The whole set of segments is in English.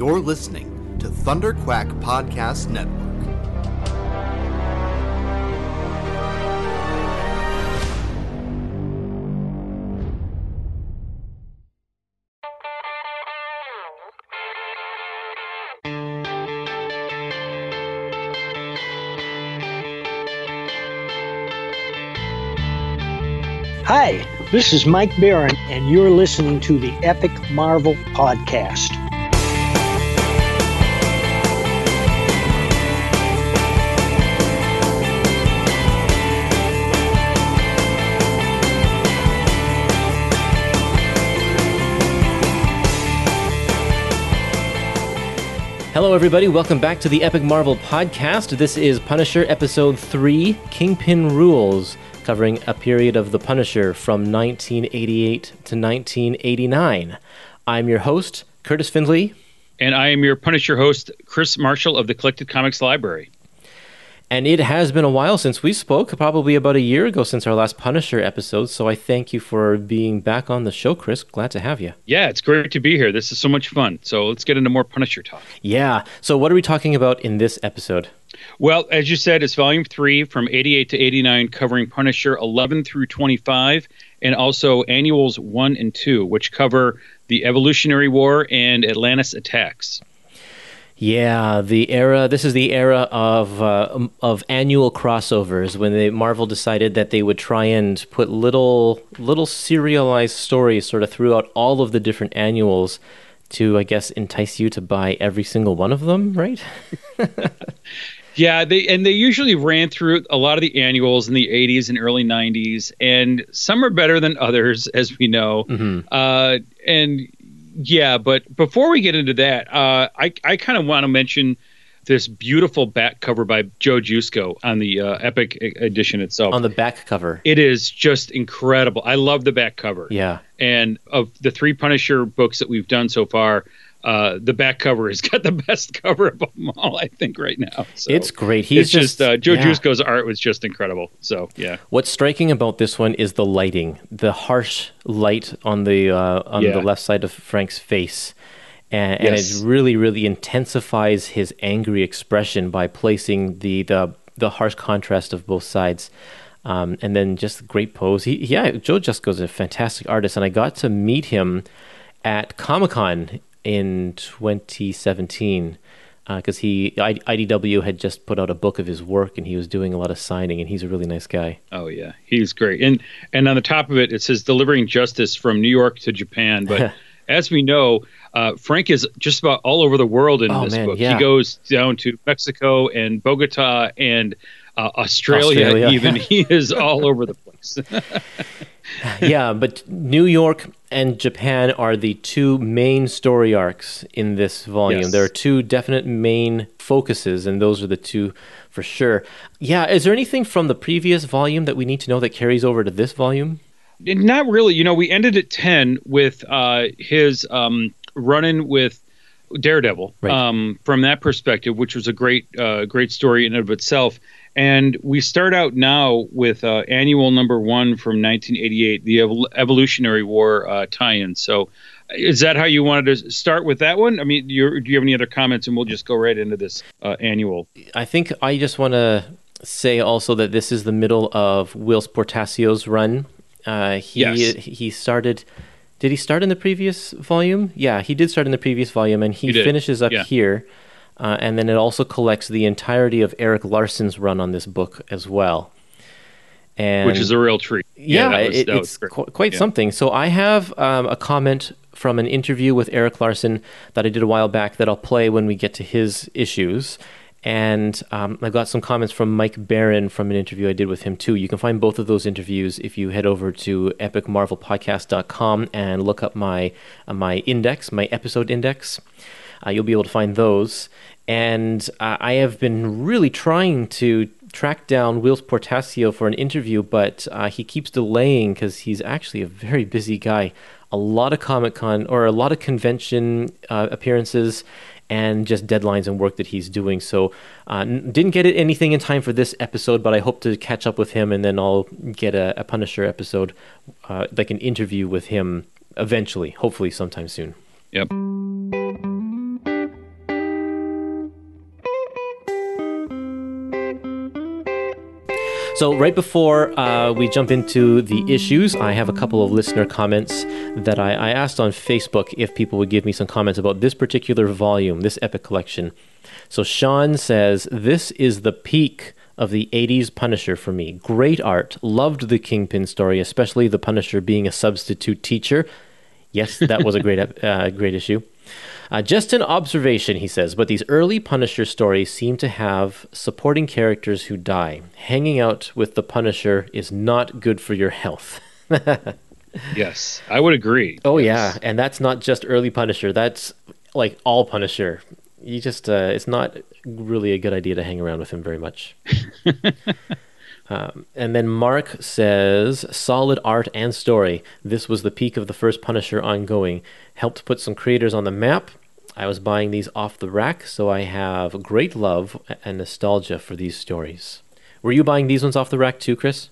You're listening to Thunder Quack Podcast Network. Hi, this is Mike Baron, and you're listening to the Epic Marvel Podcast. Hello, everybody. Welcome back to the Epic Marvel Podcast. This is Punisher Episode 3 Kingpin Rules, covering a period of The Punisher from 1988 to 1989. I'm your host, Kurtis Findley. And I am your Punisher host, Chris Marshall of the Collected Comics Library. And it has been a while since we spoke, probably about a year ago since our last Punisher episode. So I thank you for being back on the show, Chris. Glad to have you. Yeah, it's great to be here. This is so much fun. So let's get into more Punisher talk. Yeah. So, what are we talking about in this episode? Well, as you said, it's volume three from 88 to 89, covering Punisher 11 through 25, and also annuals one and two, which cover the Evolutionary War and Atlantis attacks. Yeah, the era. This is the era of uh, of annual crossovers when they Marvel decided that they would try and put little little serialized stories sort of throughout all of the different annuals to, I guess, entice you to buy every single one of them, right? yeah, they and they usually ran through a lot of the annuals in the 80s and early 90s, and some are better than others, as we know. Mm-hmm. Uh, and yeah, but before we get into that, uh, I I kind of want to mention this beautiful back cover by Joe Jusko on the uh, Epic edition itself. On the back cover, it is just incredible. I love the back cover. Yeah, and of the three Punisher books that we've done so far, uh, the back cover has got the best cover of them all, I think, right now. So it's great. He's it's just, uh, Joe yeah. Jusko's art was just incredible. So yeah. What's striking about this one is the lighting, the harsh light on the uh, on yeah. the left side of Frank's face. And, yes. and, it really, really intensifies his angry expression by placing the the, the harsh contrast of both sides. Um, and then just great pose. He, yeah, Joe Jusko's a fantastic artist, and I got to meet him at Comic Con in 2017 because uh, he I, IDW had just put out a book of his work and he was doing a lot of signing and he's a really nice guy. Oh yeah, he's great. And and on the top of it, it says delivering justice from New York to Japan. But as we know, uh, Frank is just about all over the world in oh, this man, book. Yeah. He goes down to Mexico and Bogota and uh, Australia, Australia. Even he is all over the place. yeah, but New York and Japan are the two main story arcs in this volume. Yes. There are two definite main focuses, and those are the two for sure. Yeah, is there anything from the previous volume that we need to know that carries over to this volume? Not really. You know, we ended at 10 with uh, his um, run in with Daredevil right. um, from that perspective, which was a great, uh, great story in and of itself. And we start out now with uh, annual number one from 1988, the Evol- Evolutionary War uh, tie-in. So, is that how you wanted to start with that one? I mean, do you have any other comments? And we'll just go right into this uh, annual. I think I just want to say also that this is the middle of Whilce Portacio's run. Uh, he yes. he started. Did he start in the previous volume? Yeah, he did start in the previous volume, and he, he finishes up yeah. here. Uh, and then it also collects the entirety of Erik Larsen's run on this book as well. And Which is a real treat. Yeah, yeah was, it, it's qu- quite yeah. something. So I have um, a comment from an interview with Erik Larsen that I did a while back that I'll play when we get to his issues. And um, I got some comments from Mike Baron from an interview I did with him too. You can find both of those interviews if you head over to epicmarvelpodcast.com and look up my uh, my index, my episode index. Uh, you'll be able to find those. And uh, I have been really trying to track down Whilce Portacio for an interview, but uh, he keeps delaying because he's actually a very busy guy. A lot of Comic Con or a lot of convention uh, appearances and just deadlines and work that he's doing. So, uh, didn't get anything in time for this episode, but I hope to catch up with him and then I'll get a, a Punisher episode, uh, like an interview with him eventually, hopefully sometime soon. Yep. So, right before uh, we jump into the issues, I have a couple of listener comments that I, I, asked on Facebook if people would give me some comments about this particular volume, this epic collection. So, Sean says, This is the peak of the 80s Punisher for me. Great art. Loved the Kingpin story, especially the Punisher being a substitute teacher. Yes, that was a great, uh, great issue. Uh, just an observation, he says, but these early Punisher stories seem to have supporting characters who die. Hanging out with the Punisher is not good for your health. yes, I would agree. Oh, yes. yeah. And that's not just early Punisher, that's like all Punisher. You just, uh, it's not really a good idea to hang around with him very much. Um, and then Mark says, solid art and story. This was the peak of the first Punisher ongoing. Helped put some creators on the map. I was buying these off the rack, so I have great love and nostalgia for these stories. Were you buying these ones off the rack too, Chris?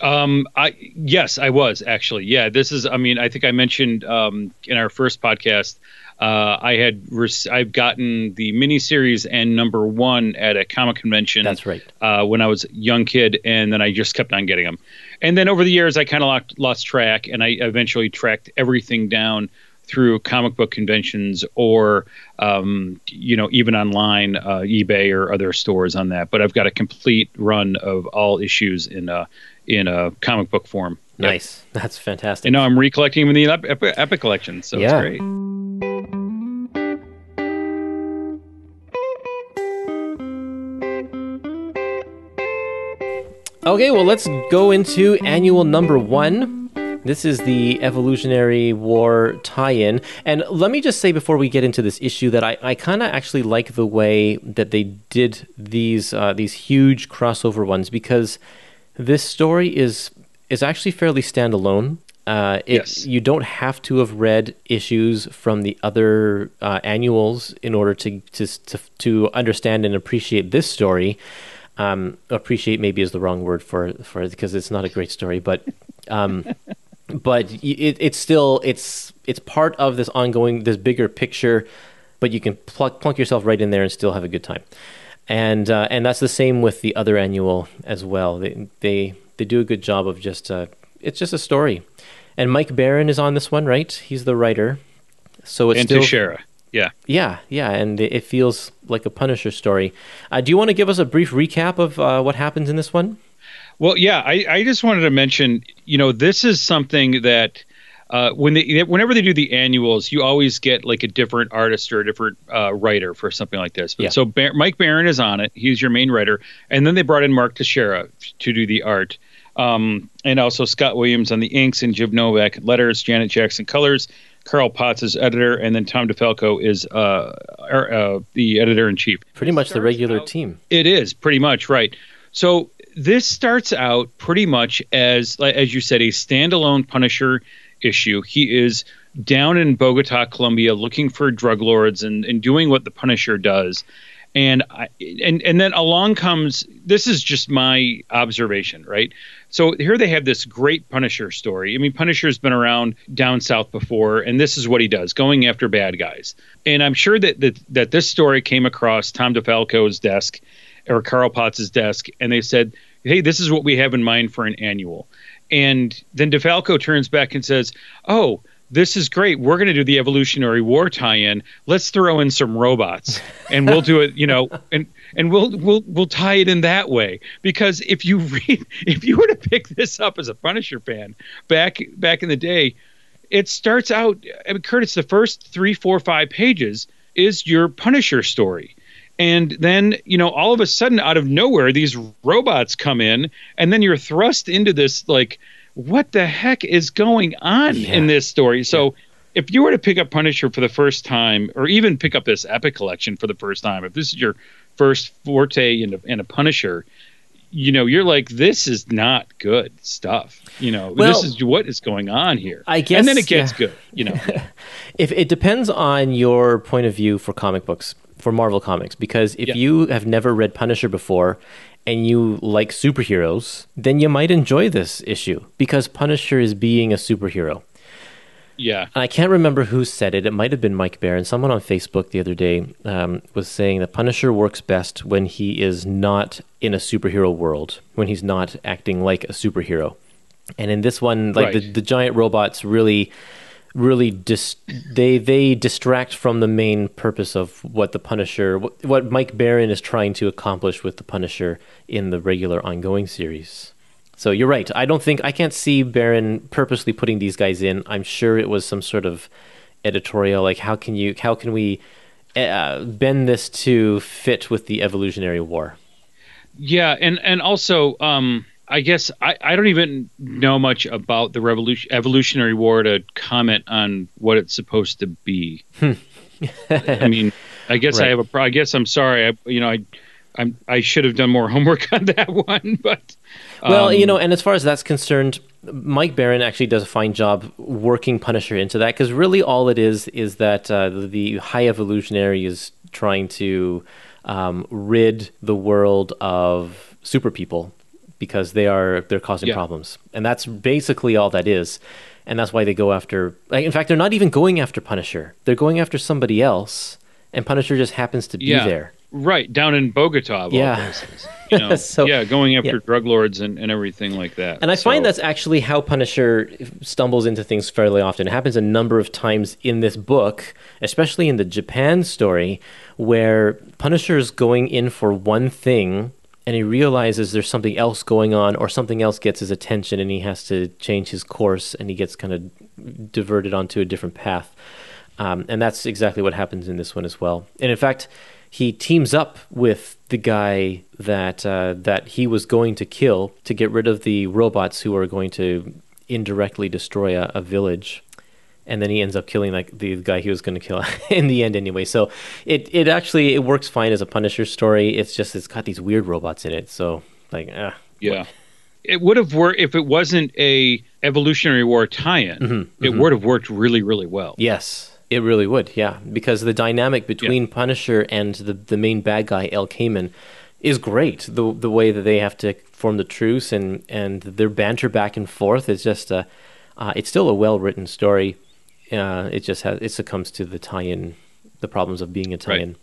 Um, I yes, I was actually. Yeah, this is. I mean, I think I mentioned um, in our first podcast uh, I had I've gotten the miniseries and number one at a comic convention. That's right. Uh, when I was a young kid, and then I just kept on getting them. And then over the years, I kind of lost, lost track, and I eventually tracked everything down through comic book conventions or um, you know even online uh, ebay or other stores on that but i've got a complete run of all issues in a in a comic book form nice yep. that's fantastic and now i'm recollecting them in the epic, epic collection so yeah. it's great Okay, well, let's go into annual number one. This is the Evolutionary War tie in. And let me just say before we get into this issue that I, I kind of actually like the way that they did these uh, these huge crossover ones because this story is is actually fairly standalone. Uh, it, yes. You don't have to have read issues from the other uh, annuals in order to, to, to, to understand and appreciate this story. Um, appreciate maybe is the wrong word for for it because it's not a great story, but um, but it, it's still it's it's part of this ongoing this bigger picture. But you can plunk, plunk yourself right in there and still have a good time, and uh, and that's the same with the other annual as well. They they they do a good job of just uh, it's just a story, and Mike Baron is on this one, right? He's the writer, so it's and still Texeira. Yeah. Yeah, yeah, and it feels like a Punisher story. Uh, do you want to give us a brief recap of uh, what happens in this one? Well, yeah, I, I just wanted to mention, you know, this is something that uh, when they whenever they do the annuals, you always get like a different artist or a different uh, writer for something like this. But, yeah. So Bar- Mike Baron is on it; he's your main writer, and then they brought in Mark Texeira to do the art, um, and also Scott Williams on the inks and Jim Novak letters, Janet Jackson colors, Carl Potts is editor, and then Tom DeFalco is uh, er, uh, the editor in chief. Pretty much the regular out, team. It is pretty much right. So this starts out pretty much as, as you said, a standalone Punisher issue. He is down in Bogota, Colombia, looking for drug lords and, and doing what the Punisher does. And I, and and then along comes this is just my observation, right? So here they have this great Punisher story. I mean, Punisher's been around down south before, and this is what he does, going after bad guys. And I'm sure that that, that this story came across Tom DeFalco's desk or Carl Potts's desk, and they said, "Hey, this is what we have in mind for an annual." And then DeFalco turns back and says, "Oh." this is great. We're going to do the Evolutionary War tie-in. Let's throw in some robots, and we'll do it. You know, and and we'll we'll we'll tie it in that way. Because if you read, if you were to pick this up as a Punisher fan back back in the day, it starts out. I mean, Kurtis, the first three, four, five pages is your Punisher story. And then, you know, all of a sudden, out of nowhere, these robots come in, and then you're thrust into this like what the heck is going on yeah. in this story? So. Yeah. If you were to pick up Punisher for the first time, or even pick up this Epic collection for the first time, if this is your first forte in a, in a Punisher, you know, you're like, this is not good stuff. You know, well, this is what is going on here. I guess, and then it gets yeah. good. You know, if it depends on your point of view for comic books, for Marvel Comics, because if yeah. you have never read Punisher before and you like superheroes, then you might enjoy this issue because Punisher is being a superhero. Yeah. And I can't remember who said it. It might have been Mike Baron. Someone on Facebook the other day um, was saying that Punisher works best when he is not in a superhero world when he's not acting like a superhero. And in this one, like the, the giant robots really really dis- they they distract from the main purpose of what the Punisher what, what Mike Baron is trying to accomplish with the Punisher in the regular ongoing series. So you're right. I don't think I can't see Baron purposely putting these guys in. I'm sure it was some sort of editorial like how can you how can we uh, bend this to fit with the Evolutionary War. Yeah, and and also, um, I guess I, I don't even know much about the revolution evolutionary war to comment on what it's supposed to be. I mean, I guess I have a. I guess I'm sorry. I you know I. I'm, I should have done more homework on that one, but Well, um, you know, and as far as that's concerned, Mike Baron actually does a fine job working Punisher into that because really all it is is that uh, the, the High Evolutionary is trying to um, rid the world of super people because they are they're causing Yeah. problems, and that's basically all that is. And that's why they go after. Like, in fact, they're not even going after Punisher. They're going after somebody else, and Punisher just happens to be yeah, there. right down in Bogota. Yeah. places, you know? So- yeah, going after yeah. drug lords and, and everything like that. And I find that's actually how Punisher stumbles into things fairly often. It happens a number of times in this book, especially in the Japan story, where Punisher is going in for one thing and he realizes there's something else going on or something else gets his attention and he has to change his course and he gets kind of diverted onto a different path. Um, and that's exactly what happens in this one as well. And in fact, he teams up with the guy that uh, that he was going to kill to get rid of the robots who are going to indirectly destroy a, a village. And then he ends up killing like the guy he was going to kill in the end anyway. So it it actually it works fine as a Punisher story. It's just it's got these weird robots in it. So like uh, Yeah. It would have worked if it wasn't a evolutionary war tie-in. Mm-hmm, It would have worked really, really well. Yes, it really would. Yeah, because the dynamic between Punisher and the the main bad guy El Kamen is great. The the way that they have to form the truce and and their banter back and forth is just a. Uh, it's still a well written story. Uh, it just has it succumbs to the tie-in, the problems of being a tie-in.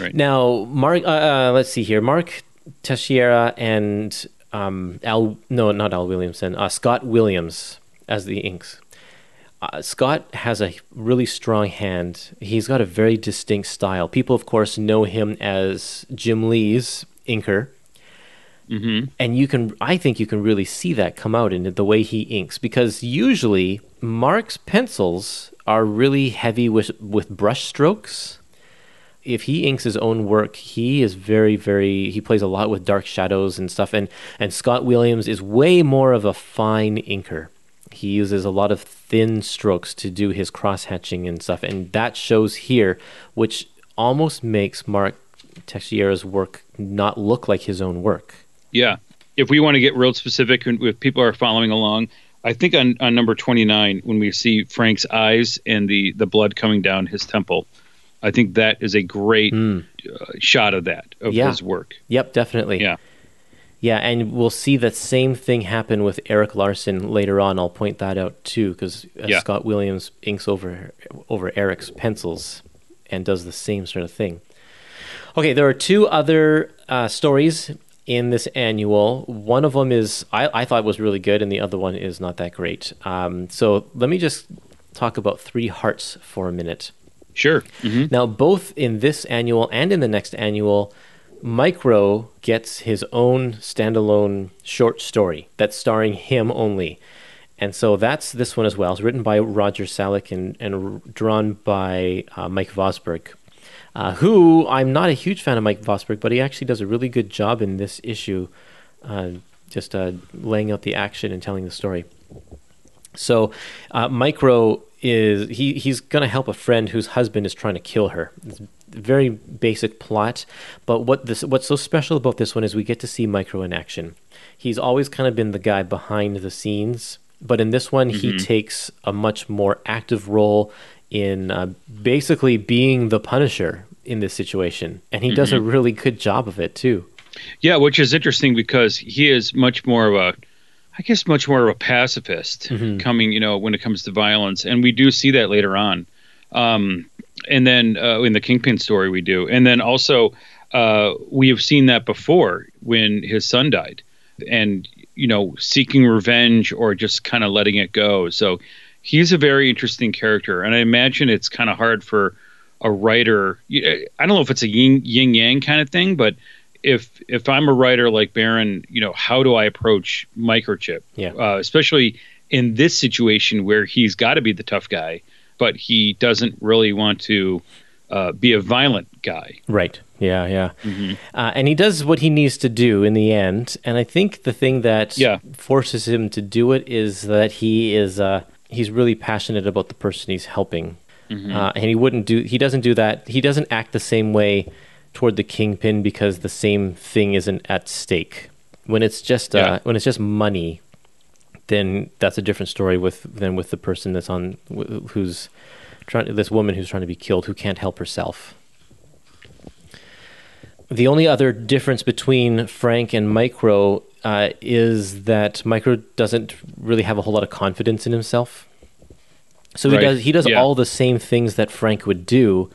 Right. Now, Mark, uh, uh, let's see here. Mark Texeira and um, Al, no, not Al Williamson, uh, Scott Williams as the inks. Uh, Scott has a really strong hand. He's got a very distinct style. People, of course, know him as Jim Lee's inker. Mm-hmm. And you can, I think you can really see that come out in the way he inks because usually Mark's pencils are really heavy with, with brush strokes. If he inks his own work, he is very, very, he plays a lot with dark shadows and stuff. And, and Scott Williams is way more of a fine inker. He uses a lot of thin strokes to do his cross hatching and stuff. And that shows here, which almost makes Mark Texeira's work not look like his own work. Yeah. If we want to get real specific, and if people are following along, I think on, on number 29, when we see Frank's eyes and the, the blood coming down his temple, I think that is a great uh, shot of that, of. Yeah. his work. Yep, definitely. Yeah. Yeah, and we'll see that same thing happen with Erik Larsen later on. I'll point that out too, because uh, Yeah. Scott Williams inks over over Erik's pencils and does the same sort of thing. Okay, there are two other uh, stories in this annual. One of them is I, I thought was really good, and the other one is not that great. Um, so let me just talk about Three Hearts for a minute. Sure. hmm Now, both in this annual and in the next annual, Micro gets his own standalone short story that's starring him only. And so that's this one as well. It's written by Roger Salick and, and drawn by uh, Mike Vosburg, uh, who I'm not a huge fan of Mike Vosburg, but he actually does a really good job in this issue, uh, just uh, laying out the action and telling the story. So, uh, Micro is he he's going to help a friend whose husband is trying to kill her. Very basic plot, but what this what's so special about this one is we get to see Micro in action. He's always kind of been the guy behind the scenes, but in this one he takes a much more active role in uh, basically being the Punisher in this situation, and he does a really good job of it too. Yeah, which is interesting because he is much more of a, I guess, much more of a pacifist coming, you know, when it comes to violence, and we do see that later on. Um, and then uh, in the Kingpin story, we do, and then also uh, we have seen that before when his son died, and you know, seeking revenge or just kind of letting it go. So he's a very interesting character, and I imagine it's kind of hard for a writer. I don't know if it's a yin yin yang kind of thing, but if if I'm a writer like Baron, you know, how do I approach microchip? Yeah. Uh, especially in this situation where he's got to be the tough guy, but he doesn't really want to uh, be a violent guy. Right. Yeah, yeah. Mm-hmm. Uh, and he does what he needs to do in the end. And I think the thing that yeah. forces him to do it is that he is uh, he's really passionate about the person he's helping. Mm-hmm. Uh, and he wouldn't do he doesn't do that. He doesn't act the same way toward the kingpin because the same thing isn't at stake. When it's just uh, yeah. when it's just money, then that's a different story with than with the person that's on who's trying this woman who's trying to be killed who can't help herself. The only other difference between Frank and Micro uh, is that Micro doesn't really have a whole lot of confidence in himself. So right. he does he does yeah. all the same things that Frank would do,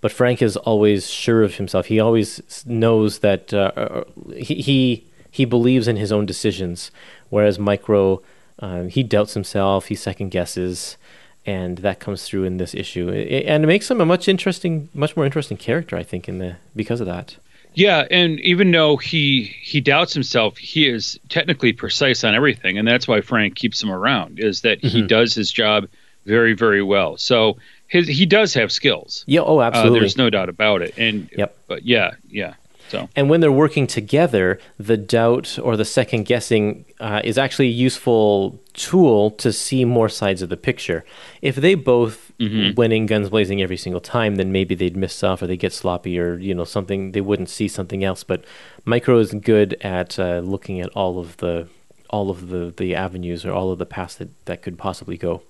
but Frank is always sure of himself. He always knows that uh, uh, he, he he believes in his own decisions, whereas Micro uh, he doubts himself, he second guesses, and that comes through in this issue, it, and it makes him a much interesting, much more interesting character, I think, in the because of that. Yeah, and even though he he doubts himself, he is technically precise on everything, and that's why Frank keeps him around. Is that mm-hmm. he does his job very very well. So his he does have skills. Yeah. Oh, absolutely. Uh, there's no doubt about it. And yep. But yeah, yeah. So. And when they're working together, the doubt or the second guessing uh, is actually a useful tool to see more sides of the picture. If they both mm-hmm. went in guns blazing every single time, then maybe they'd miss stuff or they get sloppy or you know something they wouldn't see something else. But Micro is good at uh, looking at all of the all of the the avenues or all of the paths that that could possibly go.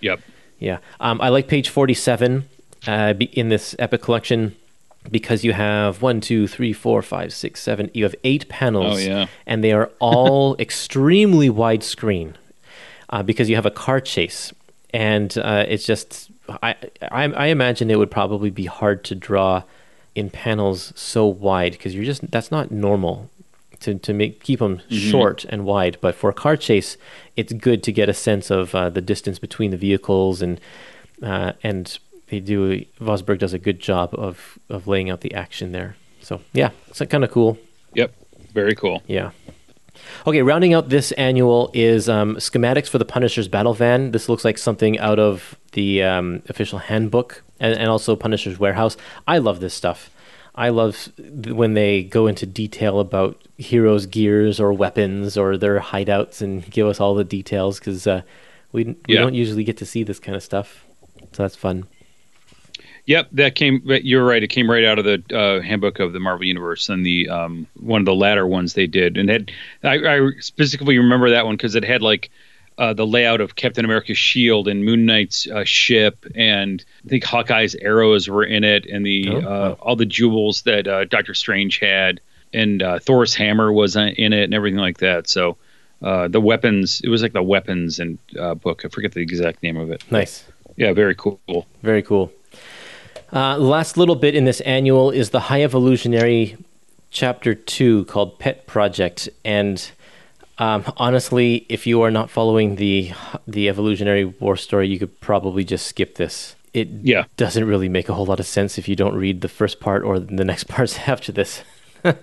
Yep. Yeah. Um, I like page forty-seven uh, in this epic collection because you have one, two, three, four, five, six, seven. You have eight panels, oh, yeah. and they are all extremely widescreen uh, because you have a car chase, and uh, it's just I, I, I imagine it would probably be hard to draw in panels so wide because you're just that's not normal to to make keep them mm-hmm. short and wide. But for a car chase, it's good to get a sense of uh, the distance between the vehicles and uh, and they do Vosburg does a good job of of laying out the action there. So yeah, it's kind of cool. Yep, very cool. Yeah. Okay, rounding out this annual is um, schematics for the Punisher's battle van. This looks like something out of the um, official handbook and, and, also Punisher's warehouse. I love this stuff. I love when they go into detail about heroes' gears or weapons or their hideouts and give us all the details because uh, we, we yeah. don't usually get to see this kind of stuff. So that's fun. Yep, that came. You're right. It came right out of the uh, handbook of the Marvel Universe, and the um, one of the latter ones they did. And it, I, I specifically remember that one because it had like uh, the layout of Captain America's shield and Moon Knight's uh, ship, and I think Hawkeye's arrows were in it, and the oh, uh, all the jewels that uh, Doctor Strange had, and uh, Thor's hammer was in it, and everything like that. So the weapons, it was like the weapons and book. I forget the exact name of it. Nice. Yeah, very cool. Very cool. Uh, last little bit in this annual is the High Evolutionary Chapter 2 called Pet Project. And um, honestly, if you are not following the the evolutionary war story, you could probably just skip this. It yeah. doesn't really make a whole lot of sense if you don't read the first part or the next parts after this. Do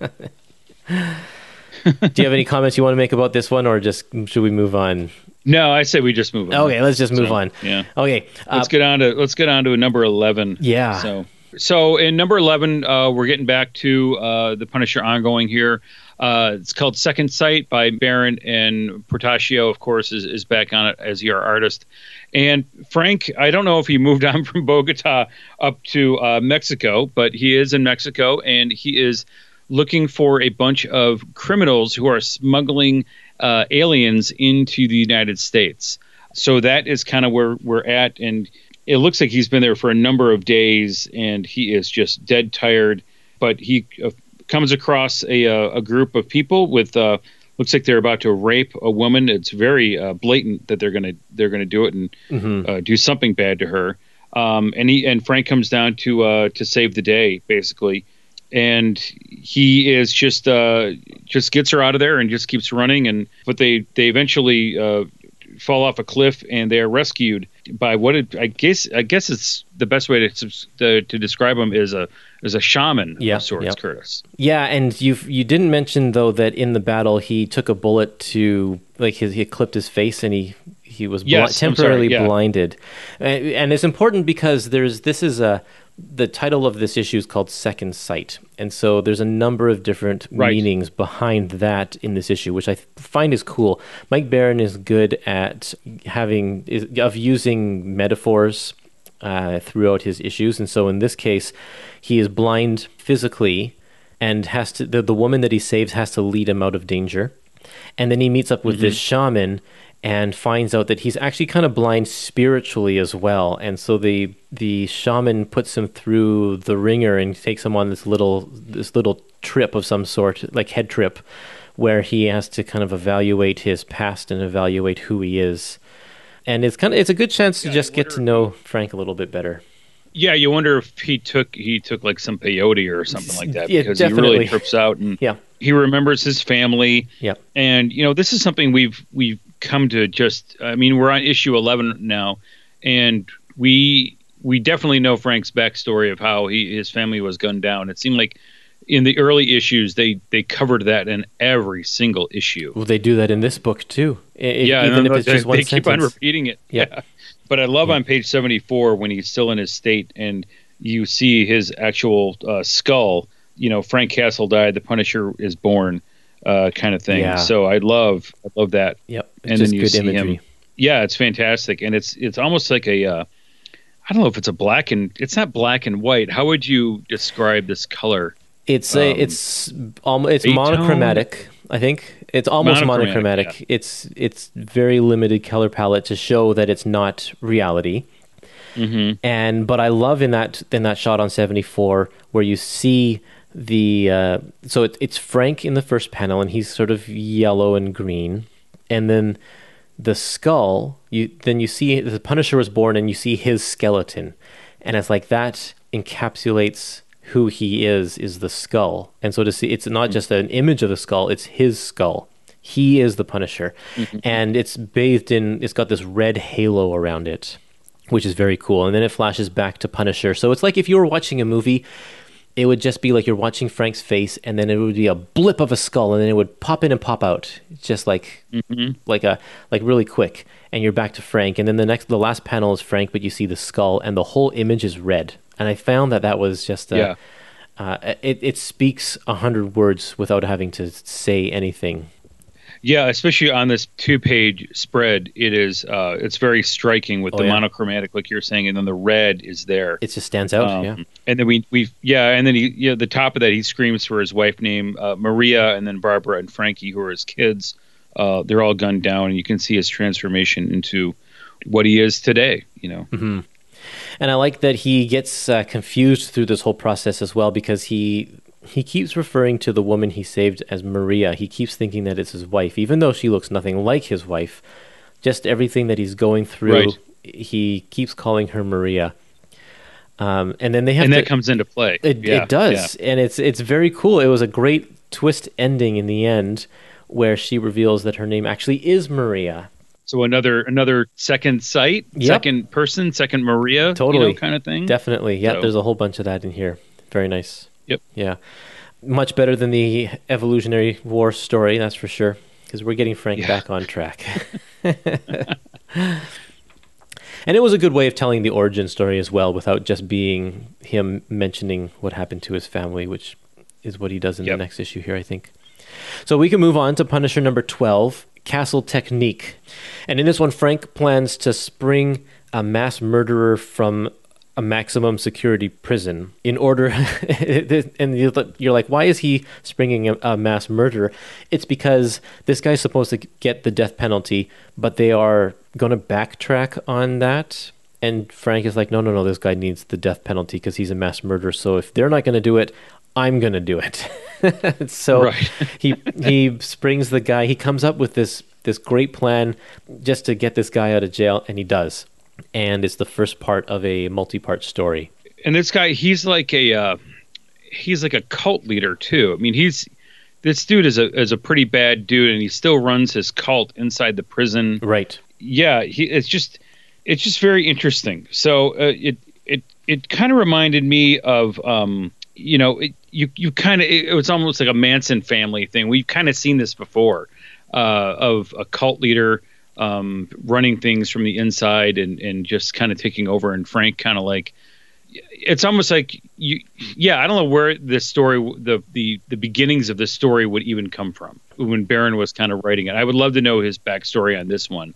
you have any comments you want to make about this one, or just should we move on? No, I say we just move on. Okay, let's just move so, on. Yeah. Okay. Uh, let's get on to let's get on to number eleven. Yeah. So so in number eleven, uh, we're getting back to uh, the Punisher ongoing here. Uh, it's called Second Sight by Baron and Portacio, of course, is, is back on it as your artist. And Frank, I don't know if he moved on from Bogota up to uh, Mexico, but he is in Mexico and he is looking for a bunch of criminals who are smuggling uh, aliens into the United States. So that is kind of where we're at, and it looks like he's been there for a number of days, and he is just dead tired. But he uh, comes across a, uh, a group of people with uh, looks like they're about to rape a woman. It's very uh, blatant that they're gonna they're gonna do it and mm-hmm. uh, do something bad to her. Um, and he and Frank comes down to uh, to save the day basically, and he is just uh, just gets her out of there and just keeps running. And but they they eventually uh, fall off a cliff and they are rescued by what it, I guess I guess it's the best way to to, to describe him is a is a shaman Yeah, of sorts, yeah. Kurtis. Yeah, and you you didn't mention though that in the battle he took a bullet to like his, he clipped his face and he he was Yes, I'm sorry, temporarily yeah. blinded, and, and it's important because there's this is a the title of this issue is called Second Sight, and so there's a number of different Right. meanings behind that in this issue, which I find is cool. Mike Baron is good at having is, of using metaphors uh, throughout his issues, and so in this case, he is blind physically, and has to the, the woman that he saves has to lead him out of danger, and then he meets up with this shaman and finds out that he's actually kind of blind spiritually as well, and so the the shaman puts him through the ringer and takes him on this little this little trip of some sort, like head trip, where he has to kind of evaluate his past and evaluate who he is. And it's kind of it's a good chance to Yeah, I just get to know Frank a little bit better. Yeah, you wonder if he took he took like some peyote or something like that Yeah, because he really trips out and Yeah. he remembers his family. Yeah. And you know, this is something we've we've come to just I mean, we're on issue 11 now and we we definitely know Frank's backstory of how he his family was gunned down. It seemed like in the early issues they they covered that in every single issue. Well, they do that in this book too. I- if- yeah, even if it's they, just one they keep on repeating it. Yeah. But I love on page 74 when he's still in his state and you see his actual uh, skull, you know, Frank Castle died, the Punisher is born, uh, kind of thing. Yeah. So I love I love that. Yep, it's And then you good see imagery. him. Yeah, it's fantastic, and it's it's almost like a uh, I don't know if it's a black and it's not black and white. How would you describe this color? It's a, Um, it's almost it's monochromatic. I think it's almost Monochromatic, monochromatic. It's it's very limited color palette to show that it's not reality. hmm And but I love in that in that shot on seventy four where you see the uh, so it, it's Frank in the first panel and he's sort of yellow and green, and then the skull you then you see the Punisher was born and you see his skeleton, and it's like that encapsulates who he is is the skull, and so to see it's not just an image of the skull, it's his skull. He is the Punisher, and it's bathed in. It's got this red halo around it which is very cool. And then it flashes back to Punisher. So it's like if you were watching a movie, it would just be like you're watching Frank's face, and then it would be a blip of a skull, and then it would pop in and pop out, just like like a like really quick, and you're back to Frank. And then the next, the last panel is Frank, but you see the skull, and the whole image is red. And I found that that was just a, Yeah. uh, it it speaks a hundred words without having to say anything. Yeah, especially on this two-page spread, it is uh, it's very striking with Oh, the yeah. monochromatic, like you're saying, and then the red is there. It just stands out. Um, yeah. And then we we yeah, and then he yeah, the top of that he screams for his wife named uh, Maria, and then Barbara and Frankie, who are his kids. Uh, they're all gunned down, and you can see his transformation into what he is today. You know, Mm-hmm. And I like that he gets uh, confused through this whole process as well because he he keeps referring to the woman he saved as Maria. He keeps thinking that it's his wife, even though she looks nothing like his wife. Just everything that he's going through, Right. he keeps calling her Maria. Um, and then they have and to, that comes into play. it, Yeah, it does, and it's it's very cool. It was a great twist ending in the end, where she reveals that her name actually is Maria. So another another second sight, Yep. second person, second Maria, Totally. you know, kind of thing. Definitely, yeah. So- There's a whole bunch of that in here. Very nice. Yep. Yeah, much better than the evolutionary war story, that's for sure. Because we're getting Frank Yeah. back on track. and it was a good way of telling the origin story as well, without just being him mentioning what happened to his family, which is what he does in Yep. the next issue here, I think. So we can move on to Punisher number 12, Castle Technique. And in this one, Frank plans to spring a mass murderer from a maximum security prison in order. and you're like, why is he springing a, a mass murderer? It's because this guy's supposed to get the death penalty, but they are going to backtrack on that. And Frank is like, no, no, no, this guy needs the death penalty because he's a mass murderer. So if they're not going to do it, I'm going to do it. so he he springs the guy. He comes up with this this great plan just to get this guy out of jail, and he does. And it's the first part of a multi-part story. and this guy, he's like a uh, he's like a cult leader too. I mean, he's this dude is a is a pretty bad dude, and he still runs his cult inside the prison. Right. Yeah, he, it's just it's just very interesting. So uh, it it it kind of reminded me of um, you know it, you you kind of it, it was almost like a Manson family thing. We've kind of seen this before uh, of a cult leader um, running things from the inside and and just kind of taking over, and Frank kind of like it's almost like you yeah i don't know where this story the the the beginnings of this story would even come from when Baron was kind of writing it i would love to know his backstory on this one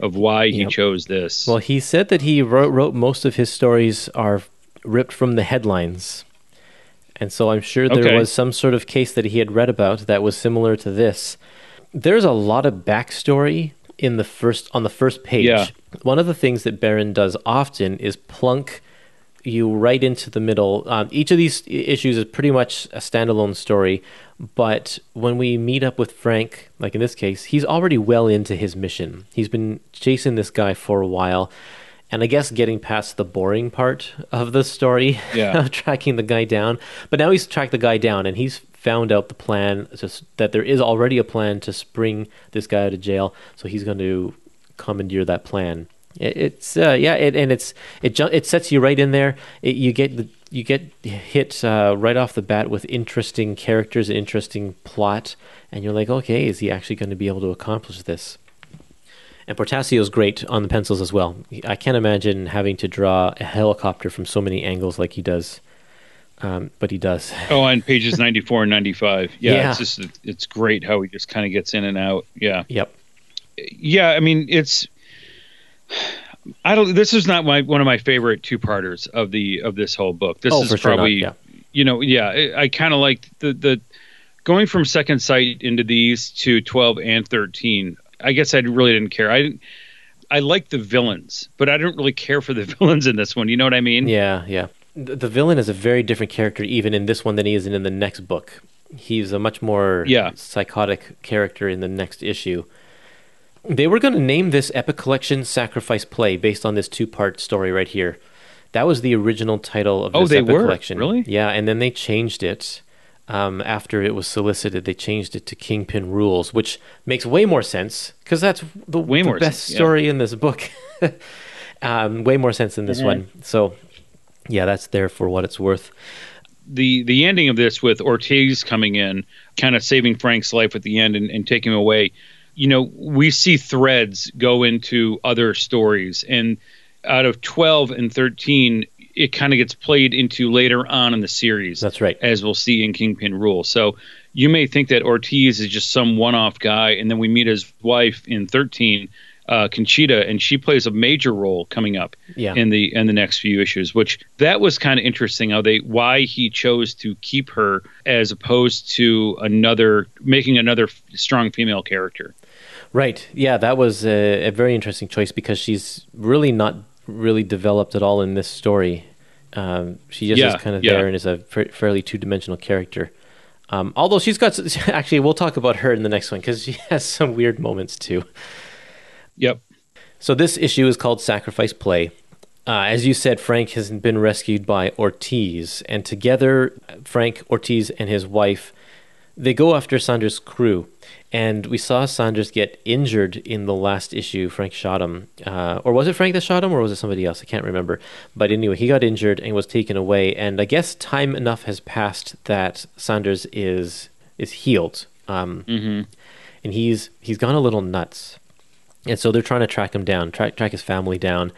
of why he Yep. chose this Well, he said that he wrote, wrote most of his stories are ripped from the headlines. And so I'm sure there Okay. was some sort of case that he had read about that was similar to this. There's a lot of backstory in the first on the first page. Yeah. One of the things that Baron does often is plunk you right into the middle. Um, each of these issues is pretty much a standalone story, but when we meet up with Frank, like in this case, he's already well into his mission. He's been chasing this guy for a while, and I guess getting past the boring part of the story Yeah. of tracking the guy down. But now he's tracked the guy down, and he's found out the plan just that there is already a plan to spring this guy out of jail. So he's going to commandeer that plan. It, it's uh, yeah, it, and it's it it sets you right in there. It, you get the you get hit uh, right off the bat with interesting characters, interesting plot, and you're like, okay, is he actually going to be able to accomplish this? And Portacio's great on the pencils as well. I can't imagine having to draw a helicopter from so many angles like he does, um, but he does. oh on pages 94 and 95 yeah, Yeah. it's just it's great how he just kind of gets in and out yeah Yep. yeah i mean it's i don't this is not my one of my favorite two-parters of the of this whole book this oh, is for sure not. probably Yeah. you know, yeah, I, I kind of like the the going from second sight into these to twelve and thirteen. I guess I really didn't care. I didn't. I like the villains, but I don't really care for the villains in this one. You know what I mean? Yeah, yeah. The, villain is a very different character, even in this one, than he is in the next book. He's a much more Yeah. psychotic character in the next issue. They were going to name this epic collection "Sacrifice Play" based on this two-part story right here. That was the original title of Oh, this they epic were? collection. Really? Yeah, and then they changed it um, after it was solicited. They changed it to Kingpin Rules, which makes way more sense because that's the, Way the more best sense, yeah. story in this book. um, way more sense than this Mm-hmm. one. So, yeah, that's there for what it's worth. the the ending of this with Ortiz coming in, kind of saving Frank's life at the end and, and taking him away. You know, we see threads go into other stories, and out of twelve and thirteen, it kind of gets played into later on in the series. That's right. as we'll see in Kingpin Rule. So you may think that Ortiz is just some one-off guy, and then we meet his wife in thirteen, uh, Conchita, and she plays a major role coming up Yeah. in the in the next few issues. Which that was kind of interesting how they why he chose to keep her as opposed to another making another strong female character. Right. Yeah, that was a, a very interesting choice because she's really not really developed at all in this story. Um, she just Yeah, is kind of yeah. there and is a fairly two-dimensional character. Um, although she's got, actually, we'll talk about her in the next one because she has some weird moments too. Yep. So this issue is called Sacrifice Play. Uh, as you said, Frank has been rescued by Ortiz, and together, Frank, Ortiz, and his wife, they go after Sanders' crew. And we saw Sanders get injured in the last issue. Frank shot him, uh, or was it Frank that shot him, or was it somebody else? I can't remember. But anyway, he got injured and was taken away. And I guess time enough has passed that Sanders is is healed, um, hmm and he's he's gone a little nuts. And so they're trying to track him down, track track his family down.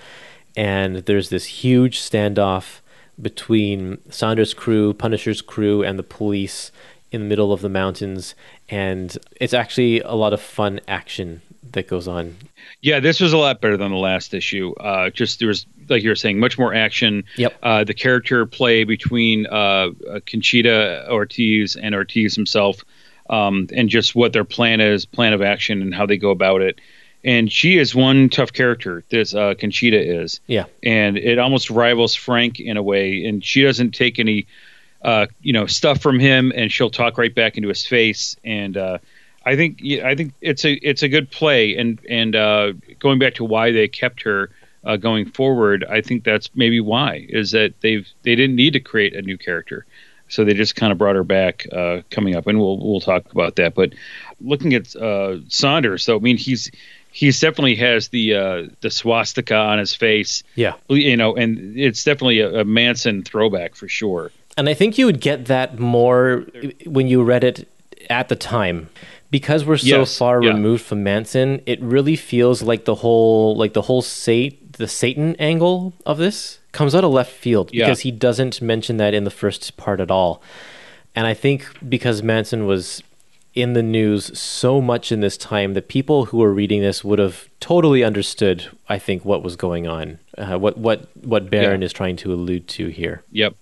And there's this huge standoff between Saunders' crew, Punisher's crew, and the police in the middle of the mountains. And it's actually a lot of fun action that goes on. Yeah, this was a lot better than the last issue. Uh, just there was, like you were saying, much more action. Yep. Uh, the character play between uh, uh, Conchita Ortiz and Ortiz himself, um, and just what their plan is, plan of action, and how they go about it. And she is one tough character. This uh, Conchita is, Yeah. and it almost rivals Frank in a way. And she doesn't take any, uh, you know, stuff from him, and she'll talk right back into his face. And uh, I think I think it's a it's a good play. And and uh, going back to why they kept her uh, going forward, I think that's maybe why is that they've they didn't need to create a new character. so they just kind of brought her back uh, coming up, and we'll we'll talk about that. But looking at uh, Saunders, though, I mean he's he's definitely has the uh, the swastika on his face. Yeah, you know, and it's definitely a, a Manson throwback for sure. And I think you would get that more when you read it at the time because we're so Yes, far yeah. removed from Manson, it really feels like the whole like the whole sate the Satan angle of this comes out of left field Yeah. because he doesn't mention that in the first part at all. And I think because Manson was in the news so much in this time that people who were reading this would have totally understood I think what was going on. Uh, what what what Baron is trying to allude to here. Yep.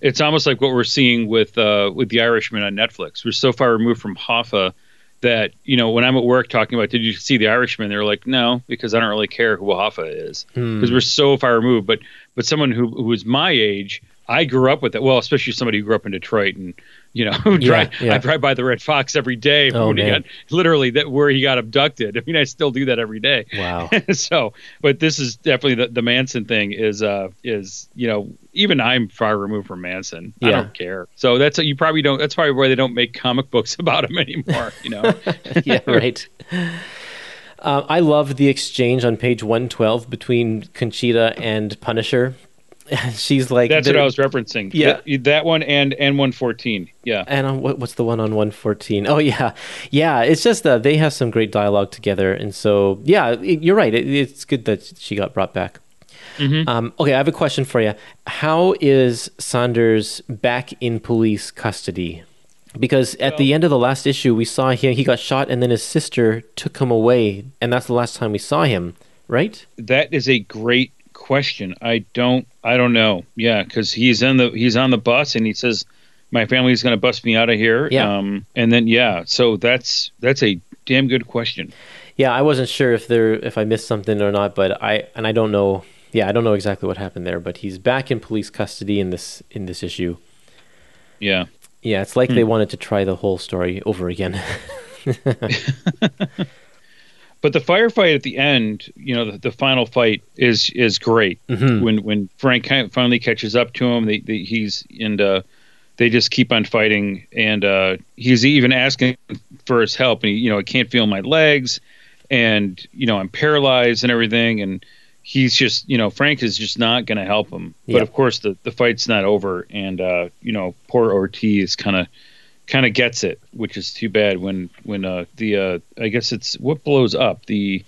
It's almost like what we're seeing with uh, with the Irishman on Netflix. We're so far removed from Hoffa that you know when I'm at work talking about did you see the Irishman, they're like no because I don't really care who Hoffa is because we're so far removed. But but someone who who is my age, I grew up with it. Well, especially somebody who grew up in Detroit and you know drive, yeah. I drive by the Red Fox every day Oh, when he got literally that where he got abducted. I mean, I still do that every day. Wow. so, but this is definitely the, the Manson thing is uh is you know even I'm far removed from Manson. I don't care. So that's you probably don't. That's probably why they don't make comic books about him anymore. You know. yeah, right. Uh, I love the exchange on page 112 between Conchita and Punisher. She's like, That's what I was referencing. Yeah. That, that one and and 114. Yeah. And on, what, what's the one on 114? Oh, yeah. Yeah, it's just that they have some great dialogue together. And so, yeah, it- you're right. It, it's good that she got brought back. Mm-hmm. Um, okay, I have a question for you. How is Saunders back in police custody? Because at the end of the last issue, we saw him, he got shot, and then his sister took him away. And that's the last time we saw him, right? That is a great question. I don't I don't know. Yeah, because he's in the he's on the bus and he says my family's going to bust me out of here. Yeah. Um, and then yeah, so that's that's a damn good question. Yeah, I wasn't sure if there if I missed something or not, but I and I don't know. Yeah, I don't know exactly what happened there, but he's back in police custody in this in this issue. Yeah. Yeah, it's like they wanted to try the whole story over again. But the firefight at the end, you know, the, the final fight is is great. Mhm. When when Frank finally catches up to him, they, they, he's and uh, they just keep on fighting, and uh, he's even asking for his help, and he, you know, I can't feel my legs, and you know, I'm paralyzed and everything, and he's just, you know, Frank is just not going to help him. But of course, the the fight's not over, and uh, you know, poor Ortiz kind of kind of gets it, which is too bad when when uh, the uh, I guess it's what blows up the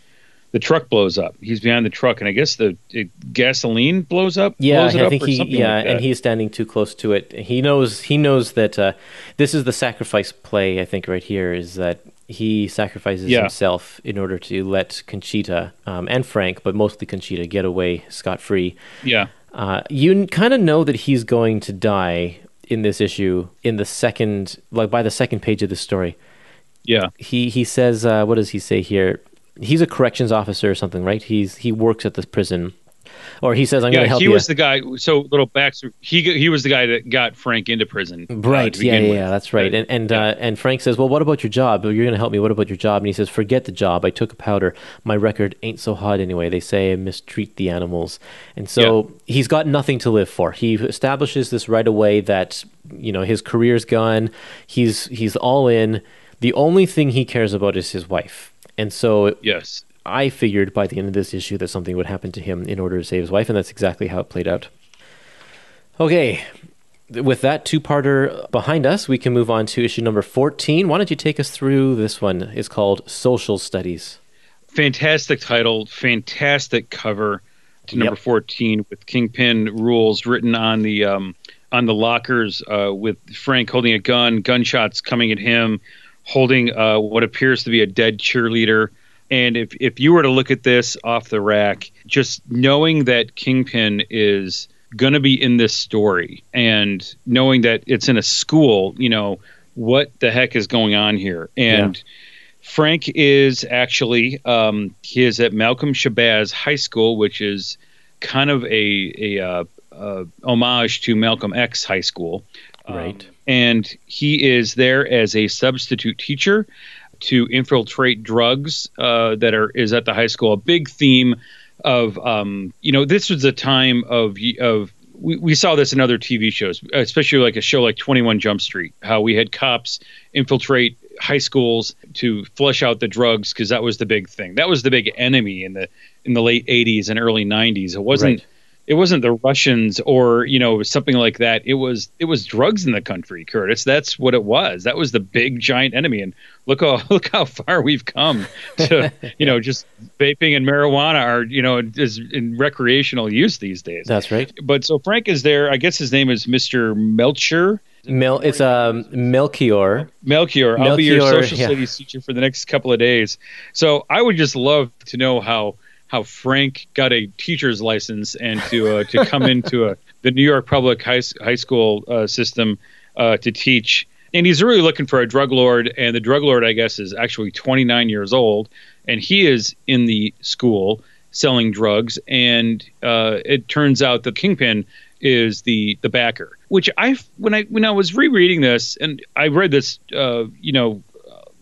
the truck blows up. He's behind the truck, and I guess the it, gasoline blows up. yeah, blows I up think he yeah, like and he's standing too close to it. He knows he knows that uh, this is the sacrifice play. I think right here is that he sacrifices Yeah. himself in order to let Conchita um, and Frank, but mostly Conchita, get away scot free. yeah Uh, you kind of know that he's going to die in this issue in the second, like by the second page of the story. yeah He he says, uh, what does he say here? He's a corrections officer or something, right? He's he works at this prison, or he says, "I'm going to help He you." He was the guy. So little back. He he was the guy that got Frank into prison. uh, Right. to yeah, yeah, yeah, that's right. And and uh, and Frank says, "Well, what about your job? You're going to help me. What about your job?" And he says, "Forget the job. I took a powder. My record ain't so hot anyway. They say I mistreat the animals." And so he's got nothing to live for. He establishes this right away that you know his career's gone. He's he's all in. The only thing he cares about is his wife. And so Yes. I figured by the end of this issue that something would happen to him in order to save his wife, and that's exactly how it played out. Okay, with that two parter behind us, we can move on to issue number 14. Why don't you take us through this one? It's called Social Studies. fantastic title, fantastic cover to number Yep. 14 with Kingpin rules written on the um, on the lockers uh, with Frank holding a gun, gunshots coming at him, holding uh, what appears to be a dead cheerleader. And if if you were to look at this off the rack, just knowing that Kingpin is going to be in this story and knowing that it's in a school, you know, what the heck is going on here? And Frank is actually um, he is at Malcolm Shabazz High School, which is kind of a a uh, uh, homage to Malcolm X High School, Um, Right. and he is there as a substitute teacher to infiltrate drugs uh, that are is at the high school. A big theme of um, you know this was a time of of we, we saw this in other TV shows, especially like a show like 21 Jump Street, how we had cops infiltrate high schools to flush out the drugs because that was the big thing. That was the big enemy in the in the late 80s and early 90s. It wasn't Right. It wasn't the Russians or you know something like that. It was it was drugs in the country, Kurtis. That's what it was. That was the big giant enemy. And look how look how far we've come to you know just vaping and marijuana are you know is in recreational use these days. That's right. But so Frank is there. I guess his name is Mr. Melcher. Mel, it's um, Melchior. Melchior. I'll be your social yeah. studies teacher for the next couple of days. So I would just love to know how how Frank got a teacher's license and to uh, to come into a the New York public high high school uh, system uh, to teach. And he's really looking for a drug lord, and the drug lord, I guess, is actually 29 years old, and he is in the school selling drugs. And uh, it turns out the kingpin is the the backer. Which I when I when I was rereading this, and I read this, uh, you know,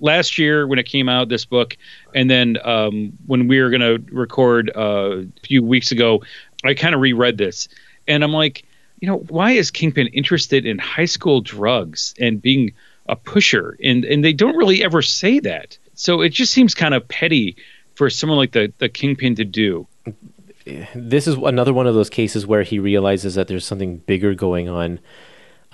last year when it came out, this book, and then um, when we were going to record uh, a few weeks ago, I kind of reread this, and I'm like, you know, why is Kingpin interested in high school drugs and being a pusher? And and they don't really ever say that, so it just seems kind of petty for someone like the the Kingpin to do. this is another one of those cases where he realizes that there's something bigger going on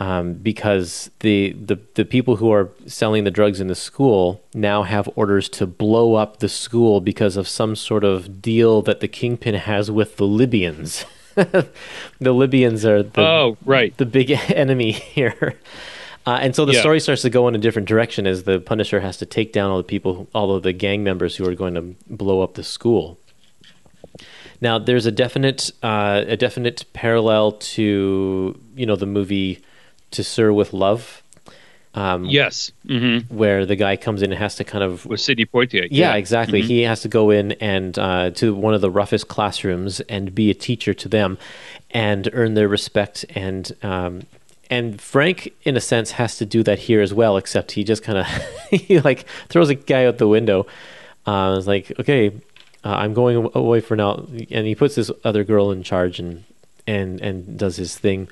um, because the, the the people who are selling the drugs in the school now have orders to blow up the school because of some sort of deal that the kingpin has with the Libyans. the Libyans are the, oh, right. the big enemy here. Uh, and so the Yeah. story starts to go in a different direction as the Punisher has to take down all the people, all of the gang members who are going to blow up the school. Now, there's a definite, uh, a definite parallel to you know the movie "To Sir with Love," um, Yes. hmm where the guy comes in and has to kind of With Sidney Poitier. yeah, exactly. He has to go in and uh, to one of the roughest classrooms and be a teacher to them, and earn their respect. And um, and Frank, in a sense, has to do that here as well. Except he just kind of he like throws a guy out the window. Uh, it's like, okay, uh, I'm going away for now, and he puts this other girl in charge and and and does his thing.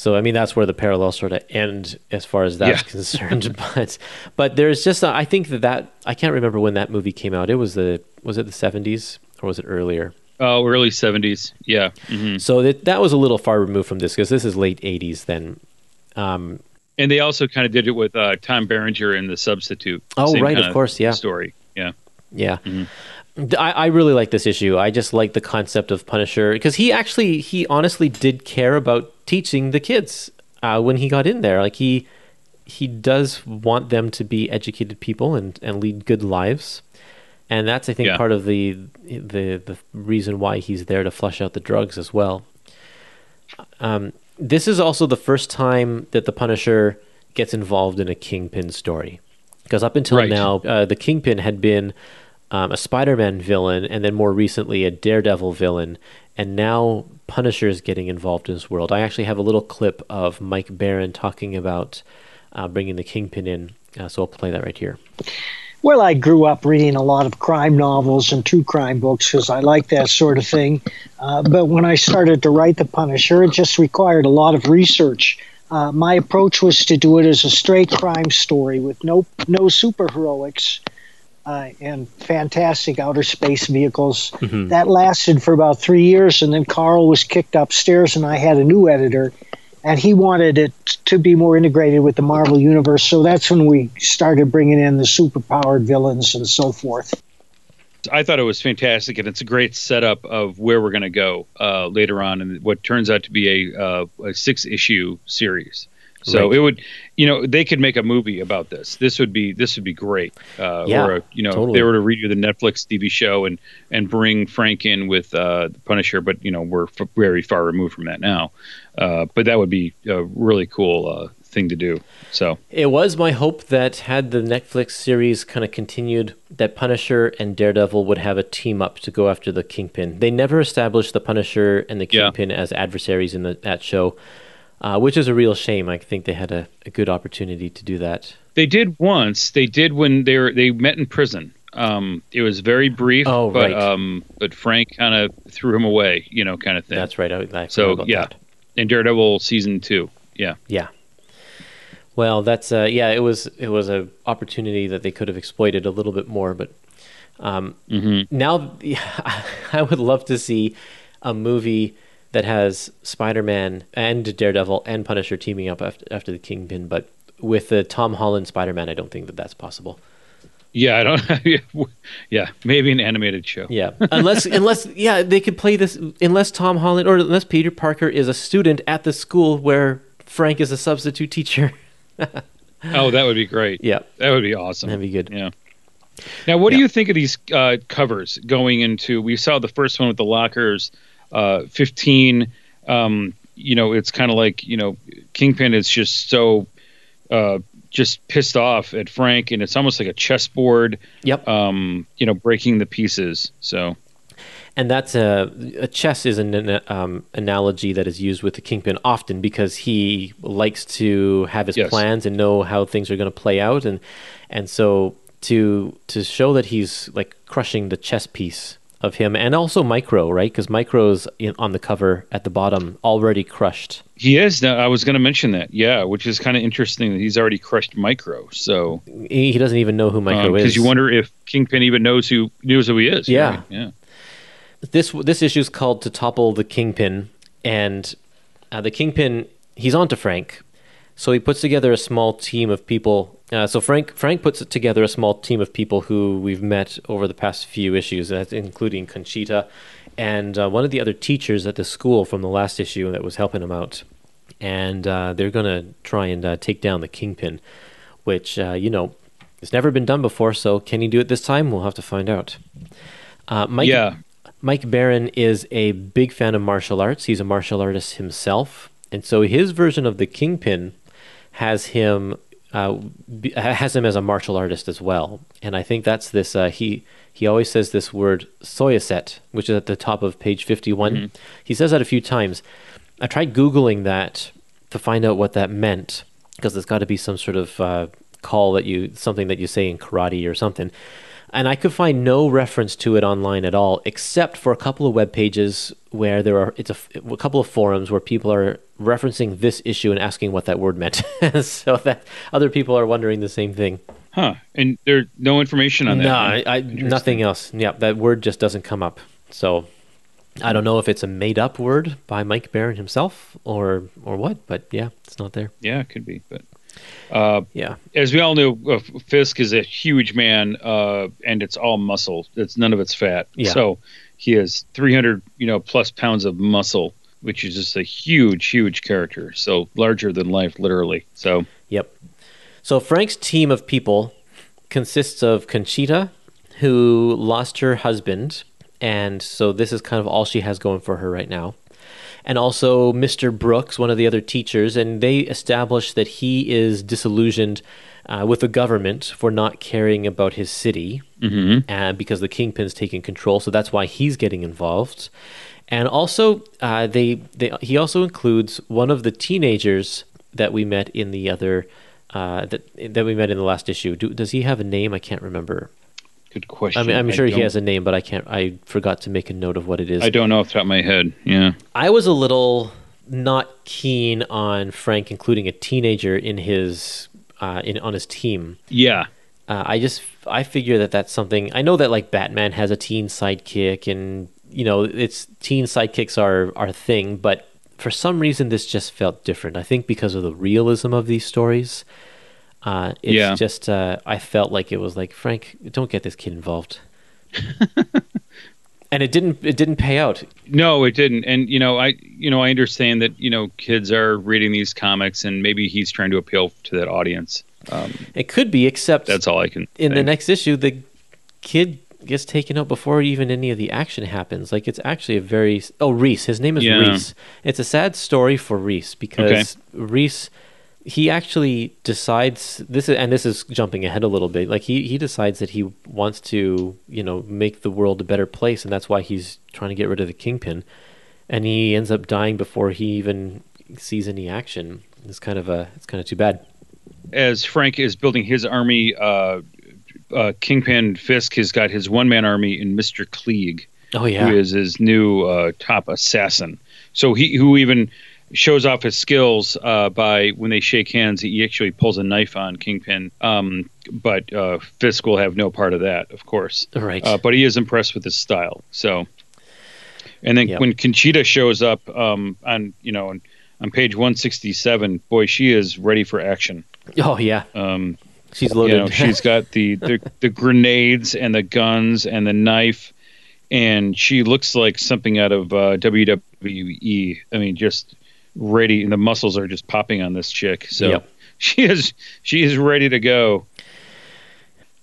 So I mean that's where the parallels sort of end as far as that's Yeah. concerned. but but there's just a, I think that that I can't remember when that movie came out. It was the was it the 70s or was it earlier? Oh, early 70s. Yeah. hmm So that that was a little far removed from this because this is late 80s then. Um, And they also kind of did it with uh, Tom Berenger in The Substitute. Oh, right, of course, yeah. Story. Yeah. Yeah. D- I, I really like this issue. I just like the concept of Punisher because he actually, he honestly did care about teaching the kids uh, when he got in there. Like he, he does want them to be educated people and, and lead good lives, and that's I think Yeah. part of the the the reason why he's there to flush out the drugs as well. Um, this is also the first time that the Punisher gets involved in a Kingpin story. Because up until Right. now, uh, the Kingpin had been um, a Spider Man villain and then more recently a Daredevil villain. And now Punisher is getting involved in this world. I actually have a little clip of Mike Baron talking about uh, bringing the Kingpin in. Uh, so I'll play that right here. Well, I grew up reading a lot of crime novels and true crime books because I like that sort of thing. Uh, but when I started to write The Punisher, it just required a lot of research. Uh, my approach was to do it as a straight crime story with no no superheroics uh, and fantastic outer space vehicles. That lasted for about three years, and then Carl was kicked upstairs, and I had a new editor and he wanted it to be more integrated with the Marvel universe. So that's when we started bringing in the superpowered villains and so forth. I thought it was fantastic, and it's a great setup of where we're going to go uh, later on, and what turns out to be a, uh, a six issue series. So Right. it would, you know, they could make a movie about this. This would be this would be great. Uh, Yeah, or a, you know, if they were to redo the Netflix TV show and and bring Frank in with uh, the Punisher, but you know we're f- very far removed from that now. Uh, but that would be a really cool uh, thing to do. So It was my hope that had the Netflix series kind of continued, that Punisher and Daredevil would have a team up to go after the Kingpin. They never established the Punisher and the Yeah. Kingpin as adversaries in the, that show, uh, which is a real shame. I think they had a, a good opportunity to do that. They did once. They did when they were they met in prison. Um, it was very brief, Oh, but right. um, but Frank kind of threw him away, you know, kind of thing. That's right. I, I So, yeah. that. in Daredevil season two. Yeah, Yeah. Well, that's uh, yeah. It was it was a opportunity that they could have exploited a little bit more, but um, now I would love to see a movie that has Spider-Man and Daredevil and Punisher teaming up after, after the Kingpin, but with the Tom Holland Spider-Man, I don't think that that's possible. yeah. I don't. yeah, maybe an animated show. Yeah, unless unless yeah, they could play this unless Tom Holland or unless Peter Parker is a student at the school where Frank is a substitute teacher. Oh, that would be great. yeah, That would be awesome. that'd be good. Yeah. Now, what Yeah. do you think of these uh, covers going into? We saw the first one with the lockers, uh, fifteen. Um, you know, it's kind of like you know, Kingpin is just so uh, just pissed off at Frank, and it's almost like a chessboard. Yep. Um, you know, breaking the pieces. So And that's a, a chess is an, an um, analogy that is used with the kingpin often because he likes to have his Yes. plans and know how things are going to play out, and and so to to show that he's like crushing the chess piece of him, and also Micro, right? Because Micro's in, on the cover at the bottom, already crushed. he is. Now, I was going to mention that. Yeah, which is kind of interesting that he's already crushed Micro. So He, he doesn't even know who Micro is. because you wonder if Kingpin even knows who knows who he is. Yeah. right? Yeah. this this issue is called to topple the kingpin and uh, the kingpin he's on to frank so he puts together a small team of people uh, so frank frank puts together a small team of people who we've met over the past few issues that's including conchita and uh, one of the other teachers at the school from the last issue that was helping him out and uh, they're going to try and uh, take down the kingpin which uh, you know it's never been done before so can he do it this time we'll have to find out uh, Mike, Yeah. Mike Baron is a big fan of martial arts. He's a martial artist himself, and so his version of the Kingpin has him uh, be, has him as a martial artist as well. And I think that's this. Uh, he he always says this word soyaset, which is at the top of page fifty He says that a few times. I tried googling that to find out what that meant because there's got to be some sort of uh, call that you something that you say in karate or something and I could find no reference to it online at all, except for a couple of web pages where there are it's a, a couple of forums where people are referencing this issue and asking what that word meant, so that other people are wondering the same thing. Huh. And there's no information on that. No. I, I, nothing else. Yeah, that word just doesn't come up. So I don't know if it's a made-up word by Mike Baron himself or or what, but yeah, it's not there. Yeah, it could be. But uh, Yeah, as we all know, uh, Fisk is a huge man, uh, and it's all muscle. It's none of it's fat. Yeah. So he has 300, you know, plus pounds of muscle, which is just a huge, huge character. So larger than life, literally. So Yep. So Frank's team of people consists of Conchita, who lost her husband, and so this is kind of all she has going for her right now. And also Mr. Brooks, one of the other teachers, and they establish that he is disillusioned uh, with the government for not caring about his city, and because the kingpin's taking control, so that's why he's getting involved. And also, uh, they, they he also includes one of the teenagers that we met in the other uh, that that we met in the last issue. Do, does he have a name? I can't remember. Good question. I mean, I'm sure he has a name, but I can't. I forgot to make a note of what it is. I don't know off the top of my head. Yeah. I was a little not keen on Frank including a teenager in his uh, in on his team. Yeah. Uh, I just I figure that that's something I know that like Batman has a teen sidekick and you know it's teen sidekicks are are a thing, but for some reason this just felt different. I think because of the realism of these stories. Uh, it's Yeah. just uh, I felt like it was like Frank, don't get this kid involved. and it didn't it didn't pay out. No, it didn't. And you know, I you know I understand that you know kids are reading these comics, and maybe he's trying to appeal to that audience. Um, It could be, except that's all I can. in the next issue, the kid gets taken out before even any of the action happens. Like it's actually a very oh Reese. His name is Yeah. Reese. It's a sad story for Reese because Reese he actually decides this is and this is jumping ahead a little bit. Like he he decides that he wants to you know make the world a better place, and that's why he's trying to get rid of the kingpin. And he ends up dying before he even sees any action. It's kind of a it's kind of too bad. as Frank is building his army, uh, uh, Kingpin Fisk has got his one man army in Mister Klieg, Oh yeah. who is his new uh, top assassin. So he who even shows off his skills uh, by when they shake hands. He actually pulls a knife on Kingpin, um, but uh, Fisk will have no part of that, of course. Right. Uh, but he is impressed with his style. So, and then Yep. when Conchita shows up um, on you know on, on page 167, boy, she is ready for action. Oh yeah, Um, she's you loaded. know, she's got the, the the grenades and the guns and the knife, and she looks like something out of uh, WWE. I mean, just ready, and the muscles are just popping on this chick. So Yep. she is she is ready to go.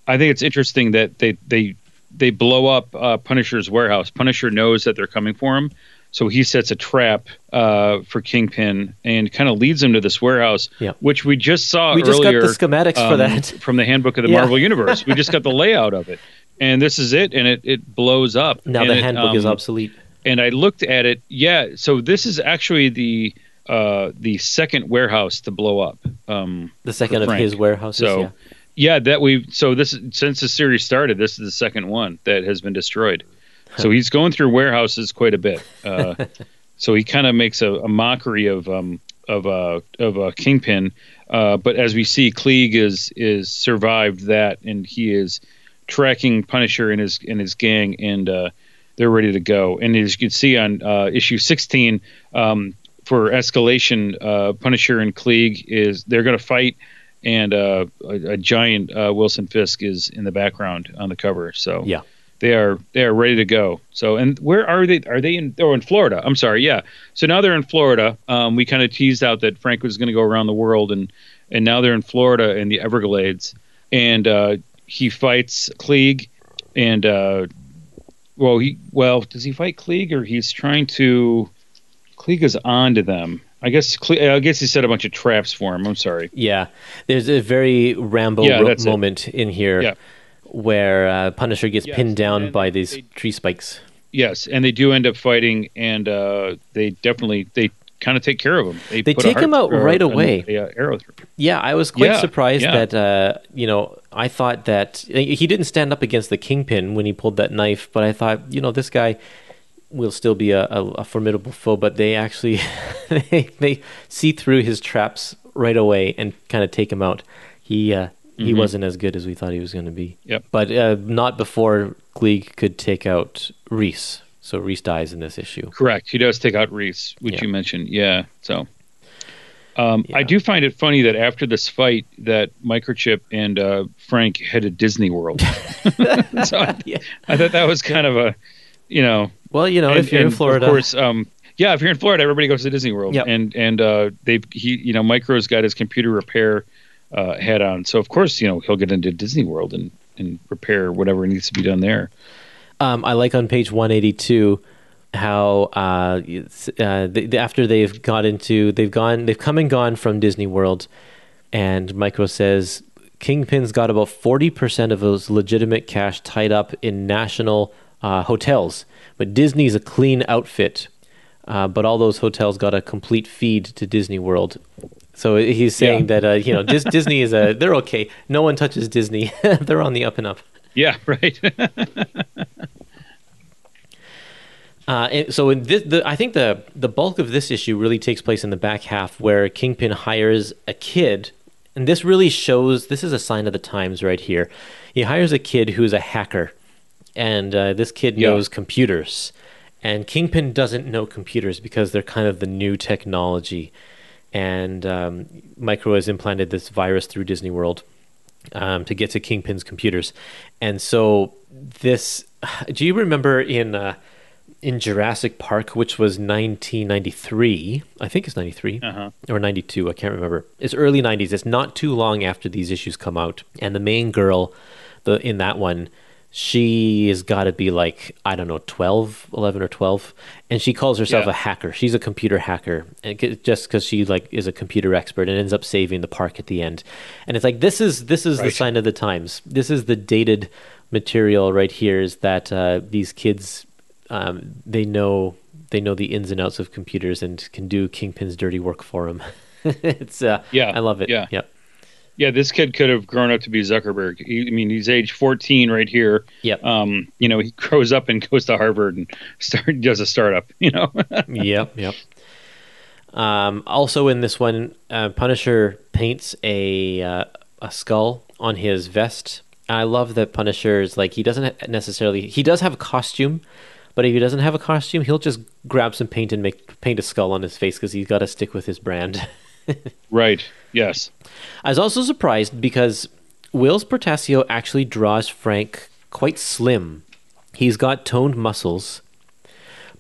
I think it's interesting that they they they blow up uh, Punisher's warehouse. Punisher knows that they're coming for him, so he sets a trap uh, for Kingpin and kind of leads him to this warehouse, which we just saw we just got the schematics for um, that. from the handbook of the Yeah. Marvel Universe. We just got the layout of it, and this is it, and it, it blows up. Now the it, handbook is um, obsolete. And I looked at it. Yeah, so this is actually the uh, the second warehouse to blow up. Um, The second of his warehouses. so yeah. yeah, that we so this since the series started, this is the second one that has been destroyed. So he's going through warehouses quite a bit. Uh, so he kind of makes a, a mockery of um, of uh, of uh, Kingpin. Uh, but as we see, Klieg is is survived that, and he is tracking Punisher and his and his gang, and uh, they're ready to go. And as you can see on uh, issue 16, um, for escalation, uh, Punisher and Klieg is they're going to fight, and uh, a, a giant uh, Wilson Fisk is in the background on the cover. So Yeah. they are they are ready to go. So and where are they? Are they in? Oh, in Florida. I'm sorry. Yeah. So now they're in Florida. Um, we kind of teased out that Frank was going to go around the world, and and now they're in Florida in the Everglades, and uh, he fights Klieg, and uh, well he well does he fight Klieg or he's trying to Klieg is on to them. I guess Klieg, I guess he set a bunch of traps for him. I'm sorry. Yeah, there's a very Rambo Yeah, ro- that's it. moment in here Yeah. where uh, Punisher gets Yes, pinned down by these they- tree spikes. Yes, and they do end up fighting, and uh, they definitely they kind of take care of him. They put take him out right or away. a, uh, arrow through. Yeah, I was quite Yeah, surprised yeah. that uh, you know I thought that he didn't stand up against the kingpin when he pulled that knife, but I thought you know this guy will still be a, a, a formidable foe. But they actually they, they see through his traps right away and kind of take him out. He uh, he wasn't as good as we thought he was going to be. Mm-hmm. Yep. But uh, not before Klieg could take out Reese. So Reese dies in this issue. Correct. He does take out Reese, which Yeah. you mentioned. Yeah. So, um, Yeah. I do find it funny that after this fight, that Microchip and uh, Frank headed Disney World. so I, Yeah. I thought that was kind of a, you know, Well, you know, and- if you're in Florida, of course, um, yeah, if you're in Florida, everybody goes to Disney World, Yep. and and uh, they've he you know Micro's got his computer repair uh, hat on, so of course you know he'll get into Disney World and and repair whatever needs to be done there. Um, I like on page 182 how uh, uh, the, the- after they've got into they've gone they've come and gone from Disney World, and Micro says Kingpin's got about 40 percent of his legitimate cash tied up in national uh, hotels, but Disney's a clean outfit. Uh, but all those hotels got a complete feed to Disney World. So he's saying Yeah. that uh, you know Dis- Disney is a they're okay. No one touches Disney. they're on the up and up. Yeah, right. Uh, and so in this, the, I think the the bulk of this issue really takes place in the back half, where Kingpin hires a kid, and this really shows this is a sign of the times right here. He hires a kid who's a hacker, and uh, this kid Yeah. knows computers, and Kingpin doesn't know computers because they're kind of the new technology, and um, Micro has implanted this virus through Disney World um, to get to Kingpin's computers, and so this. Do you remember in? Uh, in Jurassic Park, which was 1993. I think it's 93 Uh-huh. or 92. I can't remember. It's early 90s. It's not too long after these issues come out. And the main girl, the in that one, she has got to be like I don't know, 12, 11 or 12, and she calls herself Yeah. a hacker. She's a computer hacker, and just because she like is a computer expert and ends up saving the park at the end. And it's like this is this is the sign of the times. This is the dated material right here. Is that uh, these kids um, they know they know the ins and outs of computers and can do Kingpin's dirty work for him. it's uh, Yeah, I love it. yeah. yep, yeah, this kid could have grown up to be Zuckerberg. He, I mean, he's age 14 right here. yep, Um, you know, he grows up and goes to Harvard and start does a startup. You know, yep, yep. Um, also in this one, uh, Punisher paints a uh, a skull on his vest. I love that Punisher's like he doesn't necessarily he does have a costume, but if he doesn't have a costume, he'll just grab some paint and make paint a skull on his face because he's got to stick with his brand. Right. Yes. I was also surprised because Whilce Portacio actually draws Frank quite slim. He's got toned muscles,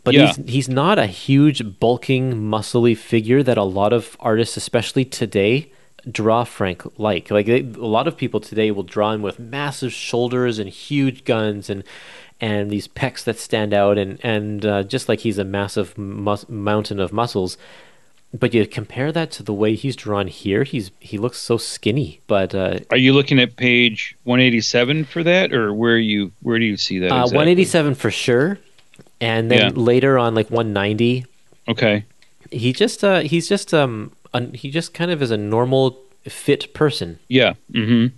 but Yeah. he's he's not a huge bulking muscly figure that a lot of artists especially today draw frank like like they, a lot of people today will draw him with massive shoulders and huge guns and and these pecs that stand out and and uh, just like he's a massive mus- mountain of muscles but you compare that to the way he's drawn here he's he looks so skinny but uh, Are you looking at page 187 for that, or where you where do you see that? uh, exactly? 187 for sure and then Yeah. later on like 190 Okay. he just uh he's just um un, he just kind of is a normal fit person Yeah. Mm-hmm.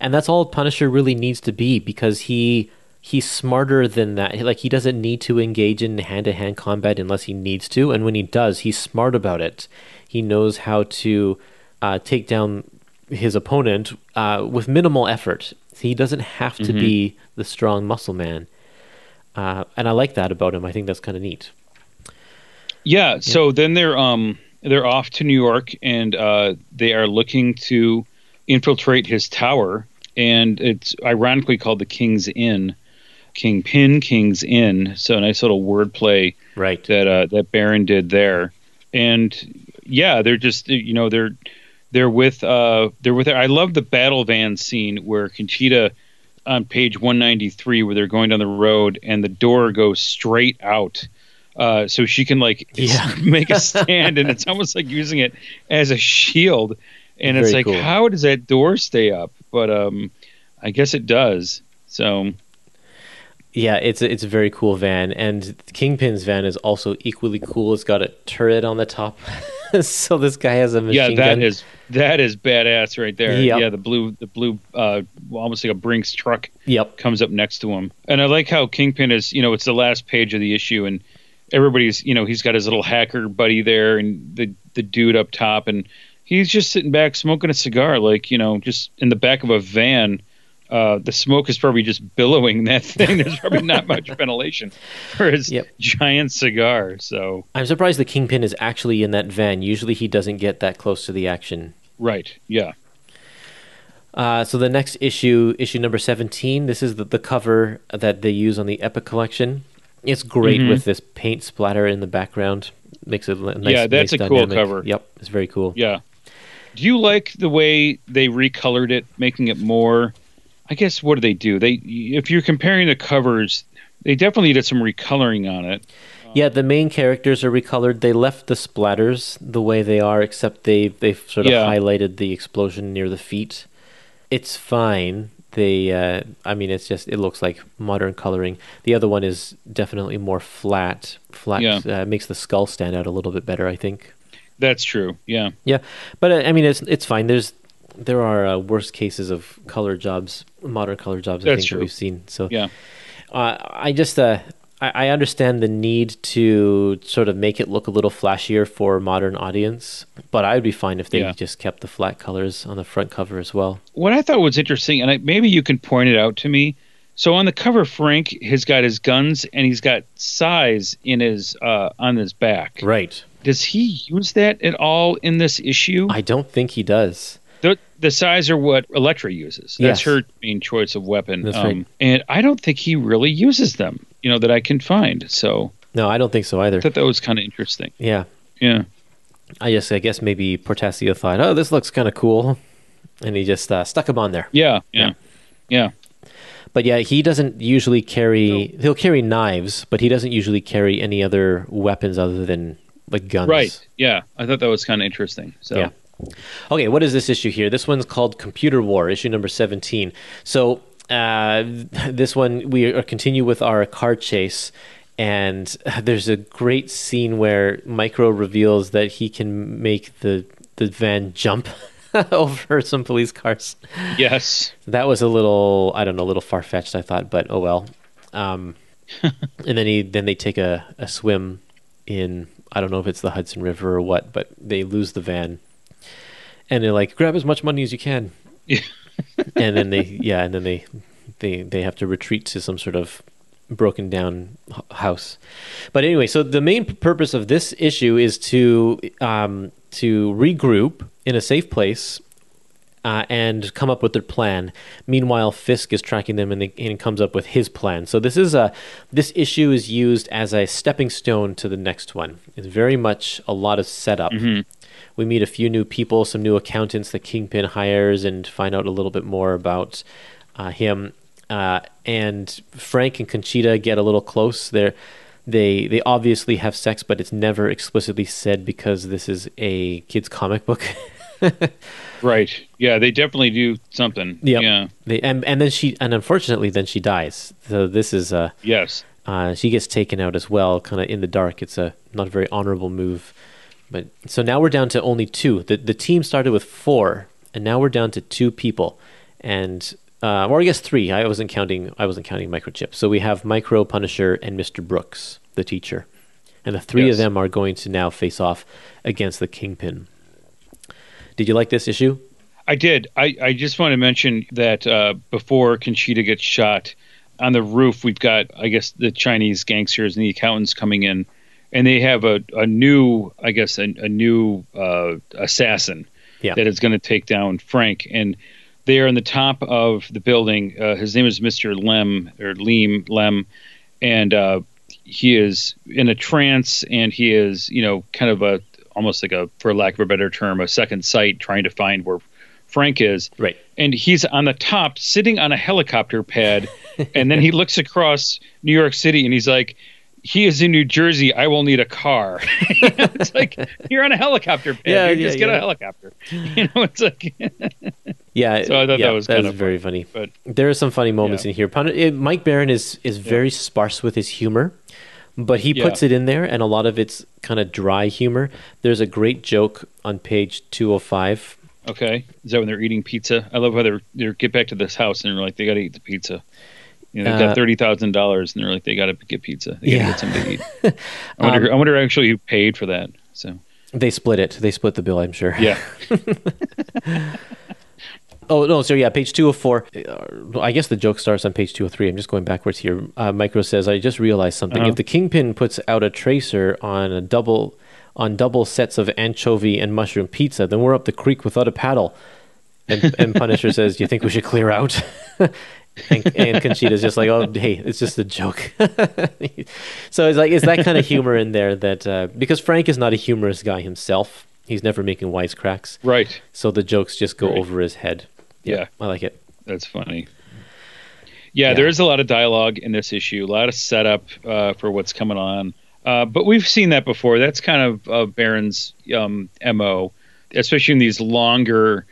and that's all punisher really needs to be because he he's smarter than that. Like he doesn't need to engage in hand-to-hand combat unless he needs to and when he does he's smart about it. He knows how to uh, take down his opponent uh, with minimal effort. He doesn't have to be the strong muscle man. Uh, and i like that about him. I think that's kind of neat Yeah. So then they're um they're off to New York and uh, they are looking to infiltrate his tower, and it's ironically called the King's Inn, Kingpin King's Inn. So a nice little wordplay right that uh, that Baron did there, and yeah, they're just you know they're they're with uh they're with I love the battle van scene where Conchita on page 193 where they're going down the road and the door goes straight out. Uh, so she can like Yeah. make a stand and it's almost like using it as a shield and it's like cool. how does that door stay up but um i guess it does so Yeah, it's a, it's a very cool van, and Kingpin's van is also equally cool. It's got a turret on the top, so this guy has a yeah machine that gun. is that is badass right there Yep. yeah the blue the blue uh almost like a brinks truck Yep. comes up next to him and i like how kingpin is you know it's the last page of the issue and everybody's you know he's got his little hacker buddy there and the the dude up top and he's just sitting back smoking a cigar like you know just in the back of a van uh, the smoke is probably just billowing that thing. There's probably not much ventilation for his Yep. giant cigar. So I'm surprised the Kingpin is actually in that van. Usually he doesn't get that close to the action. right, yeah, Uh, so the next issue, issue number 17, this is the, the cover that they use on the Epic collection. It's great Mhm. with this paint splatter in the background. Makes it nice, Yeah, that's nice a cool cover. Yep, it's very cool. yeah. Do you like the way they recolored it, making it more? I guess what do they do? They if you're comparing the covers, they definitely did some recoloring on it. Yeah, the main characters are recolored. They left the splatters the way they are, except they they've sort of Yeah. highlighted the explosion near the feet. It's fine. They, uh, I mean, it's just it looks like modern coloring. The other one is definitely more flat. Flat Yeah. uh, makes the skull stand out a little bit better, I think. That's true. Yeah, Yeah, but uh, I mean, it's it's fine. There's there are uh, worse cases of color jobs, modern color jobs. I That's think true. that we've seen. So yeah, uh, I just uh, I, I understand the need to sort of make it look a little flashier for a modern audience, but I would be fine if they Yeah. just kept the flat colors on the front cover as well. what I thought was interesting, and I, maybe you can point it out to me. So on the cover, Frank has got his guns and he's got sais in his uh, on his back. Right. Does he use that at all in this issue? I don't think he does. The the sais are what Elektra uses. That's Yes. her main choice of weapon. Um, right. And I don't think he really uses them. You know that I can find. So No, I don't think so either. I thought that was kind of interesting. Yeah, Yeah. I just I guess maybe Portacio thought, oh, this looks kind of cool, and he just uh, stuck him on there. Yeah. Yeah. Yeah. But yeah, he doesn't usually carry. He'll carry knives, but he doesn't usually carry any other weapons other than like guns. Right. Yeah. I thought that was kind of interesting. So Yeah. Okay, what is this issue here? This one's called Computer War, issue number 17. So, uh, this one, we are continue with our car chase, and there's a great scene where Micro reveals that he can make the, the van jump over some police cars. yes. That was a little, I don't know, a little far fetched, I thought, but oh well. Um, and then he then they take a, a swim in I don't know if it's the Hudson River or what, but they lose the van, and they're like, grab as much money as you can, Yeah. and then they yeah, and then they they they have to retreat to some sort of broken down house. But anyway, so the main purpose of this issue is to um, to regroup in a safe place uh, and come up with their plan. Meanwhile, Fisk is tracking them and, they, and comes up with his plan. So this is a this issue is used as a stepping stone to the next one. It's very much a lot of setup. We meet a few new people, some new accountants that Kingpin hires, and find out a little bit more about uh, him. Uh, and Frank and Conchita get a little close. They're they they obviously have sex, but it's never explicitly said because this is a kids comic book. Right. Yeah, they definitely do something. Yep. Yeah. They, and and then she and unfortunately then she dies. So this is uh, Yes. uh she gets taken out as well, kind of in the dark. It's a not a very honorable move. But so now we're down to only two. The the team started with four, and now we're down to two people, and uh, or I guess three. I wasn't counting. I wasn't counting microchip. So we have Micro Punisher and Mister Brooks, the teacher, and the three Yes. of them are going to now face off against the Kingpin. Did you like this issue? I did. I, I just want to mention that uh, before Conchita gets shot, on the roof we've got, I guess, the Chinese gangsters and the accountants coming in, and they have a, a new, I guess, a, a new uh, assassin Yeah. that is going to take down Frank. And they are on the top of the building. Uh, his name is Mister Lem or Leem Lem, and uh, he is in a trance, and he is, you know, kind of a almost like a, for lack of a better term, a second sight, trying to find where Frank is. Right. And he's on the top, sitting on a helicopter pad, and then he looks across New York City, and he's like. He is in New Jersey. I will need a car. it's like you're on a helicopter pad. Yeah, You yeah, just get yeah. a helicopter. You know, it's like Yeah, So I thought yeah, that was that kind was of very funny. but- there are some funny moments in here. Pun- it- Mike Baron is is very sparse with his humor, but he puts it in there, and a lot of it's kind of dry humor. There's a great joke on page two hundred five. Okay, is that when they're eating pizza? I love how they're they get back to this house and they're like they got to eat the pizza. You know, they've Uh, got thirty thousand dollars and they're like they got to get pizza. They got to Yeah. get something to eat. I wonder. Um, I wonder actually who paid for that. So They split it. They split the bill. I'm sure. yeah, Oh no, so yeah, page two hundred four. Uh, I guess the joke starts on page two hundred three. I'm just going backwards here. Uh, Micro says, "I just realized something. Uh-huh. If the Kingpin puts out a tracer on a double on double sets of anchovy and mushroom pizza, then we're up the creek without a paddle." And, and Punisher says, "Do you think we should clear out?" And, and Conchita's just like, "Oh, hey, it's just a joke." so it's like it's that kind of humor in there that uh, because Frank is not a humorous guy himself, he's never making wisecracks. right. So the jokes just go Right. over his head. Yeah. I like it. That's funny. Yeah, Yeah. there is a lot of dialogue in this issue, a lot of setup uh, for what's coming on. Uh, but we've seen that before. That's kind of uh, Baron's um, mo, especially in these longer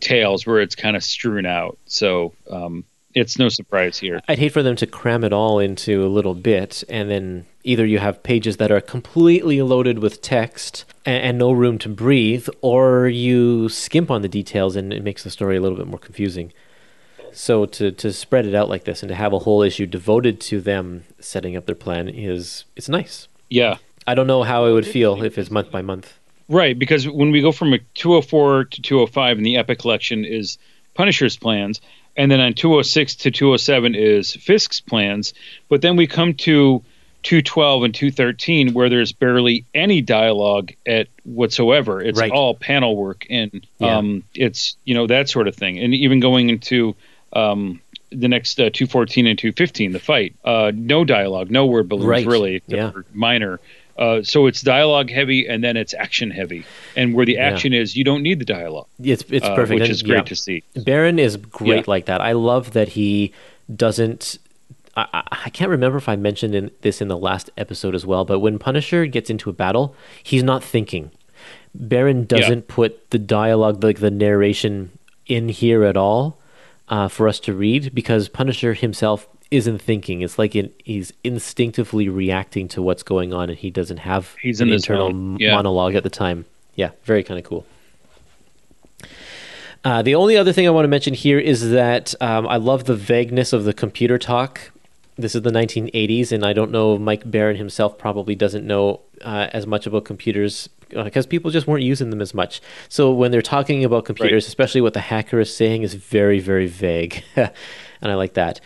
tales where it's kind of strewn out. So um, it's no surprise here. I'd hate for them to cram it all into a little bit, and then either you have pages that are completely loaded with text and, and no room to breathe, or you skimp on the details and it makes the story a little bit more confusing. So to to spread it out like this and to have a whole issue devoted to them setting up their plan is it's nice. Yeah. I don't know how it would feel if it's month by month. Right, because when we go from a 204 to 205 in the Epic collection is Punisher's plans, and then on 206 to 207 is Fisk's plans, but then we come to 212 and 213 where there's barely any dialogue at whatsoever. It's Right. all panel work and Yeah. um, it's you know that sort of thing, and even going into um, the next uh, 214 and 215, the fight, uh, no dialogue, no word balloons Right. really, Yeah. minor. Uh, so it's dialogue heavy and then it's action heavy, and where the Yeah. action is, you don't need the dialogue, It's it's uh, perfect, which and- is great yeah. to see. Baron is great Yeah. like that. I love that he doesn't. I, I I can't remember if I mentioned in, this in the last episode as well, but when Punisher gets into a battle, he's not thinking. Baron doesn't put the dialogue, like the narration, in here at all uh, for us to read because Punisher himself isn't thinking. It's like it, he's instinctively reacting to what's going on, and he doesn't have He's an in internal Yeah. monologue at the time. Yeah, very kind of cool. Uh, the only other thing I want to mention here is that um, I love the vagueness of the computer talk this is the 1980s, and I don't know. Mike Baron himself probably doesn't know uh, as much about computers because people just weren't using them as much. So when they're talking about computers, Right. especially what the hacker is saying, is very, very vague, and I like that.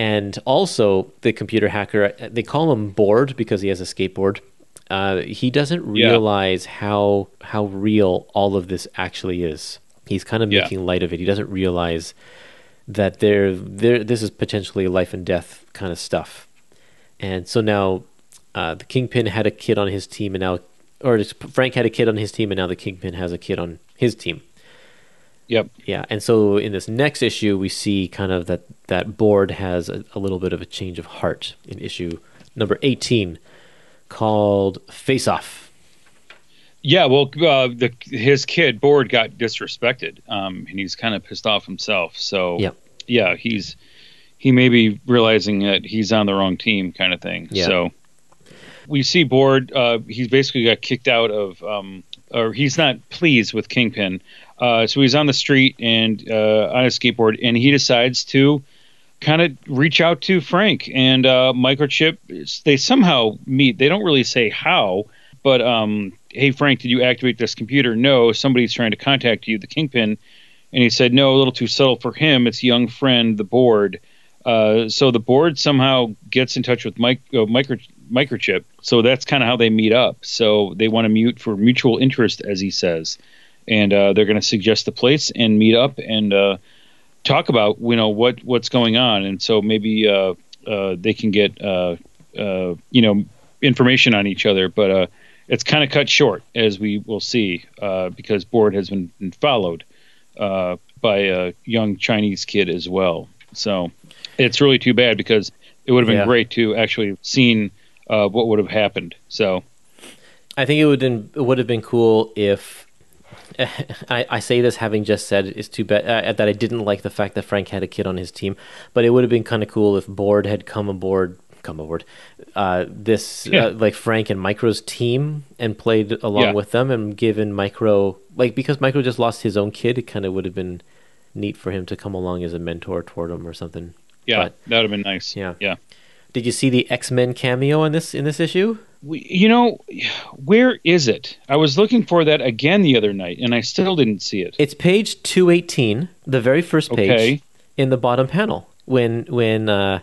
And also, the computer hacker, they call him bored because he has a skateboard. Uh, he doesn't Yeah. realize how how real all of this actually is. He's kind of Yeah. making light of it. He doesn't realize that there there this is potentially life and death kind of stuff. And so now uh, the Kingpin had a kid on his team, and now or Frank had a kid on his team, and now the Kingpin has a kid on his team. Yep. Yeah, and so in this next issue, we see kind of that that board has a, a little bit of a change of heart in issue number eighteen, called Face Off. Yeah, well, uh, the his kid Board got disrespected, um, and he's kind of pissed off himself. So Yep. yeah, he's he may be realizing that he's on the wrong team, kind of thing. Yeah. So we see Board. Uh, he's basically got kicked out of, um, or he's not pleased with Kingpin. Uh, so he's on the street and uh, on a skateboard, and he decides to kind of reach out to Frank and uh, Microchip. They somehow meet. They don't really say how, but um, hey, Frank, did you activate this computer? No, somebody's trying to contact you, the Kingpin. And he said, no, a little too subtle for him. It's young friend, the board. Uh, so the board somehow gets in touch with Mike, uh, micro, Microchip. So that's kind of how they meet up. So they want to mute for mutual interest, as he says. And uh, they're going to suggest the place and meet up and uh, talk about you know what what's going on. And so maybe uh, uh, they can get uh, uh, you know information on each other. But uh, it's kind of cut short, as we will see, uh, because Board has been, been followed uh, by a young Chinese kid as well. So it's really too bad because it would have been Yeah. great to actually have seen uh, what would have happened. So I think it would been, it would have been cool if I, I say this having just said it's too bad uh, that I didn't like the fact that Frank had a kid on his team, but it would have been kind of cool if Board had come aboard, come aboard, uh, this Yeah. uh, like Frank and Micro's team and played along Yeah. with them and given Micro like because Micro just lost his own kid, it kind of would have been neat for him to come along as a mentor toward him or something. yeah, But- that would have been nice. Yeah. yeah. Did you see the X Men cameo in this in this issue? We, you know, where is it? I was looking for that again the other night, and I still didn't see it. It's page two eighteen, the very first page Okay. in the bottom panel when when uh,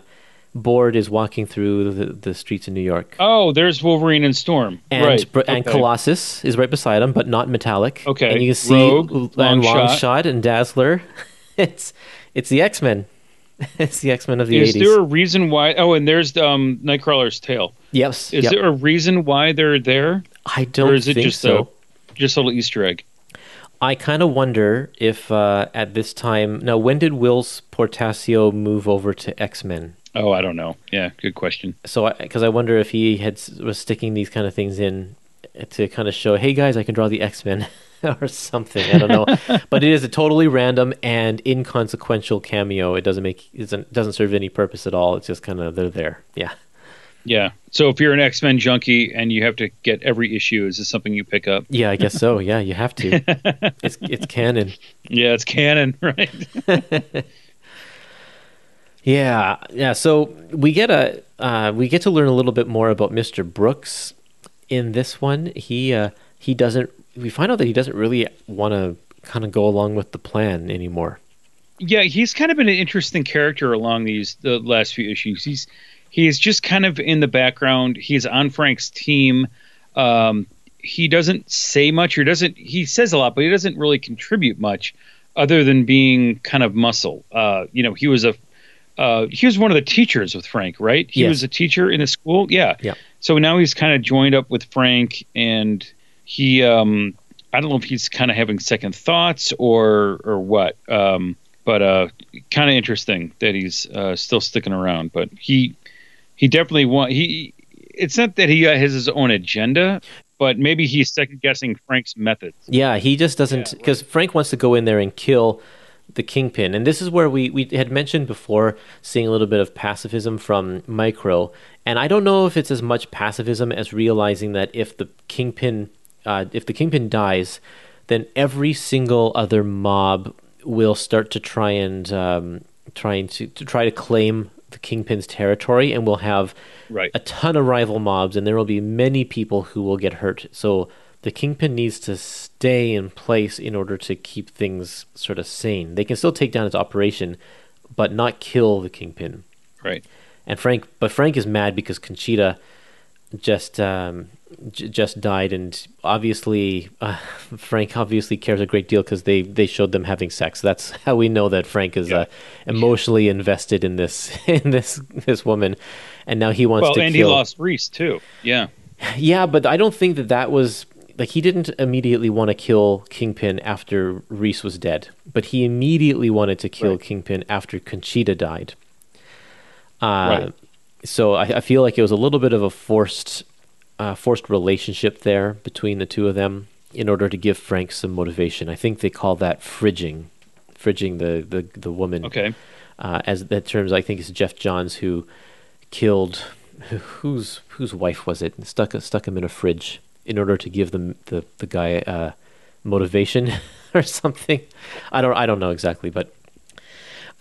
Board is walking through the, the streets of New York. Oh, there's Wolverine and Storm. And, right. br- and okay. Colossus is right beside him, but not metallic. Okay. and you can see Rogue, L- and Longshot. Longshot and Dazzler. it's it's the X Men. it's the X Men of the Is eighties. there a reason why? Oh, and there's um, Nightcrawler's tail. yes. Is yep. there a reason why they're there, I don't or is it just so. a just a little Easter egg? I kind of wonder if uh, at this time now when did Whilce Portacio move over to X Men? Oh, I don't know. Yeah, good question. so because I, wonder if he had was sticking these kind of things in to kind of show, hey guys, I can draw the X Men or something. I don't know, but it is a totally random and inconsequential cameo. It doesn't make it doesn't, serve any purpose at all. It's just kind of they're there. Yeah, Yeah. So if you're an X Men junkie and you have to get every issue, is this something you pick up? yeah, I guess so. Yeah, you have to. it's it's canon. Yeah, it's canon, right? Yeah, yeah. So we get a uh, we get to learn a little bit more about Mister Brooks in this one. He uh, he doesn't. We find out that he doesn't really want to kind of go along with the plan anymore. yeah, he's kind of been an interesting character along these the last few issues. He's he's just kind of in the background. He's on Frank's team. Um, he doesn't say much or doesn't he says a lot, but he doesn't really contribute much other than being kind of muscle. Uh, you know, he was a uh, he was one of the teachers with Frank, right? He Yes. was a teacher in a school. Yeah. Yeah. So now he's kind of joined up with Frank and he um I don't know if he's kind of having second thoughts or or what. Um but uh kind of interesting that he's uh still sticking around, but he he definitely want he it's not that he uh, has his own agenda, but maybe he's second guessing Frank's methods. Yeah, he just doesn't because Frank wants to go in there and kill the kingpin, and this is where we we had mentioned before seeing a little bit of pacifism from Micro, and I don't know if it's as much pacifism as realizing that if the kingpin uh, if the kingpin dies, then every single other mob will start to try and um, trying to, to try to claim the Kingpin's territory and we'll have Right. a ton of rival mobs, and there will be many people who will get hurt. So the Kingpin needs to stay in place in order to keep things sort of sane. They can still take down its operation, but not kill the Kingpin. Right. And Frank, but Frank is mad because Conchita just um, j- just died, and obviously uh, Frank obviously cares a great deal because they they showed them having sex. That's how we know that Frank is uh, emotionally invested in this in this this woman, and now he wants Well, to and kill. he lost Reese too. Yeah. Yeah, but I don't think that that was like he didn't immediately want to kill Kingpin after Reese was dead, but he immediately wanted to kill Right. Kingpin after Conchita died. Uh, Right. So I, I feel like it was a little bit of a forced, uh, forced relationship there between the two of them in order to give Frank some motivation. I think they call that fridging, fridging the the, the woman Okay. uh, as that terms I think it's Geoff Johns who killed whose whose wife was it stuck stuck him in a fridge in order to give them the the guy uh, motivation or something I don't I don't know exactly but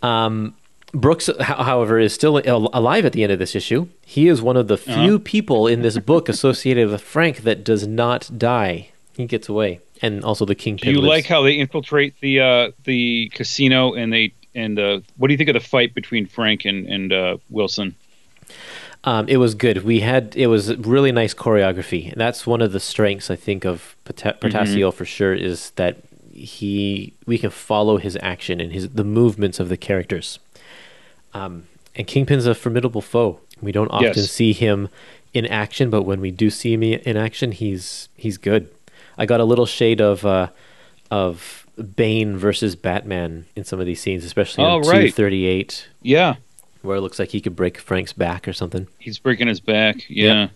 um, Brooks however is still alive at the end of this issue he is one of the few people in this book associated with Frank that does not die he gets away and also the Do you lives. like how they infiltrate the uh, the casino and they and uh, what do you think of the fight between Frank and and uh, Wilson? Um, it was good. We had it was really nice choreography. That's one of the strengths I think of Pota- Portacio for sure is that he we can follow his action and his the movements of the characters. Um, and Kingpin's a formidable foe. We don't often Yes. see him in action, but when we do see him in action, he's he's good. I got a little shade of uh, of Bane versus Batman in some of these scenes, especially Oh, on right. two thirty eight, Yeah, where it looks like he could break Frank's back or something. he's breaking his back. Yeah.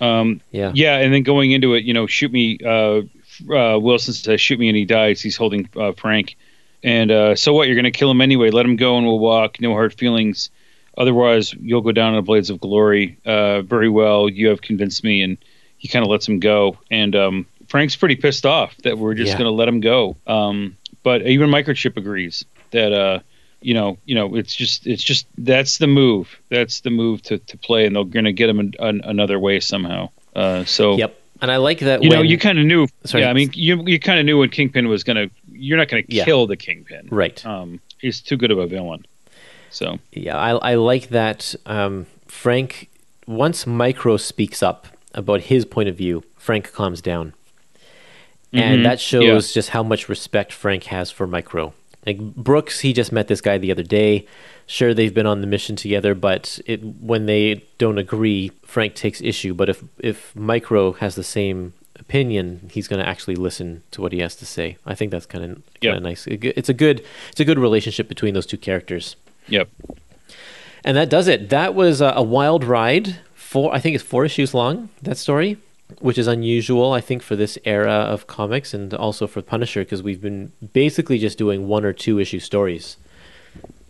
Um, Yeah. yeah, and then going into it, you know, shoot me. Uh, uh, Wilson says, "Shoot me," and he dies. He's holding uh, Frank, and uh, so what? You're going to kill him anyway. Let him go, and we'll walk. No hard feelings. Otherwise, you'll go down in the blades of glory. Uh, very well. You have convinced me, and he kind of lets him go. And um, Frank's pretty pissed off that we're just Yeah. going to let him go. Um, but even Microchip agrees that uh, you know, you know, it's just, it's just that's the move. That's the move to, to play, and they're going to get him an, an, another way somehow. Uh, so Yep. And I like that you know, you kind of knew. Sorry. Yeah, I mean, you you kind of knew when Kingpin was going to. You're not going to Yeah. kill the Kingpin. right. Um, he's too good of a villain. So Yeah, I, I like that. Um, Frank, once Micro speaks up about his point of view, Frank calms down. And Mhm. that shows just how much respect Frank has for Micro. Like Brooks, he just met this guy the other day. Sure, they've been on the mission together, but it, when they don't agree, Frank takes issue. But if if Micro has the same opinion, he's going to actually listen to what he has to say. I think that's kind of of nice. It's a good it's a good relationship between those two characters. yep. And that does it. That was a, a wild ride. Four, I think it's four issues long. That story, which is unusual, I think, for this era of comics and also for Punisher, because we've been basically just doing one or two issue stories.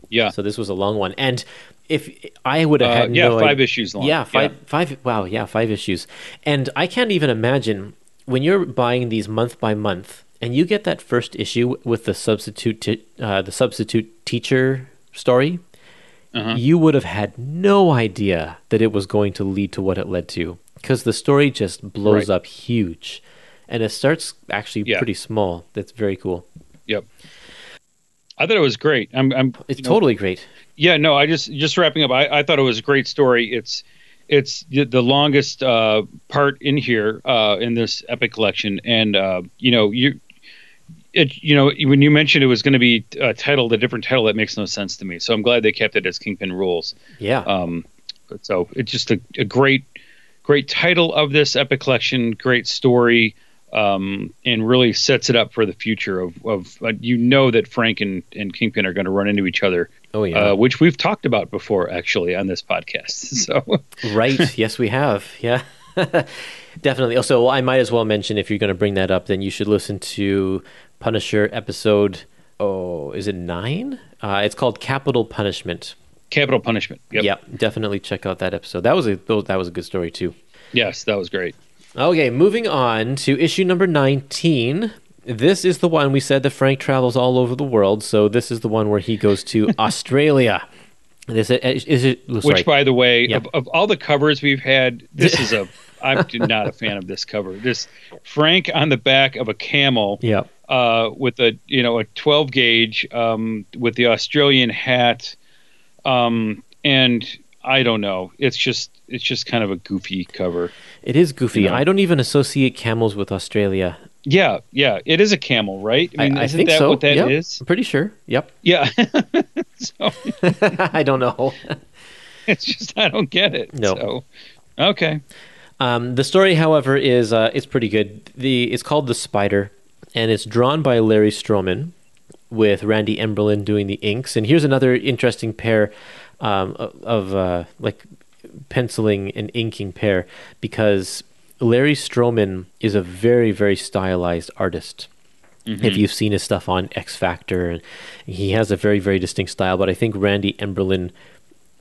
Yeah. So this was a long one. And if I would have Uh, had yeah, no five idea- issues long. Yeah, five, Yeah. five. Wow, yeah, five issues. And I can't even imagine when you're buying these month by month, and you get that first issue with the substitute, t- uh, the substitute teacher story. Uh-huh. You would have had no idea that it was going to lead to what it led to, because the story just blows Right. up huge, and it starts actually Yeah. pretty small. That's very cool. Yep. I thought it was great. I'm. I'm It's you know, totally great. Yeah, no, I just just wrapping up. I, I thought it was a great story. It's it's the, the longest uh, part in here uh, in this epic collection, and uh, you know you. It, you know, when you mentioned it was going to be uh, titled a different title, that makes no sense to me. So I'm glad they kept it as Kingpin Rules. Yeah. Um, but so it's just a, a great, great title of this epic collection, great story, um, and really sets it up for the future of, of uh, you know that Frank and, and Kingpin are going to run into each other, oh yeah. uh, which we've talked about before actually on this podcast. So Right. yes, we have. Yeah. Definitely. Also, I might as well mention if you're going to bring that up, then you should listen to Punisher episode. Oh, is it nine? Uh, it's called Capital Punishment. capital punishment. Yep. Yep. Definitely check out that episode. That was a that was a good story too. Yes, that was great. Okay, moving on to issue number 19. This is the one we said that Frank travels all over the world, so this is the one where he goes to Australia. This is, is it, oh, Which, by the way, Yeah. of, of all the covers we've had, this is a. I'm not a fan of this cover. This Frank on the back of a camel yeah. uh, with a you know a 12 gauge um, with the Australian hat, um, and I don't know. It's just it's just kind of a goofy cover. It is goofy. You know. I don't even associate camels with Australia. Yeah, yeah. It is a camel, right? I mean, I, I isn't think that so. what that is? Yep. I'm pretty sure. Yep. Yeah. so I don't know. it's just I don't get it. No. So okay. Um, the story, however, is uh, it's pretty good. The it's called The Spider, and it's drawn by Larry Stroman, with Randy Emberlin doing the inks. And here's another interesting pair um, of, of uh, like penciling and inking pair because Larry Stroman is a very very stylized artist. If you've seen his stuff on X Factor, he has a very very distinct style. But I think Randy Emberlin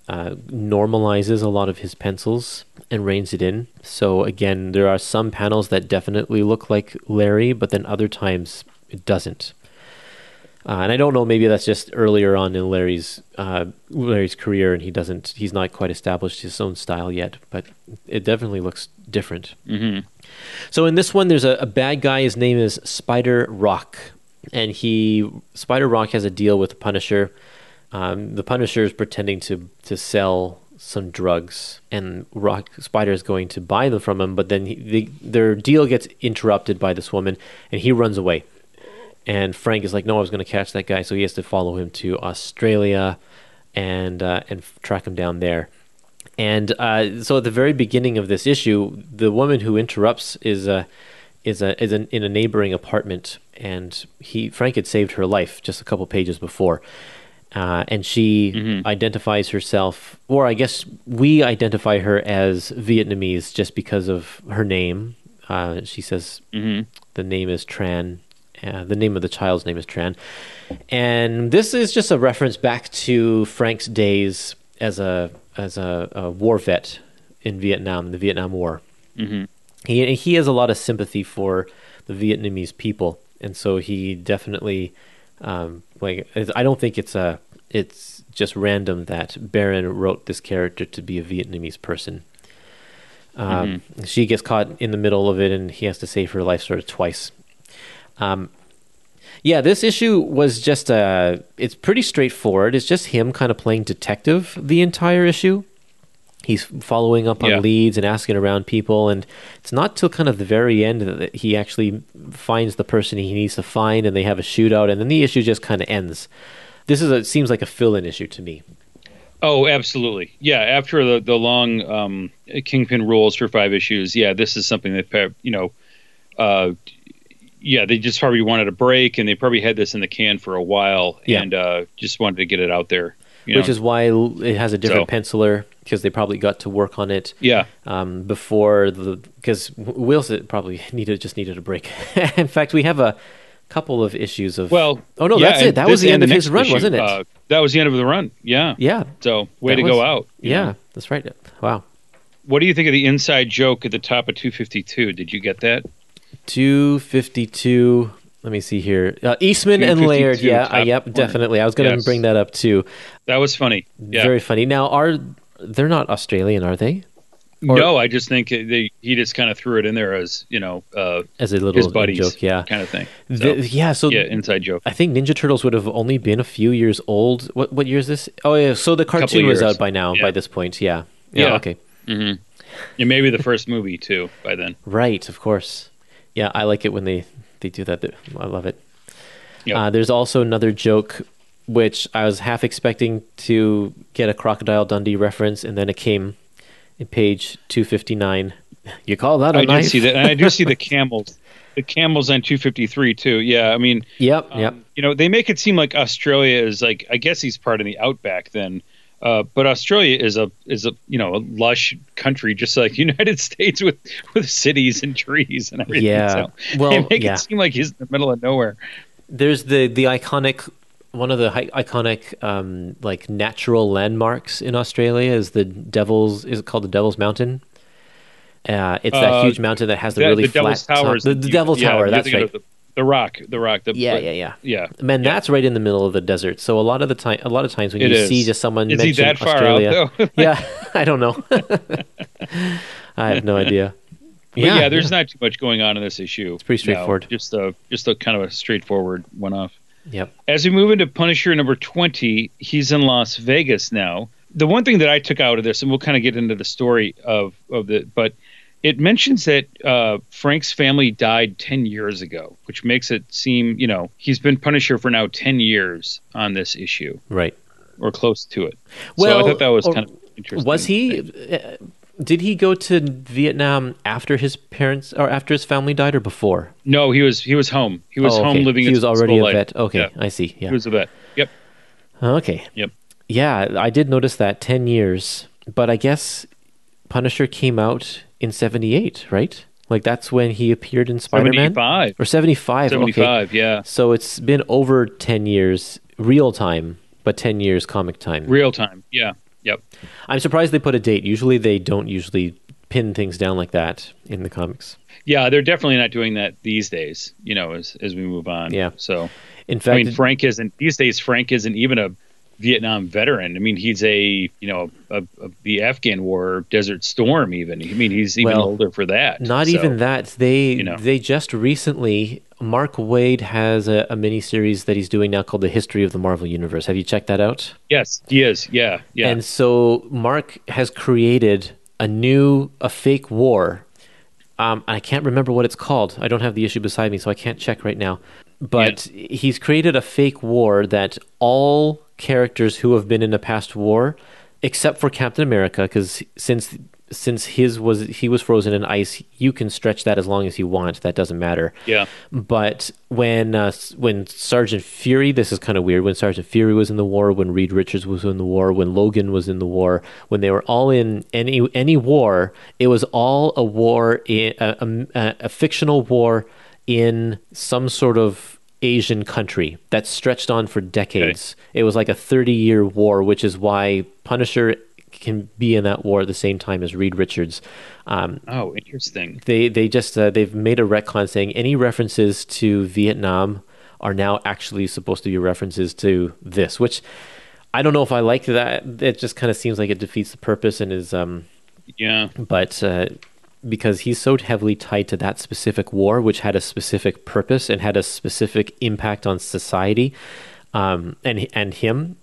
uh, normalizes a lot of his pencils and reins it in. So again, there are some panels that definitely look like Larry, but then other times it doesn't. Uh, and I don't know, maybe that's just earlier on in Larry's uh, Larry's career, and he doesn't, he's not quite established his own style yet. But it definitely looks different. hmm So in this one, there's a, a bad guy. His name is Spider Rock, and he Spider Rock has a deal with the Punisher. Um, the Punisher is pretending to to sell some drugs, and Rock Spider is going to buy them from him. But then he, the, their deal gets interrupted by this woman, and he runs away. And Frank is like, "No, I was going to catch that guy," so he has to follow him to Australia, and uh, and track him down there. And uh, so at the very beginning of this issue, the woman who interrupts is a is a is an, in a neighboring apartment, and he Frank had saved her life just a couple pages before, uh, and she identifies herself, or I guess we identify her as Vietnamese just because of her name. Uh, she says the name is Tran. Uh, the name of the child's name is Tran, and this is just a reference back to Frank's days as a as a, a war vet in Vietnam, the Vietnam War. hmm He he has a lot of sympathy for the Vietnamese people, and so he definitely um, like. I don't think it's a it's just random that Baron wrote this character to be a Vietnamese person. Um, She gets caught in the middle of it, and he has to save her life sort of twice. Um, yeah, this issue was just uh it's pretty straightforward. It's just him kind of playing detective the entire issue. He's following up on Yeah. leads and asking around people, and it's not till kind of the very end that he actually finds the person he needs to find, and they have a shootout, and then the issue just kind of ends. This is a, it seems like a fill-in issue to me. Oh, absolutely. Yeah, after the the long um, Kingpin rules for five issues, yeah, this is something that you know, uh, yeah, they just probably wanted a break, and they probably had this in the can for a while, Yeah. and uh, just wanted to get it out there. You which know? is why it has a different So- penciler because they probably got to work on it yeah, um, before the because Whilce probably needed just needed a break. In fact, we have a couple of issues of well, Oh, no, yeah, that's it. That was the end of his run, issue, wasn't it? Uh, that was the end of the run. Yeah. yeah So way That to was- go out. yeah know. that's right wow What do you think of the inside joke at the top of 252? Did you get that? Two fifty two. Let me see here. Uh, Eastman and Laird. Yeah, uh, yep, corner. definitely. I was going to Yes. bring that up too. That was funny. Yeah. Very funny. Now, are they're not Australian, are they? or- no, I just think they, he just kind of threw it in there as you know uh, As a little buddies joke, yeah. kind of thing. So, The- yeah. So yeah, inside joke. I think Ninja Turtles would have only been a few years old. What what year is this? Oh yeah, so the cartoon was out by now. Yeah. By this point, yeah. yeah. Yeah. Okay. hmm And maybe the first movie too by then. Right. Of course. Yeah, I like it when they they do that. I love it. Yep. Uh, there's also another joke which I was half expecting to get a Crocodile Dundee reference, and then it came in page 259. You call that a I knife? did see that, and I do see the camels. The camels on 253 too. Yeah, I mean, Yep. um, Yep. you know, they make it seem like Australia is like I guess he's part of the outback then. Uh, but Australia is a is a you know a lush country just like United States with with cities and trees and everything. Yeah. So Well, they make yeah. it seem like he's in the middle of nowhere. There's the the iconic one of the iconic um, like natural landmarks in Australia is the Devil's is it called the Devil's Mountain? Uh, it's that Uh, huge mountain that has the The- really the Devil's flat top- Towers. The, the Devil's yeah, Tower. That's right. of The Rock, The Rock. The, Yeah, yeah, yeah. yeah. Man, that's right in the middle of the desert. So a lot of the time, a lot of times when It you is. see just someone Is he mention that far Australia, out though? yeah, I don't know. I have no idea. But yeah, there's not too much going on in this issue. It's pretty straightforward. Just a just a kind of a straightforward one off. Yep. As we move into Punisher number 20, he's in Las Vegas now. The one thing that I took out of this, and we'll kind of get into the story of, of the, but it mentions that uh, Frank's family died 10 years ago, which makes it seem, you know, he's been Punisher for now 10 years on this issue Right. or close to it. Well, so I thought that was kind of interesting. Was he? Uh, did he go to Vietnam after his parents or after his family died, or before? No, he was he was home. He was Oh, home living He was already a life. vet. Okay, Yeah. I see. Yeah. He was a vet. Yep. okay. Yep. Yeah, I did notice that ten years, but I guess Punisher came out in '78, right? Like that's when he appeared in Spider-Man, 75. or '75. Okay. 75, yeah. So it's been over ten years, real time, but ten years comic time. Real time. Yeah. Yep. I'm surprised they put a date. Usually they don't usually pin things down like that in the comics. Yeah, they're definitely not doing that these days, you know, as as we move on. Yeah. So In fact, I mean Frank isn't these days Frank isn't even a Vietnam veteran. I mean, he's a you know a, a, the Afghan War, Desert Storm. Even I mean, he's even Well, older for that. Not So, even that. They you know. they just recently Mark Waid has a, a mini series that he's doing now called The History of the Marvel Universe. Have you checked that out? Yes, he is. Yeah, yeah. And so Mark has created a new a fake war. Um, I can't remember what it's called. I don't have the issue beside me, so I can't check right now. But he's created a fake war that all characters who have been in a past war, except for Captain America, because since since his was he was frozen in ice, you can stretch that as long as you want. That doesn't matter. yeah. But when uh, when Sergeant Fury, this is kind of weird. When Sergeant Fury was in the war, when Reed Richards was in the war, when Logan was in the war, when they were all in any any war, it was all a war, in, a, a, a fictional war in some sort of Asian country that stretched on for decades. It was like a thirty year war, which is why Punisher can be in that war at the same time as Reed Richards. Um, Oh, interesting. they they just uh, they've made a retcon saying any references to Vietnam are now actually supposed to be references to this, which I don't know if I like that. It just kind of seems like it defeats the purpose and is um Yeah. but uh, because he's so heavily tied to that specific war, which had a specific purpose and had a specific impact on society, um, and and him.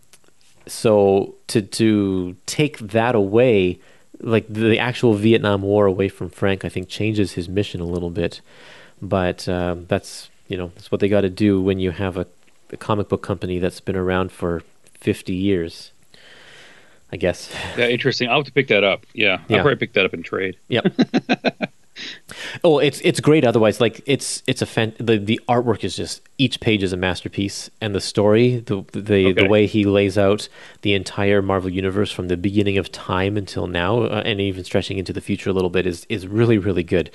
So to to take that away, like the actual Vietnam War away from Frank, I think changes his mission a little bit. But um, that's you know that's what they got to do when you have a, a comic book company that's been around for fifty years. I guess. Yeah, interesting. I'll have to pick that up. Yeah. Yeah. I'll probably pick that up in trade. Yep. oh, it's it's great. Otherwise, like it's it's a fan. The the artwork is just each page is a masterpiece, and the story, the the the way he lays out the entire Marvel universe from the beginning of time until now, uh, and even stretching into the future a little bit, is is really really good.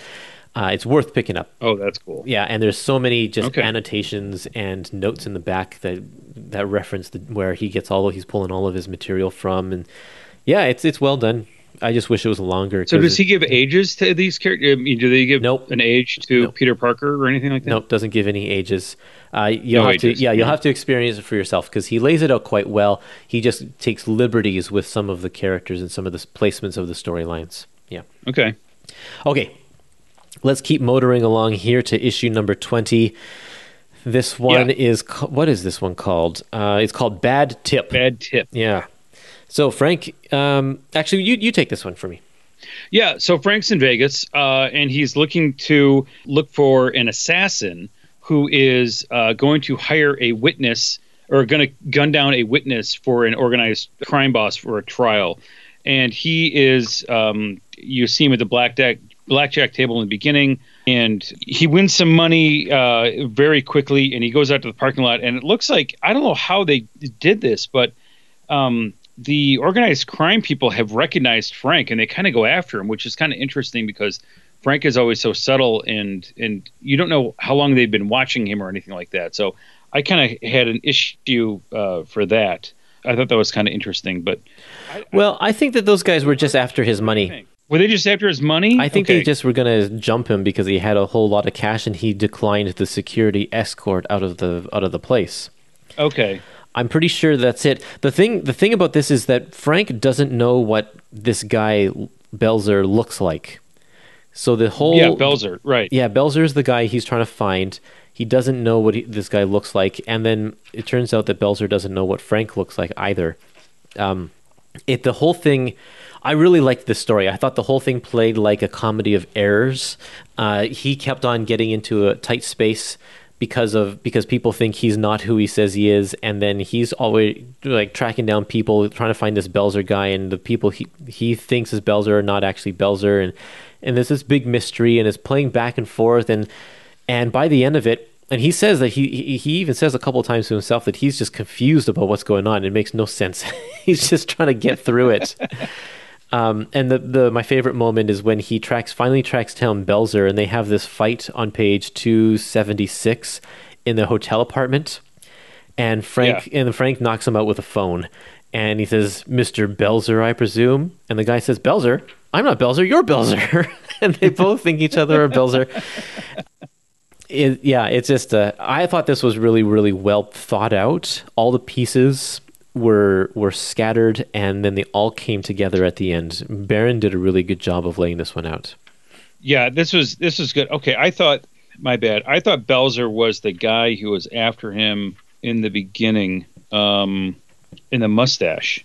Uh, it's worth picking up. Oh, that's cool. Yeah, and there's so many just Okay. annotations and notes in the back that that reference the, where he gets all of, he's pulling all of his material from, and yeah, it's it's well done. I just wish it was longer. So does he give ages to these characters? I mean, do they give Nope. an age to Nope. Peter Parker or anything like that? Nope, doesn't give any ages. Uh, you'll No have to, ages, yeah, you'll have to experience it for yourself because he lays it out quite well. He just takes liberties with some of the characters and some of the placements of the storylines. Yeah. Okay. Okay, let's keep motoring along here to issue number twenty. This one Yeah. is what is this one called? Uh, it's called Bad Tip. Bad tip. Yeah. So Frank, um, actually, you you take this one for me. Yeah, so Frank's in Vegas, uh, and he's looking to look for an assassin who is uh, going to hire a witness or going to gun down a witness for an organized crime boss for a trial. And he is, um, you see him at the blackjack blackjack table in the beginning, and he wins some money uh, very quickly, and he goes out to the parking lot, and it looks like I don't know how they did this, but um, the organized crime people have recognized Frank and they kind of go after him, which is kind of interesting because Frank is always so subtle and and you don't know how long they've been watching him or anything like that. So I kind of had an issue uh, for that. I thought that was kind of interesting, but Well, I think that those guys were just after his money. Were they just after his money? I think okay. they just were going to jump him because he had a whole lot of cash and he declined the security escort out of the out of the place. Okay. I'm pretty sure that's it. The thing the thing about this is that Frank doesn't know what this guy Belzer looks like. So the whole Yeah, Belzer. Right. yeah, Belzer's the guy he's trying to find. He doesn't know what he, this guy looks like, and then it turns out that Belzer doesn't know what Frank looks like either. Um, it the whole thing. I really liked this story. I thought the whole thing played like a comedy of errors. Uh, he kept on getting into a tight space because of because people think he's not who he says he is, and then he's always like tracking down people trying to find this Belzer guy, and the people he he thinks is Belzer are not actually Belzer, and and there's this big mystery, and it's playing back and forth, and and by the end of it, and he says that he he, even says a couple times to himself that he's just confused about what's going on. It makes no sense. he's just trying to get through it. Um, and the, the my favorite moment is when he tracks finally tracks down Belzer, and they have this fight on page two seventy six in the hotel apartment, and Frank and Frank knocks him out with a phone, and he says, "Mister Belzer, I presume," and the guy says, "Belzer, I'm not Belzer, you're Belzer," and they both think each other are Belzer. It, yeah, it's just uh, I thought this was really really well thought out. All the pieces were were scattered and then they all came together at the end. Baron did a really good job of laying this one out. Yeah, this was this was good. Okay, I thought my bad. I thought Belzer was the guy who was after him in the beginning, um, in the mustache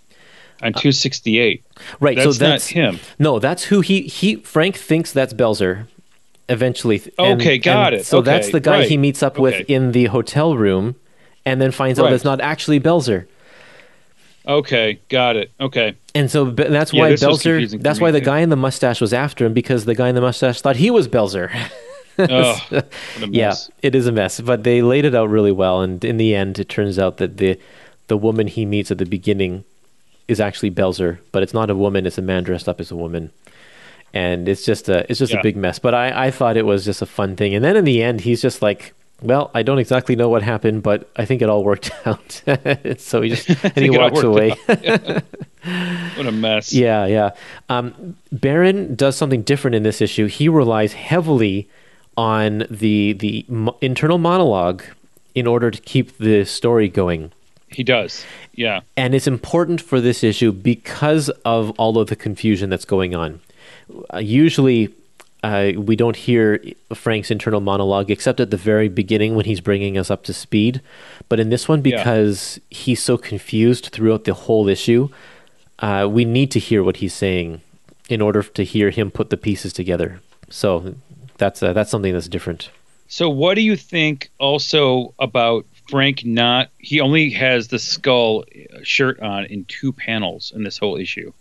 on 268. Right, That's so that's not him. No, that's who he he Frank thinks that's Belzer eventually. Okay, got it. So Okay, that's the guy right. he meets up with Okay. in the hotel room and then finds out Right. it's not actually Belzer. Okay, got it. Okay, And so that's Yeah, why Belzer. That's why the too. guy in the mustache was after him because the guy in the mustache thought he was Belzer. oh, Yeah, it is a mess, but they laid it out really well. And in the end, it turns out that the the woman he meets at the beginning is actually Belzer, but it's not a woman; it's a man dressed up as a woman. And it's just a it's just Yeah. a big mess. But I I thought it was just a fun thing. And then in the end, he's just like. Well, I don't exactly know what happened, but I think it all worked out. so he just and he think it all walks away. What a mess. Yeah, yeah. Um, Baron does something different in this issue. He relies heavily on the the mo- internal monologue in order to keep the story going. He does. Yeah. And it's important for this issue because of all of the confusion that's going on. Uh, usually, uh, we don't hear Frank's internal monologue except at the very beginning when he's bringing us up to speed. But in this one, Yeah. because he's so confused throughout the whole issue, uh, we need to hear what he's saying in order to hear him put the pieces together. So that's uh, that's something that's different. So, what do you think also about Frank not? He only has the skull shirt on in two panels in this whole issue.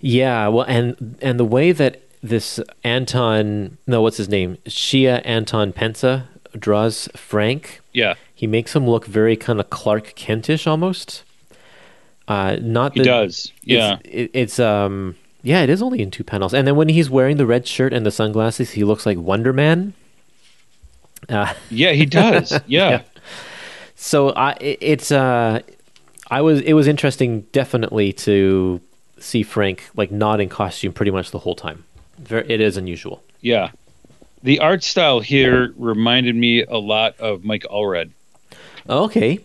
Yeah, well, and and the way that this Anton, no, what's his name, Shea Anton Pensa draws Frank, Yeah, he makes him look very kind of Clark Kentish almost. Uh, not he the, does. Yeah, It's, it, it's um yeah, it is only in two panels, and then when he's wearing the red shirt and the sunglasses, he looks like Wonder Man. Uh, yeah, he does. Yeah. Yeah. so I, it- it's uh, I was it was interesting definitely to see Frank like not in costume pretty much the whole time. It is unusual. Yeah. The art style here reminded me a lot of Mike Allred, Okay,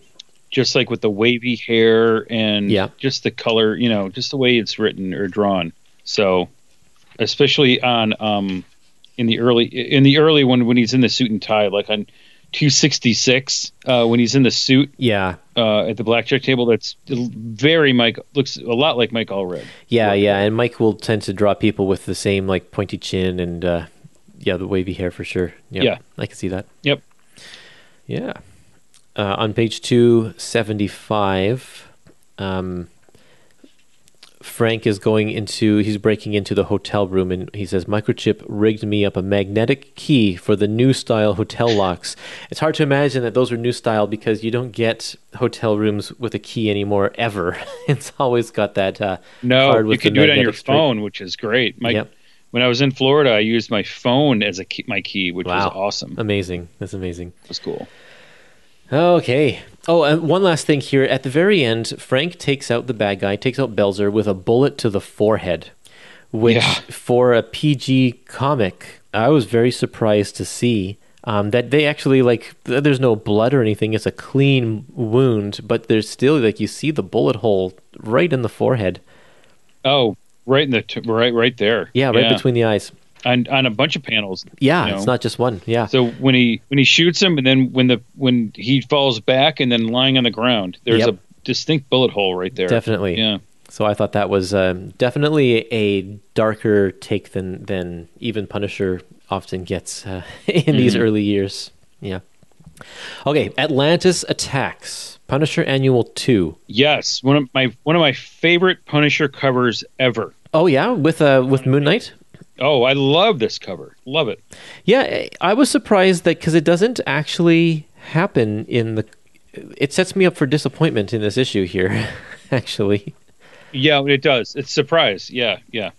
just like with the wavy hair and Yeah. just the color, you know, just the way it's written or drawn. So, especially on um in the early in the early one when he's in the suit and tie, like on 266, uh, when he's in the suit yeah, uh, at the blackjack table, that's very Mike looks a lot like Mike Allred. yeah, yeah. And Mike will tend to draw people with the same like pointy chin and uh, yeah, the wavy hair for sure. Yep, Yeah. I can see that. Yep. Yeah. Uh, on page 275, um, Frank is going into, he's breaking into the hotel room and he says, Microchip rigged me up a magnetic key for the new style hotel locks. It's hard to imagine that those were new style because you don't get hotel rooms with a key anymore ever. it's always got that uh, No, you can do it on your strip. phone, which is great. My, Yep. When I was in Florida, I used my phone as a key, my key, which Wow. was awesome. Amazing. That's amazing. Was cool. Okay. Oh, and one last thing here. At the very end, Frank takes out the bad guy, takes out Belzer with a bullet to the forehead, which Yeah. for a PG comic, I was very surprised to see um, that they actually like. There's no blood or anything. It's a clean wound, but there's still like you see the bullet hole right in the forehead. Oh, right in the t- right right there. Yeah, right between the eyes. On on a bunch of panels. Yeah, you it's not just one. Yeah, So when he when he shoots him, and then when the when he falls back and then lying on the ground, there's Yep. a distinct bullet hole right there. definitely. Yeah. So I thought that was um, definitely a darker take than than even Punisher often gets uh, in these Mm-hmm. early years. Yeah. Okay, Atlantis attacks. Punisher Annual Two. Yes, one of my one of my favorite Punisher covers ever. Oh yeah, with uh with Moon Knight. Oh, I love this cover. Love it. Yeah, I was surprised that because it doesn't actually happen in the. It sets me up for disappointment in this issue here, actually. Yeah, it does. It's surprise. Yeah, yeah.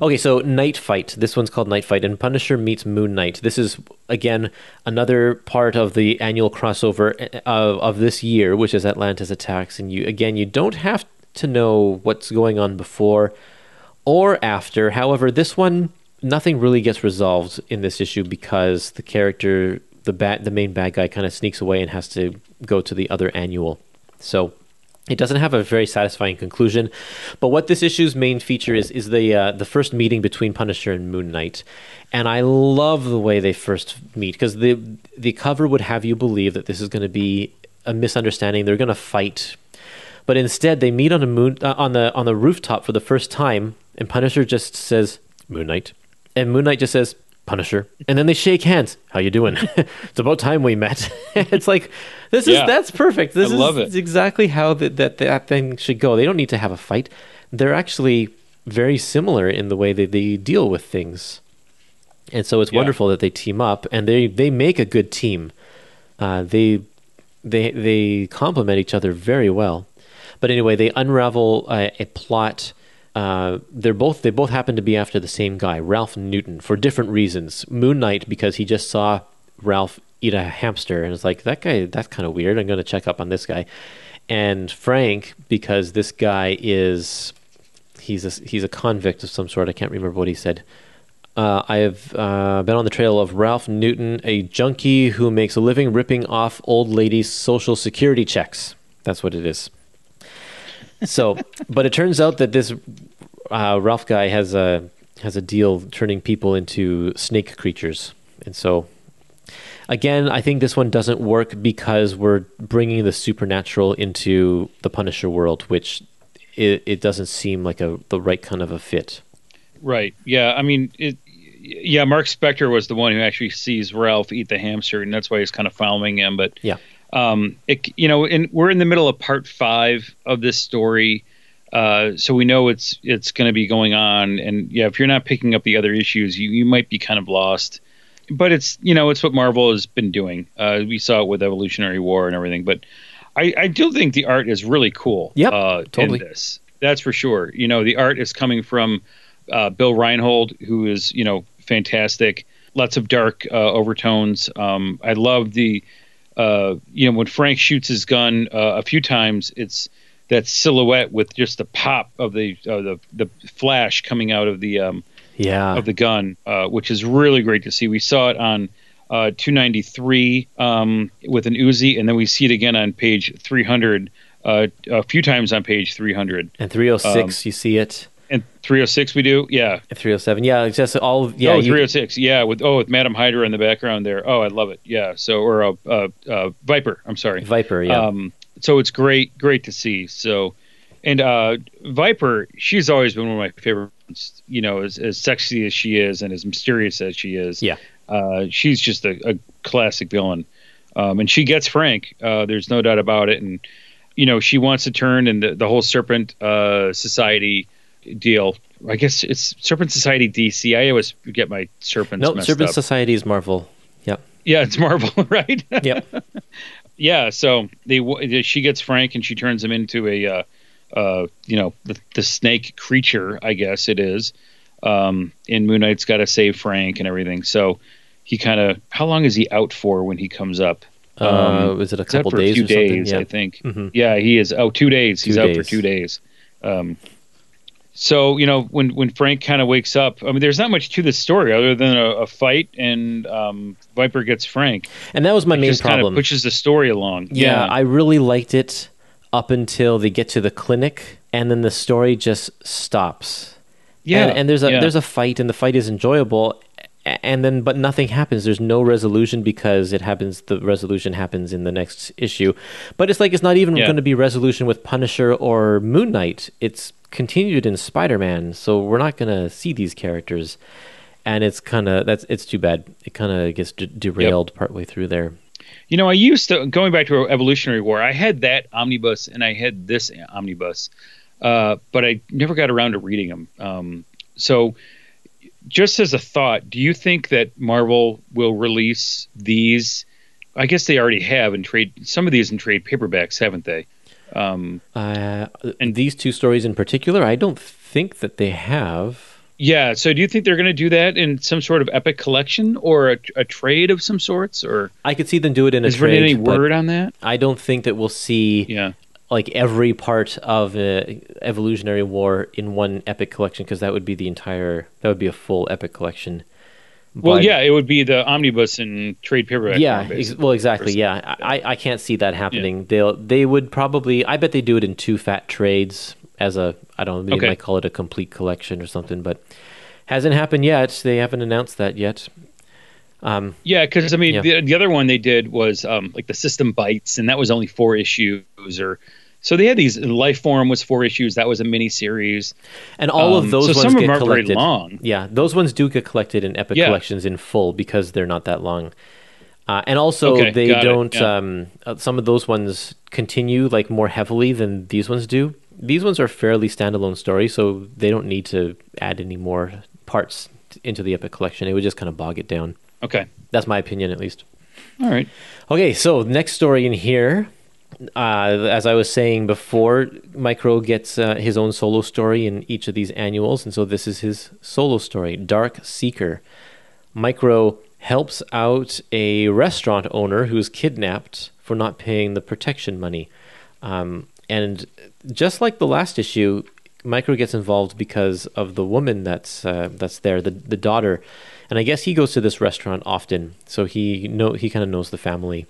Okay, so Night Fight. This one's called Night Fight, and Punisher meets Moon Knight. This is again another part of the annual crossover uh, of, of this year, which is Atlantis attacks. And you again, you don't have to know what's going on before or after. However, this one nothing really gets resolved in this issue because the character, the bad, the main bad guy, kind of sneaks away and has to go to the other annual. So it doesn't have a very satisfying conclusion, but what this issue's main feature is is the uh, the first meeting between Punisher and Moon Knight, and I love the way they first meet because the the cover would have you believe that this is going to be a misunderstanding. They're going to fight, but instead they meet on a moon uh, on the on the rooftop for the first time, and Punisher just says Moon Knight, and Moon Knight just says Punisher, and then they shake hands. How you doing? it's about time we met. it's like this is Yeah. that's perfect. This I is love it. exactly how that, that that thing should go. They don't need to have a fight. They're actually very similar in the way that they deal with things, and so it's Yeah. wonderful that they team up and they they make a good team. Uh, they they they complement each other very well. But anyway, they unravel a plot. Uh, they're both they both happen to be after the same guy, Ralph Newton, for different reasons. Moon Knight because he just saw Ralph eat a hamster and it's like that guy. That's kind of weird. I'm going to check up on this guy. And Frank because this guy is he's a he's a convict of some sort. I can't remember what he said. Uh, I have uh, been on the trail of Ralph Newton, a junkie who makes a living ripping off old ladies' social security checks. That's what it is. So, but it turns out that this uh, Ralph guy has a has a deal turning people into snake creatures, and so again, I think this one doesn't work because we're bringing the supernatural into the Punisher world, which it, it doesn't seem like a the right kind of a fit. Right. Yeah. I mean, it. Yeah, Mark Spector was the one who actually sees Ralph eat the hamster, and that's why he's kind of following him. But Yeah. Um, it, you know, and we're in the middle of part five of this story, uh, so we know it's it's going to be going on. And yeah, if you're not picking up the other issues, you you might be kind of lost. But it's you know it's what Marvel has been doing. Uh, we saw it with Evolutionary War and everything. But I, I do think the art is really cool. Yep, uh, totally. In this, that's for sure. You know, the art is coming from uh, Bill Reinhold, who is you know fantastic. Lots of dark uh, overtones. Um, I love the uh, you know when Frank shoots his gun uh, a few times, it's that silhouette with just the pop of the uh, the the flash coming out of the um, Yeah. of the gun, uh, which is really great to see. We saw it on uh, 293 um, with an Uzi, and then we see it again on page 300, uh, a few times on page 300. and 306, you see it. And 306 we do, yeah. 307, yeah, just all. Yeah, oh, you- 306, yeah. With oh, with Madam Hydra in the background there. Oh, I love it. Yeah. So or uh, uh, uh, Viper. I'm sorry. Viper, yeah. Um, so it's great, great to see. So, and uh, Viper, she's always been one of my favorites. You know, as, as sexy as she is and as mysterious as she is. Yeah. Uh, she's just a, a classic villain, um, and she gets Frank. Uh, there's no doubt about it. And you know, she wants to turn and the, the whole Serpent uh, Society deal. I guess it's Serpent Society DC. I always get my serpents no, messed Serpent up. Society is Marvel. Yep. yeah, it's Marvel, right? Yep. yeah so they she gets frank and she turns him into a uh, uh, you know the, the snake creature i guess it is um, and moon knight's got to save frank and everything so he kind of how long is he out for when he comes up uh, was it a couple days a few or something? days Yeah. i think Mhm. yeah he is oh two days he's Two out for two days um, so you know when when Frank kind of wakes up, I mean, there's not much to the story other than a, a fight and um, Viper gets Frank. And that was my It main just kind problem. of pushes the story along. yeah, I really liked it up until they get to the clinic, and then the story just stops. yeah, and, and there's a yeah. there's a fight, and the fight is enjoyable, a- and then but nothing happens. There's no resolution because it happens. The resolution happens in the next issue, but it's like it's not even Yeah. going to be resolution with Punisher or Moon Knight. It's continued in Spider Man, so we're not going to see these characters, and it's kind of that's it's too bad. It kind of gets de- derailed partway through there. You know, I used to going back to Evolutionary War. I had that omnibus and I had this omnibus, uh, but I never got around to reading them. Um, so, just as a thought, do you think that Marvel will release these? I guess they already have in trade. Some of these in trade paperbacks, haven't they? Um, Uh, and these two stories in particular, I don't think that they have. yeah. So, do you think they're going to do that in some sort of epic collection or a, a trade of some sorts? Or I could see them do it in a is there any word on that? I don't think that we'll see Yeah. Like every part of uh, evolutionary war in one epic collection because that would be the entire that would be a full epic collection. Well, But- yeah, it would be the omnibus and trade paperback. yeah ex- well exactly yeah. I, I can't see that happening. They'll they would probably i bet they do it in two fat trades as a i don't know they Okay. might call it a complete collection or something but hasn't happened yet. They haven't announced that yet um Yeah, because I mean, Yeah. the, the other one they did was um, like the System Bites, and that was only four issues. Or so they had these. Life Form was four issues. That was a mini series. and all Um, of those so ones some of get them aren't very long. Yeah, those ones do get collected in epic Yeah. collections in full because they're not that long. Uh, and also, Okay, they don't. yeah. Um, uh, some of those ones continue like more heavily than these ones do. These ones are fairly standalone stories, so they don't need to add any more parts into the epic collection. It would just kind of bog it down. Okay, That's my opinion, at least. all right. Okay, so next story in here, uh, as I was saying before, Micro gets uh, his own solo story in each of these annuals, and so this is his solo story, Dark Seeker. Micro helps out a restaurant owner who's kidnapped for not paying the protection money. Um, and just like the last issue, Micro gets involved because of the woman that's uh, that's there, the the daughter, and I guess he goes to this restaurant often, so he know he kind of knows the family.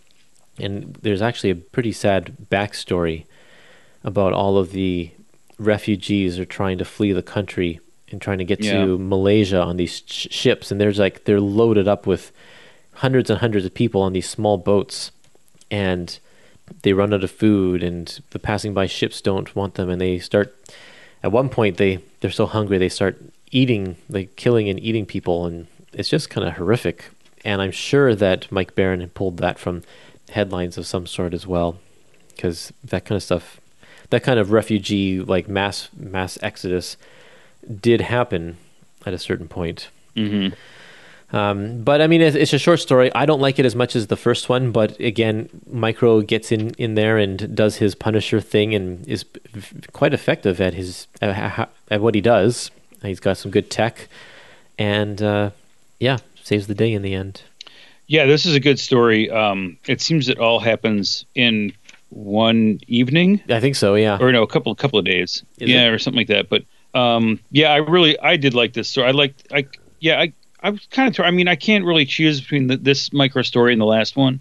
And there's actually a pretty sad backstory about all of the refugees are trying to flee the country and trying to get Yeah. to Malaysia on these sh- ships, and there's like they're loaded up with hundreds and hundreds of people on these small boats, and they run out of food, and the passing by ships don't want them, and they start. At one point, they they're so hungry they start eating, like killing and eating people, and it's just kind of horrific. And I'm sure that Mike Baron pulled that from headlines of some sort as well, because that kind of stuff, that kind of refugee like mass mass exodus, did happen at a certain point. hmm Um, but I mean, it's, it's a short story. I don't like it as much as the first one, but again, Micro gets in, in there and does his Punisher thing and is quite effective at his at, at what he does. He's got some good tech, and uh, yeah, saves the day in the end. Yeah, this is a good story. Um, it seems it all happens in one evening, I think so. Yeah, or no, a couple couple of days. Is yeah, it? or something like that. But um, yeah, I really I did like this story. I liked I yeah I I was kind of I mean I can't really choose between the, this micro story and the last one.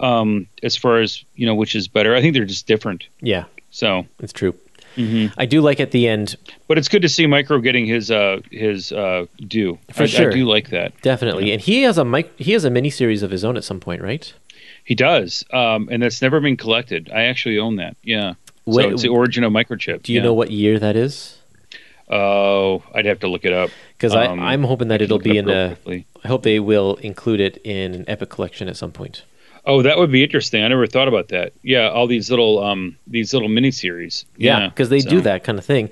Um, as far as you know, which is better? I think they're just different. yeah, So, it's true. Mhm. I do like at the end, but it's good to see Micro getting his uh his uh due. For I, sure. I do like that. definitely, and he has a mic- he has a miniseries of his own at some point, right? He does, um, and that's never been collected. I actually own that. Yeah. So it's the origin of microchip. Do you yeah. know what year that is? Oh, I'd have to look it up. Because Um, I'm hoping that it'll be in a. quickly. I hope they will include it in an epic collection at some point. Oh, that would be interesting. I never thought about that. Yeah, all these little um these little miniseries. Yeah, because they do that kind of thing.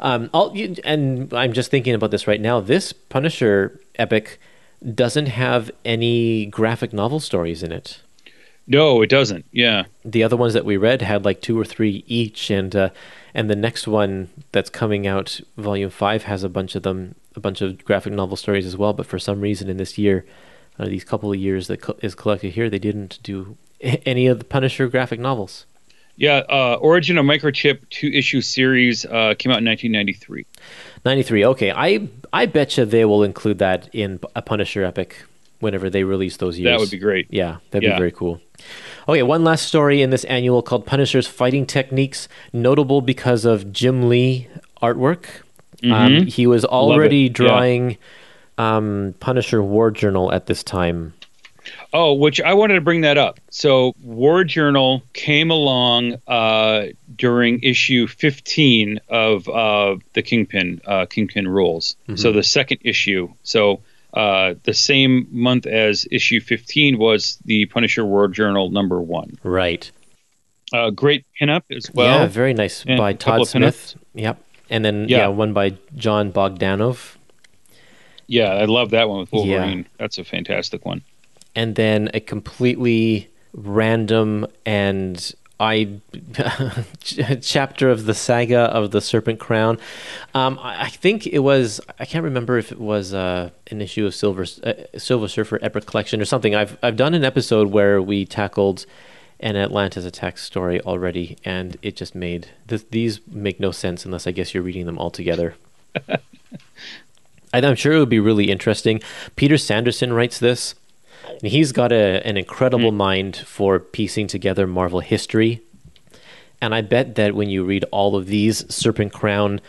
Um, you- and I'm just thinking about this right now. This Punisher epic doesn't have any graphic novel stories in it. No, it doesn't. Yeah. The other ones that we read had like two or three each, and uh, and the next one that's coming out, Volume Five, has a bunch of them, a bunch of graphic novel stories as well. But for some reason, in this year, uh, these couple of years that co- is collected here, they didn't do any of the Punisher graphic novels. Yeah, uh, Origin of Microchip two issue series uh, came out in 1993. 93. Okay, I I bet you they will include that in a Punisher epic whenever they release those years. That would be great. Yeah, that'd Yeah. be very cool. Okay, one last story in this annual called Punisher's Fighting Techniques, notable because of Jim Lee artwork. Um, he was already Mm-hmm. yeah. Um, Punisher War Journal at this time. Oh, which I wanted to bring that up. So, War Journal came along uh, during issue 15 of uh, the Kingpin uh, Kingpin Rules. So the second issue. So uh, the same month as issue 15 was the Punisher War Journal number one. Right. Uh, great pinup as well. yeah, very nice and by Todd Smith. Yep. And then yeah. Yeah. one by Jon Bogdanove. Yeah, I love that one with Yeah. Wolverine. That's a fantastic one. and then a completely random and I chapter of the saga of the Serpent Crown. Um, I, I think it was. I can't remember if it was uh, an issue of Silver uh, Silver Surfer Epic Collection or something. I've I've done an episode where we tackled an Atlantis attack story already, and it just made th- these make no sense unless I guess you're reading them all together. I'm sure it would be really interesting. Peter Sanderson writes this. And he's got a, an incredible mind for piecing together Marvel history. And I bet that when you read all of these Serpent Crown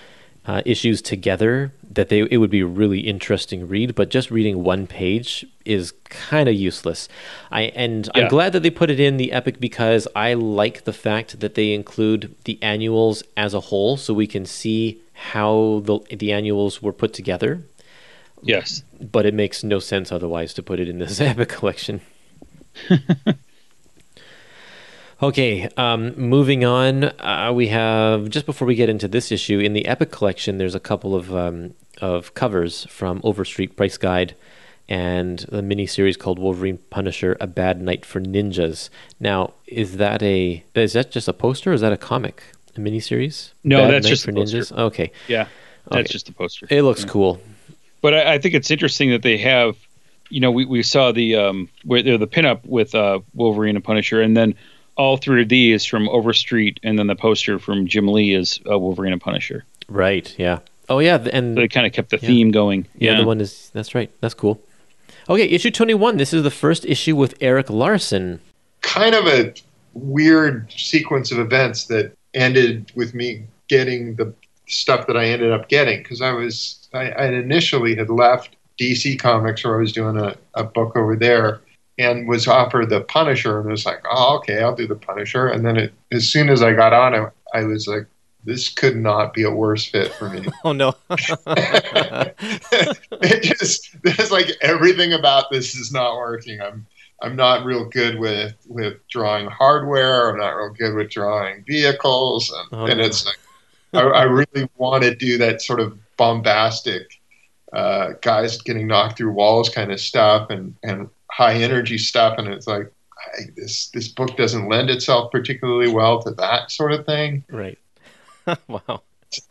uh, issues together, that they it would be a really interesting read. But just reading one page is kind of useless. I and I'm glad that they put it in the epic because I like the fact that they include the annuals as a whole, so we can see how the the annuals were put together Yes. but it makes no sense otherwise to put it in this epic collection. okay, um, moving on. Uh, we have just before we get into this issue in the epic collection, there's a couple of um, of covers from Overstreet Price Guide and a mini series called Wolverine Punisher: A Bad Night for Ninjas. Now, is that a is that just a poster? or Is that a comic? A mini series? No, that's just for a poster. ninjas. Okay, Yeah. That's Okay. just a poster. it looks cool. But I, I think it's interesting that they have, you know, we, we saw the um where they're the pinup with uh Wolverine and Punisher, and then all three of these from Overstreet, and then the poster from Jim Lee is uh, Wolverine and Punisher. Right? Yeah. Oh yeah, and So they kind of kept the Yeah. theme going. Yeah, the one is that's right. That's cool. Okay, issue twenty one. This is the first issue with Erik Larsen. kind of a weird sequence of events that ended with me getting the stuff that I ended up getting because I was I, I initially had left DC Comics where I was doing a, a book over there and was offered the Punisher and was like, oh okay, I'll do the Punisher. And then it, as soon as I got on it, I was like, this could not be a worse fit for me. Oh no. it just there's like everything about this is not working. I'm I'm not real good with with drawing hardware. I'm not real good with drawing vehicles, and, Oh, and it's like I, I really want to do that sort of bombastic uh, guys getting knocked through walls kind of stuff and and high energy stuff, and it's like. I, this this book doesn't lend itself particularly well to that sort of thing right. wow.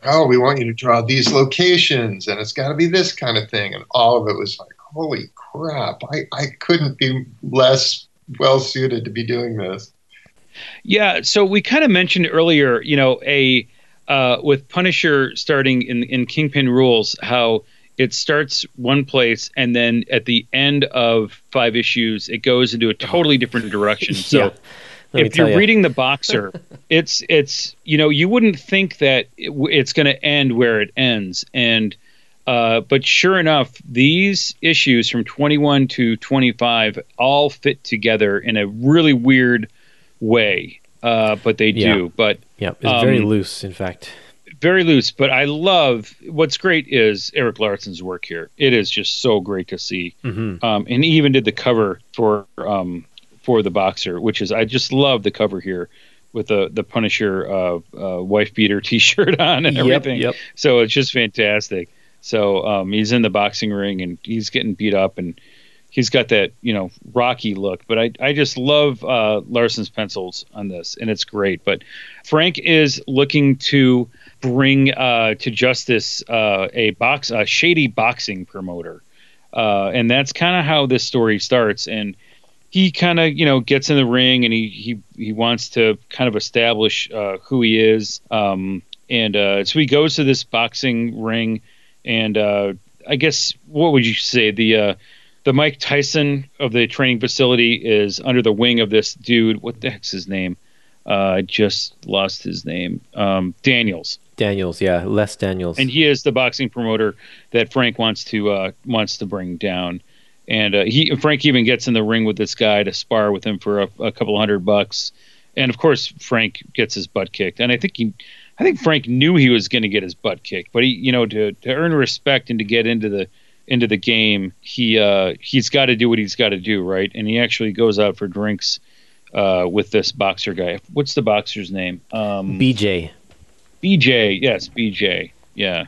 oh, we want you to draw these locations and it's got to be this kind of thing. And all of it was like, holy crap, I, I couldn't be less well suited to be doing this. Yeah, so we kind of mentioned earlier, you know, a uh, with Punisher starting in in Kingpin Rules, how it starts one place and then at the end of five issues, it goes into a totally different direction. So Yeah. If you're ya. reading the Boxer, it's it's you know you wouldn't think that it, it's going to end where it ends, and uh, but sure enough, these issues from 21 to 25 all fit together in a really weird way. Uh, but they Yeah. do. But Yeah, it's very Um, loose. In fact. very loose. But I love what's great is Erik Larsen's work here. It is just so great to see. hmm Um, and he even did the cover for um, for the boxer, which is I just love the cover here with the the Punisher uh, uh, wife beater T-shirt on and Yep. everything. Yep. So it's just fantastic. So um, he's in the boxing ring and he's getting beat up and he's got that you know rocky look. But I I just love uh, Larsen's pencils on this and it's great. But Frank is looking to bring uh, to justice uh, a box a shady boxing promoter. Uh, and that's kind of how this story starts. And he kind of you know gets in the ring and he he he wants to kind of establish uh, who he is. Um, and uh, so he goes to this boxing ring, and I guess what would you say the the Mike Tyson of the training facility is under the wing of this dude. What the heck's his name? Uh, I just lost his name. Um, Daniels. Daniels, yeah, Les Daniels. And he is the boxing promoter that Frank wants to uh, wants to bring down. And uh, he Frank even gets in the ring with this guy to spar with him for a, a couple hundred bucks. And of course, Frank gets his butt kicked. And I think he I think Frank knew he was going to get his butt kicked, but he, you know, to to earn respect and to get into the into the game, he uh, he's got to do what he's got to do, right? And he actually goes out for drinks uh, with this boxer guy. What's the boxer's name? Um, BJ. BJ, yes, BJ. Yeah.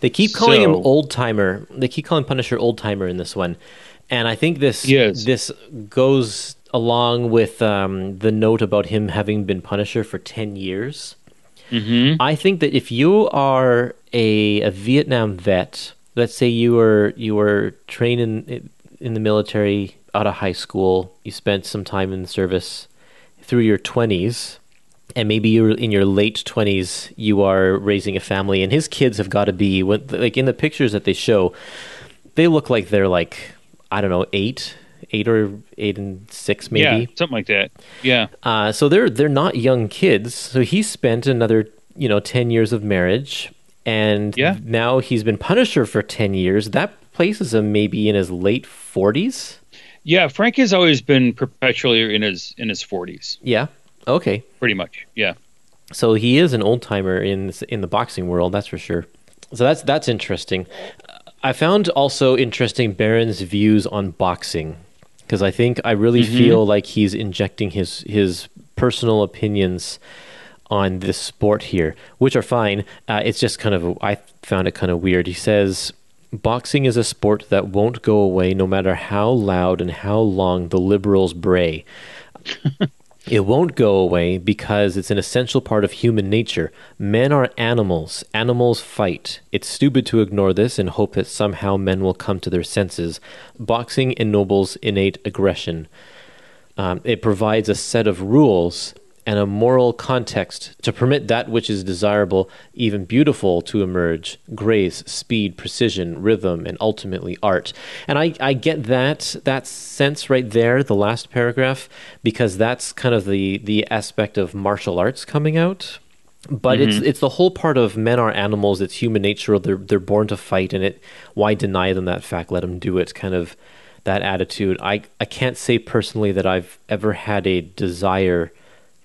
They keep calling So- him old timer. They keep calling Punisher old timer in this one, and I think this Yes. this goes along with um, the note about him having been Punisher for ten years. Mm-hmm. I think that if you are a, a Vietnam vet, let's say you were you were trained in in the military out of high school, you spent some time in the service through your twenties, and maybe you're in your late twenties, you are raising a family, and his kids have got to be like in the pictures that they show, they look like they're like I don't know eight, eight or eight and six maybe. Yeah, something like that. Yeah. Uh, so they're they're not young kids. So he spent another you know ten years of marriage, and Yeah. now he's been Punisher for ten years. That places him maybe in his late forties. Yeah, Frank has always been perpetually in his in his 40s, Yeah. Okay. pretty much. Yeah. So he is an old timer in in the boxing world. That's for sure. So that's that's interesting. I found also interesting Baron's views on boxing because I think I really mm-hmm. feel like he's injecting his his personal opinions on this sport here, which are fine. Uh, it's just kind of I found it kind of weird. He says boxing is a sport that won't go away no matter how loud and how long the liberals bray. It won't go away because it's an essential part of human nature. Men are animals. Animals fight. It's stupid to ignore this and hope that somehow men will come to their senses. Boxing ennobles innate aggression. Um, it provides a set of rules and a moral context to permit that which is desirable, even beautiful, to emerge grace, speed, precision, rhythm, and ultimately art. And I, I get that that sense right there, the last paragraph, because that's kind of the, the aspect of martial arts coming out. But it's mm-hmm. it's the whole part of men are animals. It's human nature. They're they're born to fight, and it why deny them that fact? Let them do it. Kind of that attitude. I I can't say personally that I've ever had a desire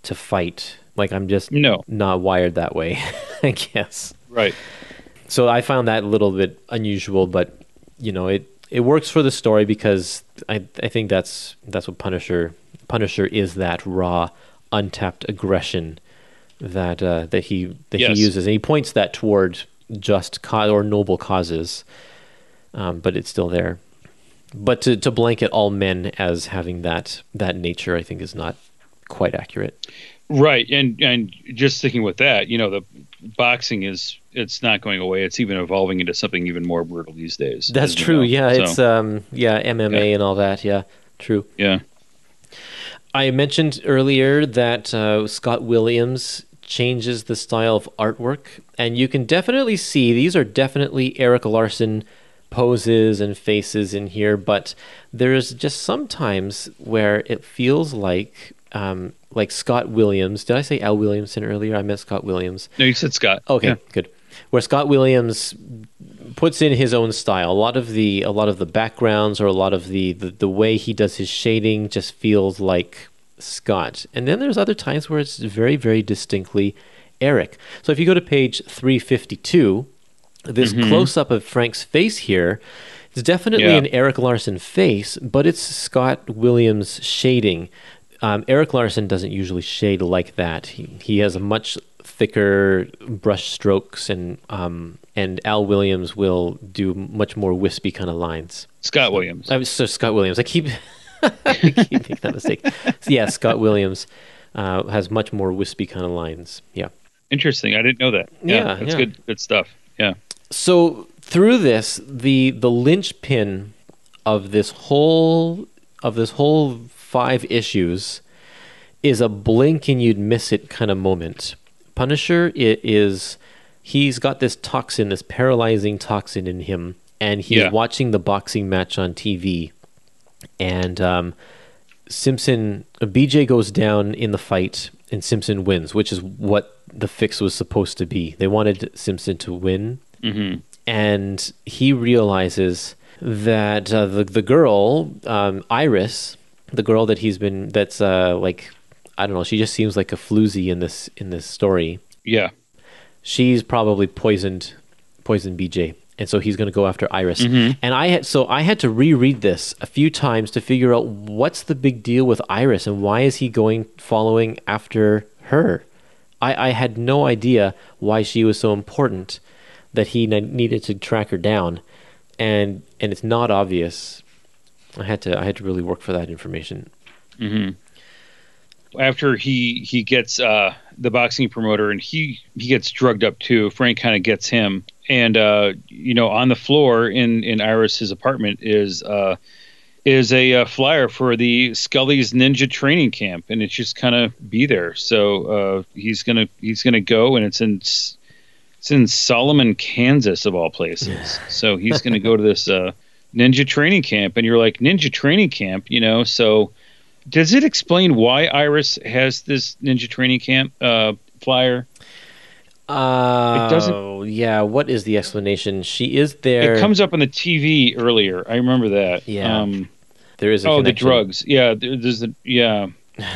to fight. Like I'm just No. not wired that way. I guess. Right. So I found that a little bit unusual, but you know it it works for the story because I I think that's that's what Punisher Punisher is that raw, untapped aggression that uh, that he that Yes. he uses, and he points that toward just cause or noble causes, um, but it's still there. But to to blanket all men as having that that nature, I think is not quite accurate. Right. And and just sticking with that, you know, the boxing is it's not going away. It's even evolving into something even more brutal these days. That's as you true. know. Yeah, So, it's um yeah MMA and all that. Yeah, true. yeah. I mentioned earlier that uh, Scott Williams changes the style of artwork, and you can definitely see these are definitely Erik Larsen poses and faces in here, but there's just sometimes where it feels like um, like Scott Williams. Did I say Al Williamson earlier? I meant Scott Williams. No, you said Scott. Okay, Yeah. good. Where Scott Williams puts in his own style. A lot of the a lot of the backgrounds or a lot of the, the the way he does his shading just feels like Scott. And then there's other times where it's very very distinctly Erik. So if you go to page 352, this close up of Frank's face here is definitely Yeah. an Erik Larsen face, but it's Scott Williams shading. Um, Erik Larsen doesn't usually shade like that. He, he has a much thicker brush strokes, and um, and Al Williams will do much more wispy kind of lines. Scott Williams. I was so Scott Williams. I keep I keep making that mistake. So, yeah, Scott Williams uh, has much more wispy kind of lines. Yeah. Interesting. I didn't know that. Yeah, Yeah, that's yeah. good. Good stuff. Yeah. So through this, the the linchpin of this whole of this whole five issues is a blink and you'd miss it kind of moment. Punisher it is he's got this toxin, this paralyzing toxin in him, and he's Yeah. watching the boxing match on TV, and um, Simpson BJ goes down in the fight, and Simpson wins, which is what the fix was supposed to be. They wanted Simpson to win, Mhm. and he realizes that uh, the the girl um, Iris, the girl that he's been that's uh, like I don't know, she just seems like a floozy in this in this story. Yeah. She's probably poisoned poisoned BJ, and so he's going to go after Iris. Mm-hmm. And I had so I had to reread this a few times to figure out what's the big deal with Iris and why is he going following after her. I, I had no idea why she was so important that he ne- needed to track her down, and and it's not obvious. I had to I had to really work for that information. after he he gets uh the boxing promoter and he he gets drugged up too frank kind of gets him. And uh you know on the floor in in iris's apartment is uh is a uh, flyer for the scully's ninja training camp and it's just kind of be there. So uh he's gonna he's gonna go and it's in it's in solomon kansas of all places. So he's gonna go to this uh ninja training camp and you're like ninja training camp you know so does it explain why Iris has this ninja training camp uh, flyer? Uh, doesn't- Yeah. What is the explanation? She is there. It comes up on the TV earlier. I remember that. Yeah. Um, There is a oh, the drugs. Yeah. There, there's the yeah.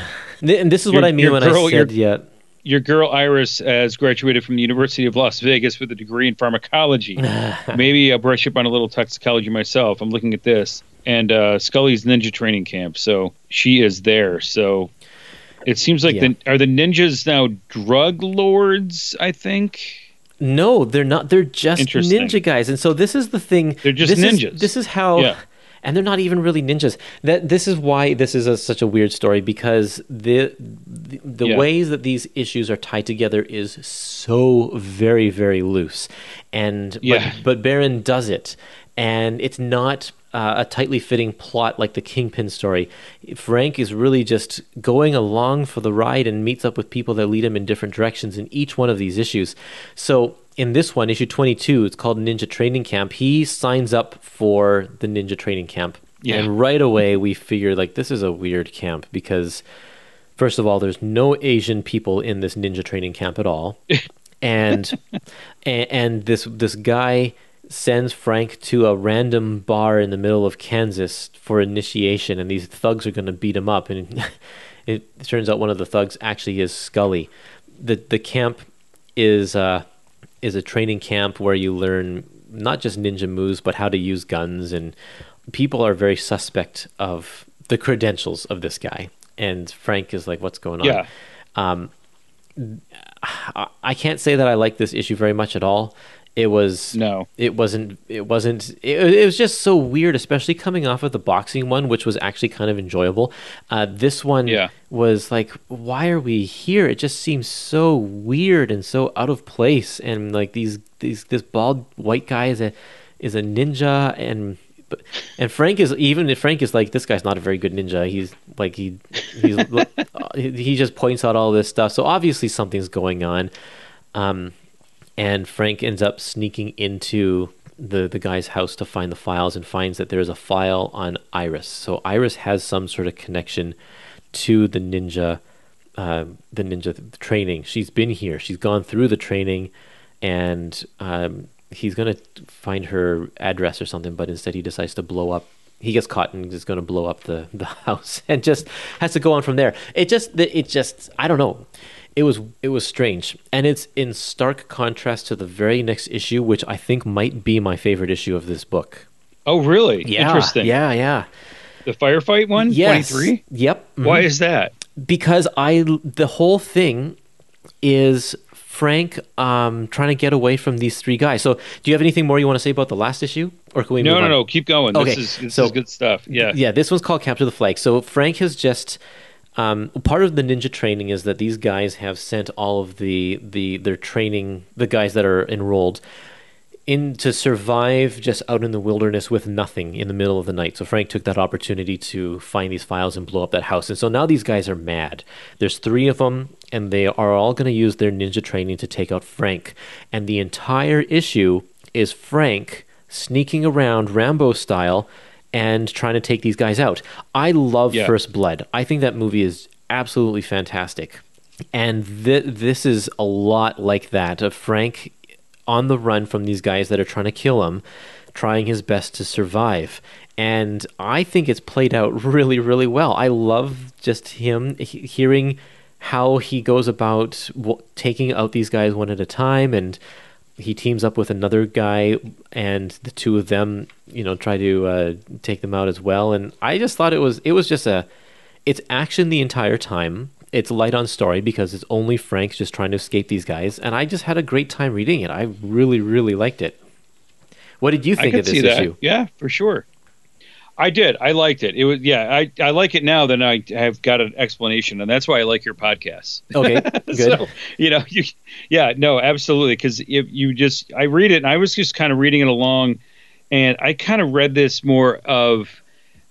And this is what I mean when girl- I your- said yeah. Your girl Iris has graduated from the University of Las Vegas with a degree in pharmacology. Maybe I'll brush up on a little toxicology myself. I'm looking at this and uh, Scully's ninja training camp. So she is there. So it seems like Yeah. the are the ninjas now drug lords? I think. No, they're not. They're just ninja guys. And so this is the thing. They're just this is- ninjas. this is how. Yeah. And they're not even really ninjas. That this is why this is a, such a weird story because the the, the Yeah. ways that these issues are tied together is so very very loose, and Yeah. but but Baron does it, and it's not uh, a tightly fitting plot like the Kingpin story. Frank is really just going along for the ride and meets up with people that lead him in different directions in each one of these issues. So in this one, issue 22, it's called Ninja Training Camp. He signs up for the Ninja Training Camp. Yeah. And right away, we figure like this is a weird camp because, first of all, there's no Asian people in this ninja training camp at all, and and, and this this guy sends Frank to a random bar in the middle of Kansas for initiation, and these thugs are going to beat him up. And it turns out one of the thugs actually is Scully. the The camp is uh, is a training camp where you learn not just ninja moves, but how to use guns. And people are very suspect of the credentials of this guy. And Frank is like, "What's going on?" Yeah. Um, I- I can't say that I like this issue very much at all. It was No. it wasn't it wasn't it, it was just so weird especially coming off of the boxing one which was actually kind of enjoyable. Uh, this one Yeah. was like why are we here? It just seems so weird and so out of place. And like these these this bald white guy is a is a ninja. And but- and Frank is even if Frank is like this guy's not a very good ninja. He's like he he's he he just points out all this stuff. So obviously something's going on. Um and Frank ends up sneaking into the the guy's house to find the files and finds that there's a file on Iris. So Iris has some sort of connection to the ninja, uh, the ninja training. She's been here. She's gone through the training, and um, he's gonna find her address or something. But instead, he decides to blow up. He gets caught and is to blow up the, the house and just has to go on from there. It just it just I don't know it was it was strange and it's in stark contrast to the very next issue which i think might be my favorite issue of this book Oh, really? yeah Interesting. yeah yeah The firefight one? yes 23? yep Why Mhm. is that? because i the whole thing is frank um trying to get away from these three guys so do you have anything more you want to say about the last issue or can we No, no, on? no. Keep going. Okay, This is this so- is good stuff. Yeah. Yeah, this one's called Capture the Flag. So Frank has just um, part of the ninja training is that these guys have sent all of the the their training, the guys that are enrolled in to survive just out in the wilderness with nothing in the middle of the night. So Frank took that opportunity to find these files and blow up that house. And so now these guys are mad. There's three of them, and they are all going to use their ninja training to take out Frank. And the entire issue is Frank sneaking around Rambo style and trying to take these guys out. I love Yeah. First Blood. I think that movie is absolutely fantastic. And th- this is a lot like that of Frank on the run from these guys that are trying to kill him, trying his best to survive. And I think it's played out really, really well. I love just him he- hearing how he goes about w- taking out these guys one at a time and he teams up with another guy and the two of them you know try to uh, take them out as well. And i just thought it was it was just a it's action the entire time. It's light on story because it's only frank just trying to escape these guys. And i just had a great time reading it. I really really liked it. What did you think of this see that. issue? Yeah, for sure. I did. I liked it. It was yeah. I, I like it now. Then I have got an explanation, and that's why I like your podcast. okay good So you know, you, yeah, no, absolutely. Because if you just, I read it, and I was just kind of reading it along, and I kind of read this more of,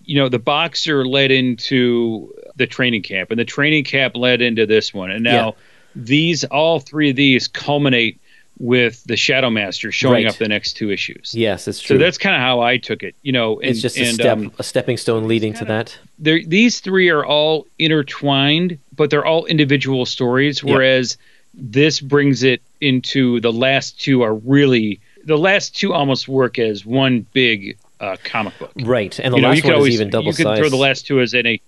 you know, the boxer led into the training camp, and the training camp led into this one, and now Yeah. these, all three of these, culminate with the Shadow Master showing Right. up the next two issues. yes it's true So that's kind of how I took it, you know. And, it's just a and, step um, a stepping stone leading to that these three are all intertwined, but they're all individual stories. Whereas this brings it into the last two are really the last two almost work as one big uh, comic book. right and the you know, last you could one always is even double you could throw the last two as in a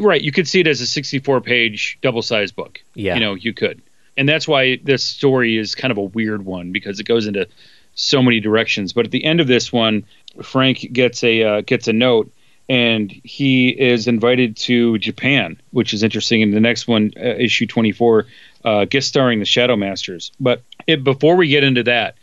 right. You could see it as a sixty-four page double-sized book. Yeah. you know, you could, and that's why this story is kind of a weird one because it goes into so many directions. But at the end of this one, Frank gets a uh, gets a note, and he is invited to Japan, which is interesting. In the next one, uh, issue twenty four, uh, guest starring the Shadow Masters. But it, before we get into that,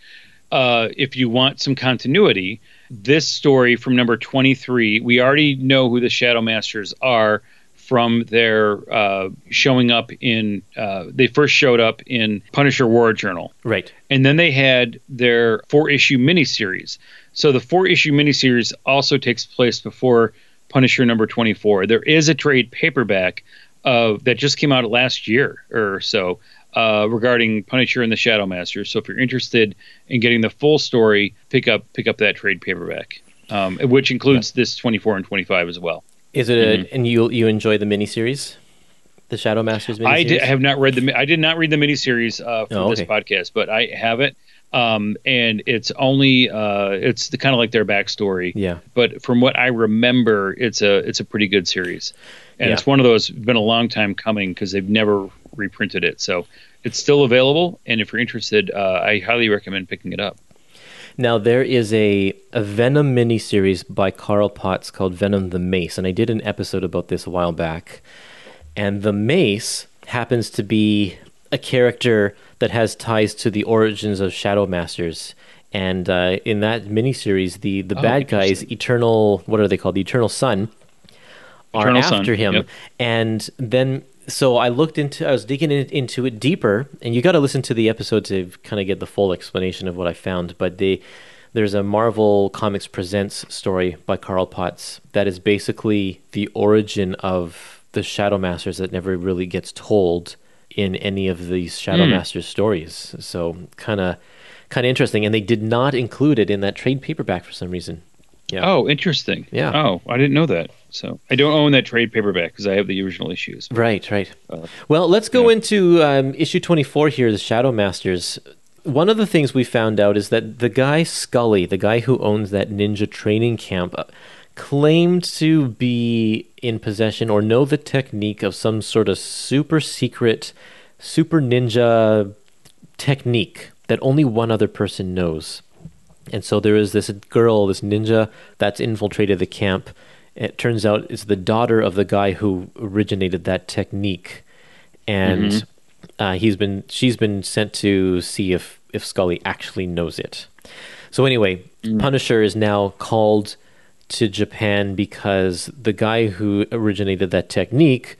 uh, if you want some continuity, this story from number 23, we already know who the Shadow Masters are from their uh, showing up in, uh, they first showed up in Punisher War Journal. right And then they had their four issue miniseries. So the four issue miniseries also takes place before Punisher number 24. There is a trade paperback uh, that just came out last year or so uh, regarding Punisher and the Shadow Master. So if you're interested in getting the full story, pick up pick up that trade paperback, um, which includes this 24 and 25 as well. Is it a, and you you enjoy the miniseries the shadow masters miniseries I did, have not read the. I did not read the miniseries uh, for Oh, this podcast, but I have it, um, and it's only uh, it's the kind of like their backstory. yeah But from what I remember, it's a it's a pretty good series, and Yeah. it's one of those been a long time coming because they've never reprinted it. So it's still available, and if you're interested, uh, I highly recommend picking it up. Now there is a, a Venom miniseries by Carl Potts called Venom the Mace, and I did an episode about this a while back. And the Mace happens to be a character that has ties to the origins of Shadow Masters. And uh, in that miniseries, the the Oh, bad guys. Eternal, what are they called? The Eternal Sun, are Eternal Sun, after him. yep. And then, so I looked into, I was digging in, into it deeper, and you got to listen to the episode to kind of get the full explanation of what I found. But they, there's a Marvel Comics Presents story by Carl Potts that is basically the origin of the Shadow Masters that never really gets told in any of these Shadow Hmm. Masters stories. So kind of, kind of interesting. And they did not include it in that trade paperback for some reason. Yeah. Oh, interesting. Yeah. Oh, I didn't know that. So I don't own that trade paperback because I have the original issues. Right, right. Uh, well, let's go yeah. into um, issue 24 here, the Shadow Masters. One of the things we found out is that the guy Scully, the guy who owns that ninja training camp, uh, claimed to be in possession or know the technique of some sort of super secret, super ninja technique that only one other person knows. And so there is this girl, this ninja, that's infiltrated the camp. It turns out it's the daughter of the guy who originated that technique, and uh, he's been she's been sent to see if if Scully actually knows it. So anyway, Punisher is now called to Japan because the guy who originated that technique,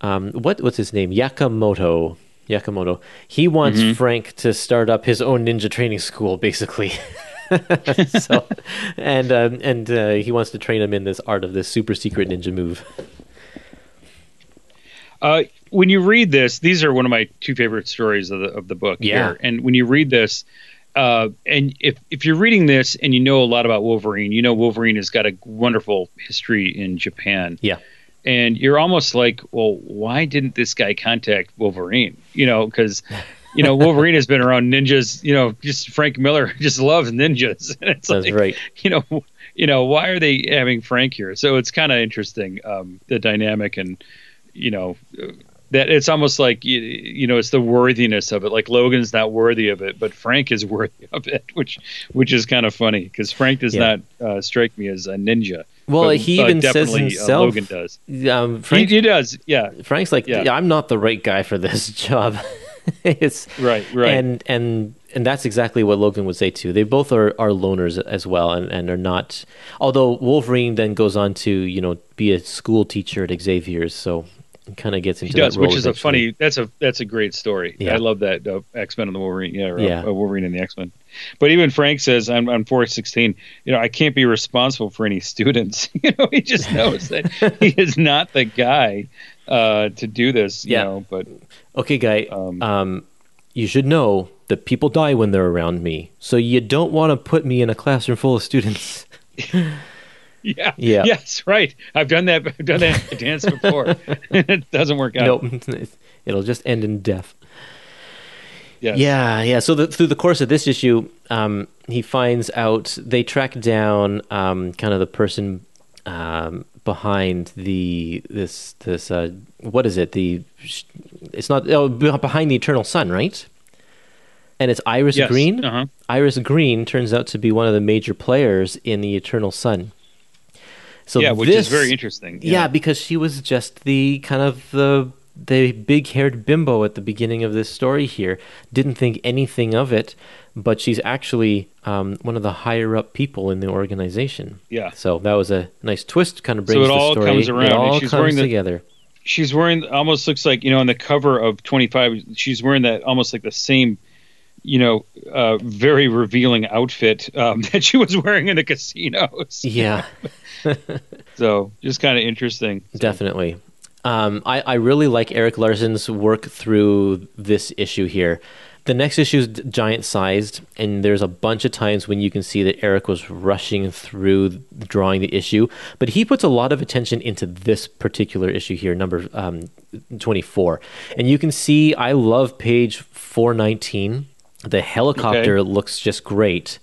um, what what's his name, Yakamoto, Yakamoto. He wants Frank to start up his own ninja training school, basically. so, and um, and uh, he wants to train him in this art of this super secret ninja move. Uh, when you read this, these are one of my two favorite stories of the of the book. Yeah. here. and when you read this, uh, and if if you're reading this and you know a lot about Wolverine, you know Wolverine has got a wonderful history in Japan. Yeah. and you're almost like, well, why didn't this guy contact Wolverine? You know, because you know Wolverine has been around ninjas. You know, just Frank Miller just loves ninjas. And it's That's like, right. You know, you know, why are they having Frank here? So it's kind of interesting um, the dynamic and you know that it's almost like you, you know it's the worthiness of it. Like Logan's not worthy of it, but Frank is worthy of it, which which is kind of funny because Frank does Yeah. not uh, strike me as a ninja. Well, But, he uh, even says definitely, uh, himself. Logan does. Um, He, Frank, he does, yeah. Frank's like. "Yeah, I'm not the right guy for this job. it's Right, right. and and and that's exactly what Logan would say too. They both are, are loners as well, and, and are not. Although Wolverine then goes on to you know be a school teacher at Xavier's, so kind of gets He into does, that role which is a funny. That's a that's a great story. Yeah. I love that uh, X Men and the Wolverine. Yeah, or, Yeah. uh, Wolverine and the X Men. But even Frank says on, on four sixteen, you know, I can't be responsible for any students. you know, he just knows that he is not the guy uh, to do this. You Yeah. know, but Okay, guy. Um, Um, you should know that people die when they're around me, so you don't want to put me in a classroom full of students. yeah, Yeah. yes, right. I've done that. I've done that dance before. it doesn't work out. Nope, it'll just end in death. Yes. Yeah, yeah. So the, through the course of this issue, um, he finds out they track down um, kind of the person um, behind the this this uh, what is it? The it's not oh, behind the Eternal Sun, right? And it's Iris Yes. Green. Uh-huh. Iris Green turns out to be one of the major players in the Eternal Sun. So yeah, which this, is very interesting. yeah, because she was just the kind of the the big-haired bimbo at the beginning of this story here. Didn't think anything of it, but she's actually um, one of the higher-up people in the organization. Yeah. So that was a nice twist. Kind of brings So it the all story. comes around, It all she's comes wearing the- together. she's wearing almost looks like you know on the cover of 25 she's wearing that almost like the same you know uh, very revealing outfit um, that she was wearing in the casinos Yeah, so just kind of interesting So, definitely. Um, I, I really like Erik Larsen's work through this issue here. The next issue is giant sized, and there's a bunch of times when you can see that Erik was rushing through drawing the issue, but he puts a lot of attention into this particular issue here, number um, 24. And you can see I love page 419. The helicopter looks just great.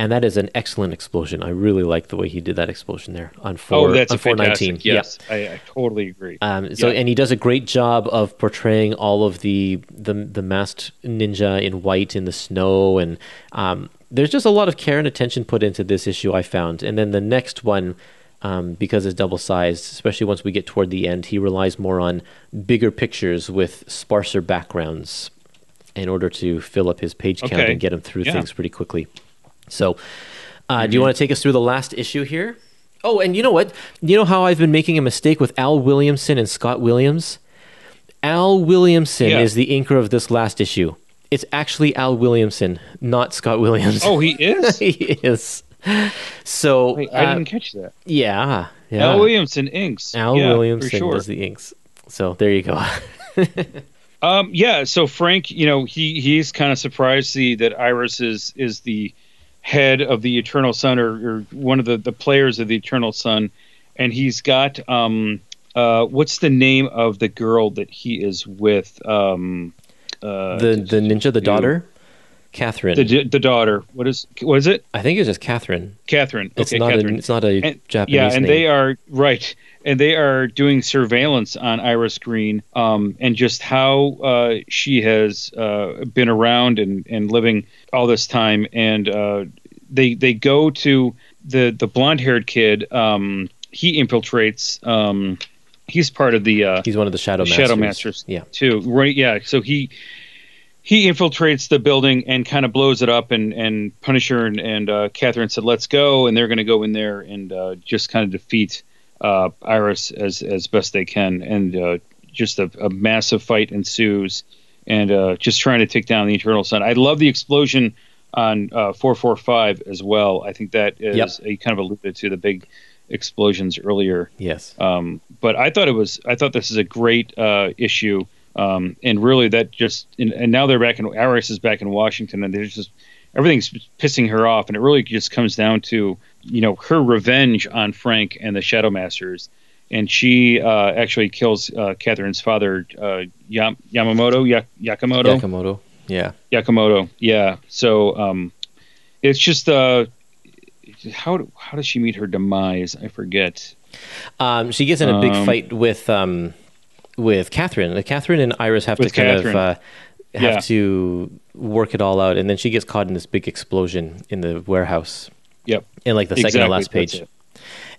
And that is an excellent explosion. I really like the way he did that explosion there on four. oh that's on a 419. fantastic yes I, I totally agree Um, so Yeah. and he does a great job of portraying all of the the, the masked ninja in white in the snow, and um, there's just a lot of care and attention put into this issue. I found, and then the next one. Um, because it's double sized, especially once we get toward the end, he relies more on bigger pictures with sparser backgrounds in order to fill up his page count Okay. and get him through Yeah. things pretty quickly. So, uh, Mm-hmm. do you want to take us through the last issue here? Oh, and you know what? You know how I've been making a mistake with Al Williamson and Scott Williams? Al Williamson Yeah. is the inker of this last issue. It's actually Al Williamson, not Scott Williams. oh he is he is. So, Wait, i uh, didn't catch that yeah, yeah. al williamson inks Al yeah, Williamson sure. does the inks. So there you go. Um, yeah. So Frank, you know, he he's kind of surprised to see that Iris is is the head of the Eternal Sun or, or one of the the players of the Eternal Sun, and he's got um uh what's the name of the girl that he is with um uh the the ninja, the daughter, Catherine. the the daughter. What is what is it? I think it's just Catherine. Catherine. It's okay not Catherine. a it's not a And- Japanese yeah, and name. they are right, and they are doing surveillance on Iris Green, um, and just how uh, she has uh, been around and, and living all this time, and uh, they they go to the the blonde haired kid. Um, he infiltrates. Um, he's part of the uh, He's one of the Shadow the Masters. Shadow Masters. Yeah. too. Right? Yeah. So he he infiltrates the building and kind of blows it up. And and Punisher and, and uh, Catherine said, "Let's go," and they're going to go in there and uh, just kind of defeat uh, Iris as as best they can. And uh, just a, a massive fight ensues. and uh, just trying to take down the Eternal Sun. I love the explosion on uh, 445 as well. I think that is Yep. a kind of alluded to the big explosions earlier. Yes. Um, but I thought it was I thought this is a great uh, issue, um, and really that just and, and now they're back in Iris is back in Washington, and they're just everything's pissing her off, and it really just comes down to you know her revenge on Frank and the Shadow Masters, and she uh, actually kills uh, Catherine's father, uh, Yam- Yamamoto, Ya- Yakamoto. Yakamoto. Yeah. Yakamoto. Yeah. So um, it's just uh, how do- how does she meet her demise? I forget. Um, she gets in a big Um, fight with um, with Catherine. Catherine and Iris have to kind Catherine. of uh, have Yeah. to work it all out, and then she gets caught in this big explosion in the warehouse Yep. in like the second to last page.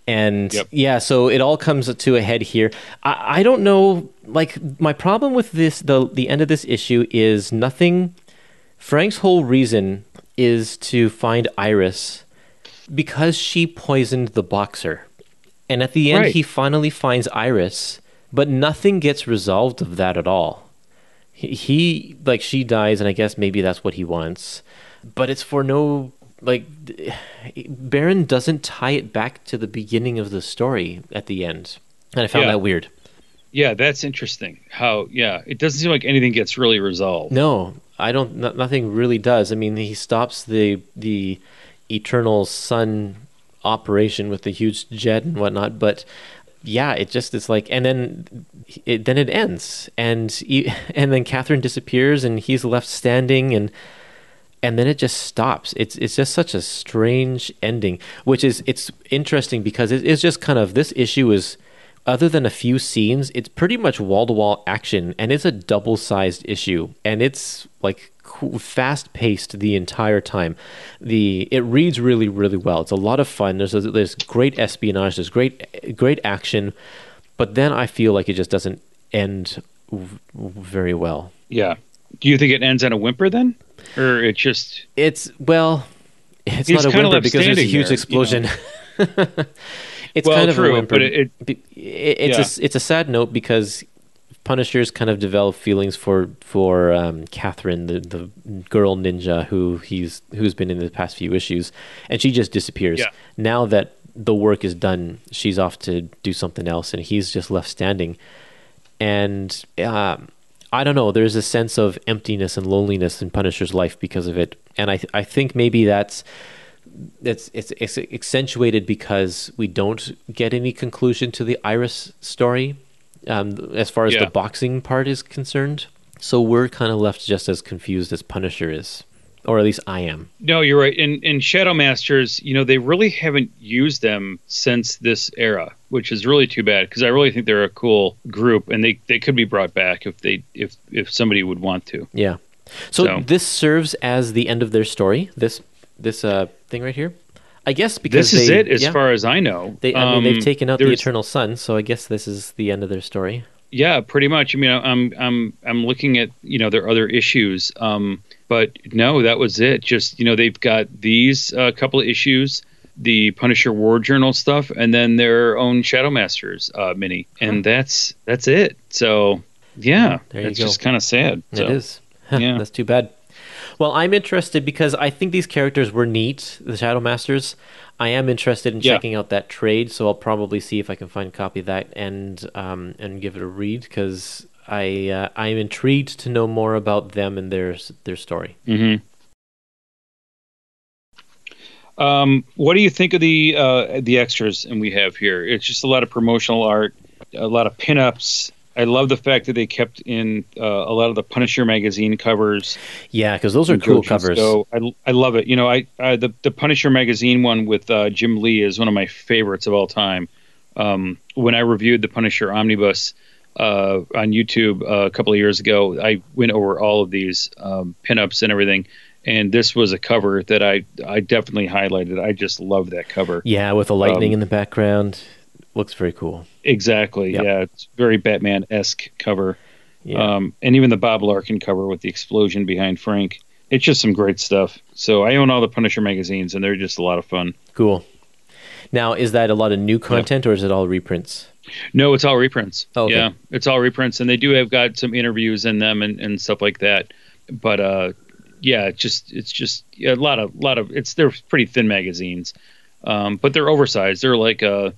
And Yep. yeah, so it all comes to a head here. I, I don't know. Like my problem with this, the the end of this issue is nothing. Frank's whole reason is to find Iris because she poisoned the boxer, and at the end Right. he finally finds Iris, but nothing gets resolved of that at all. He, he like she dies, and I guess maybe that's what he wants, but it's for no like Baron doesn't tie it back to the beginning of the story at the end, and I found Yeah. that weird. Yeah, that's interesting. How yeah, it doesn't seem like anything gets really resolved. No, I don't. No, nothing really does. I mean, he stops the the eternal sun operation with the huge jet and whatnot, but yeah, it just it's like, and then it then it ends, and he, and then Catherine disappears, and he's left standing, and and then it just stops. It's it's just such a strange ending, which is it's interesting because it, it's just kind of this issue is other than a few scenes, it's pretty much wall to wall action, and it's a double sized issue, and it's like fast paced the entire time. The it reads really really well. It's a lot of fun. There's a, there's great espionage. There's great great action, but then I feel like it just doesn't end v- very well. Yeah. Do you think it ends on a whimper then, or it just? It's well, it's not a whimper because there's a huge there, you explosion. it's Well, kind of true, a whimper, but it- Be- it- it's a it's a sad note because Punisher's kind of developed feelings for for um, Catherine, the the girl ninja who he's who's been in the past few issues, and she just disappears. Yeah. Now that the work is done, she's off to do something else, and he's just left standing. And um, I don't know. There's a sense of emptiness and loneliness in Punisher's life because of it, and I th- I think maybe that's it's, it's it's accentuated because we don't get any conclusion to the Iris story, um, as far as Yeah. the boxing part is concerned. So we're kind of left just as confused as Punisher is, or at least I am. No, you're right. And in Shadow Masters, you know, they really haven't used them since this era, which is really too bad because I really think they're a cool group and they, they could be brought back if they if if somebody would want to. Yeah. So, So- this serves as the end of their story. This this uh, thing right here. I guess because This is they- it as yeah, far as I know. They, I mean, Um, they've taken out the Eternal Sun, so I guess this is the end of their story. Yeah, pretty much. I mean, I'm I'm I'm looking at you know their other issues, um, but no, that was it. Just you know they've got these uh, couple of issues, the Punisher War Journal stuff, and then their own Shadow Masters uh, mini, and that's that's it. So yeah, it's go. just kind of sad. So, It is. yeah. That's too bad. Well, I'm interested because I think these characters were neat, the Shadow Masters. I am interested in Yeah. checking out that trade, so I'll probably see if I can find a copy of that and um, and give it a read because I uh, I'm intrigued to know more about them and their their story. hmm Um, what do you think of the uh, the extras and we have here? It's just a lot of promotional art, a lot of pinups. I love the fact that they kept in uh, a lot of the Punisher magazine covers. Yeah, because those are cool covers. So I, I love it. You know, I, I the the Punisher magazine one with uh, Jim Lee is one of my favorites of all time. Um, when I reviewed the Punisher Omnibus uh, on YouTube uh, a couple of years ago, I went over all of these um, pinups and everything. And this was a cover that I I definitely highlighted. I just love that cover. Yeah, with the lightning Um, in the background, looks very cool. Exactly. Yep. Yeah, it's very Batman esque cover. Yeah. Um, and even the Bob Larkin cover with the explosion behind Frank. It's just some great stuff. So I own all the Punisher magazines, and they're just a lot of fun. Cool. Now, is that a lot of new content or is it all reprints? No, it's all reprints. Oh, okay. Yeah, it's all reprints, and they do have got some interviews in them and, and stuff like that. But uh, yeah, it's just it's just a lot of lot of it's they're pretty thin magazines, um, but they're oversized. They're like uh,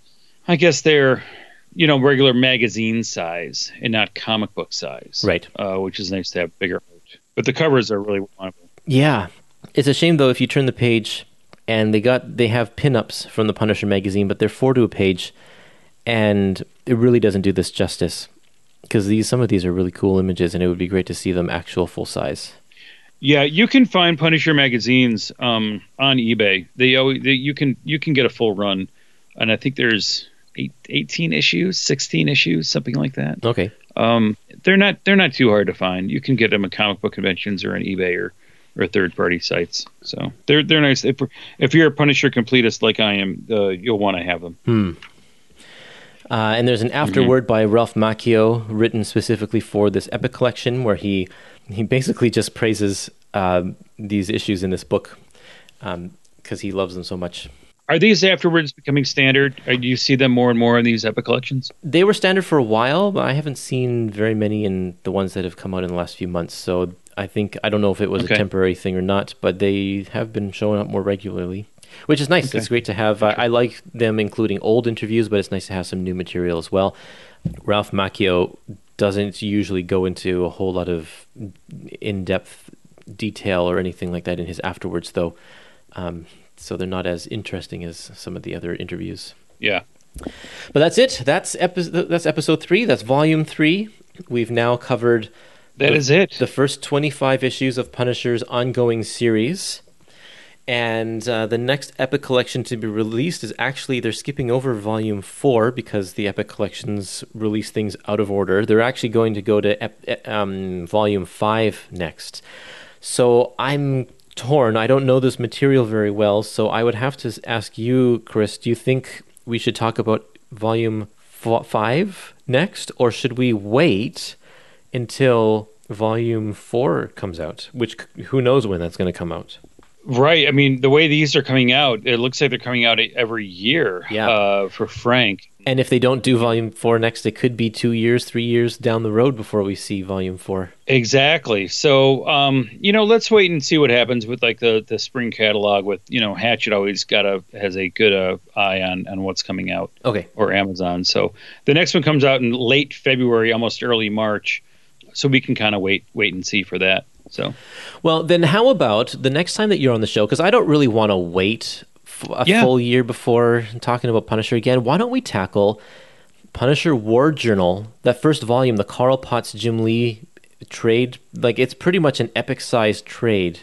I guess they're you know regular magazine size and not comic book size, Right. Uh, which is nice to have bigger. art. But the covers are really wonderful. Yeah, it's a shame though if you turn the page and they got they have pinups from the Punisher magazine, but they're four to a page, and it really doesn't do this justice because these some of these are really cool images, and it would be great to see them actual full size. Yeah, you can find Punisher magazines um, on eBay. They, always, they you can you can get a full run, and I think there's eight, 18 issues, 16 issues, something like that. Okay, Um, they're not they're not too hard to find. You can get them at comic book conventions or on eBay or, or third party sites. So they're they're nice. If if you're a Punisher completist like I am, uh, you'll want to have them. Uh, and there's an afterword by Ralph Macchio written specifically for this Epic collection, where he he basically just praises uh, these issues in this book because he loves them so much. Are these afterwards becoming standard? Or do you see them more and more in these Epic collections? They were standard for a while, but I haven't seen very many in the ones that have come out in the last few months. So I think I don't know if it was Okay. a temporary thing or not, but they have been showing up more regularly, which is nice. Okay. It's great to have. I, I like them including old interviews, but it's nice to have some new material as well. Ralph Macchio doesn't usually go into a whole lot of in-depth detail or anything like that in his afterwards, though. Um, so they're not as interesting as some of the other interviews. Yeah. But that's it. That's epi- that's episode three. That's volume three. We've now covered that the, is it. the first 25 issues of Punisher's ongoing series. And uh, the next Epic Collection to be released is actually, they're skipping over volume four because the Epic Collections release things out of order. They're actually going to go to ep- um, volume five next. So I'm torn. I don't know this material very well. So I would have to ask you, Chris, do you think we should talk about volume f- five next? Or should we wait? until volume four comes out, which who knows when that's going to come out. Right. I mean, the way these are coming out, it looks like they're coming out every year. Yeah. Uh, for Frank. And if they don't do volume four next, it could be two years, three years down the road before we see volume four. Exactly. So, um, you know, let's wait and see what happens with like the the spring catalog. With you know, Hachette always got a has a good uh, eye on on what's coming out, Okay. or Amazon. So the next one comes out in late February, almost early March. So we can kind of wait wait and see for that. So Well, then how about the next time that you're on the show? Because I don't really want to wait a Yeah. full year before talking about Punisher again. Why don't we tackle Punisher War Journal, that first volume, the Carl Potts Jim Lee trade? Like, it's pretty much an epic sized trade.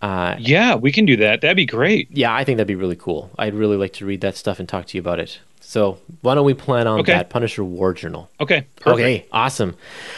Uh, yeah, we can do that. That'd be great. yeah, I think that'd be really cool. I'd really like to read that stuff and talk to you about it. So why don't we plan on Okay. that Punisher War Journal? Okay. Perfect. Okay, awesome.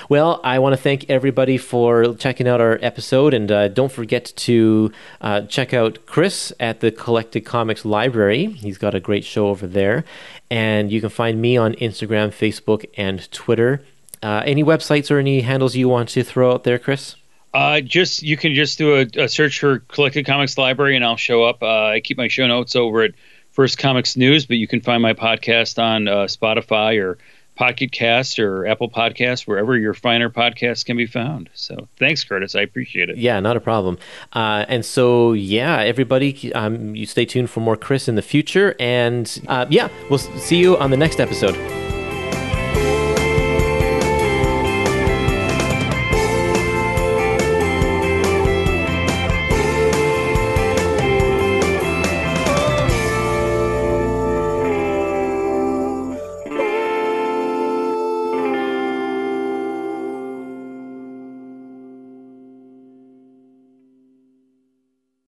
Well, I want to thank everybody for checking out our episode, and uh, don't forget to uh, check out Chris at the Collected Comics Library. He's got a great show over there, and you can find me on Instagram, Facebook, and Twitter. Uh, any websites or any handles you want to throw out there, Chris? Uh, just you can just do a, a search for Collected Comics Library, and I'll show up. Uh, I keep my show notes over at First Comics News, but you can find my podcast on uh, Spotify or Pocket Cast or Apple Podcasts, wherever your finer podcasts can be found. So thanks, Kurtis. I appreciate it. Yeah, not a problem. Uh, and so, yeah, everybody, um, you stay tuned for more Chris in the future. And uh, yeah, we'll see you on the next episode.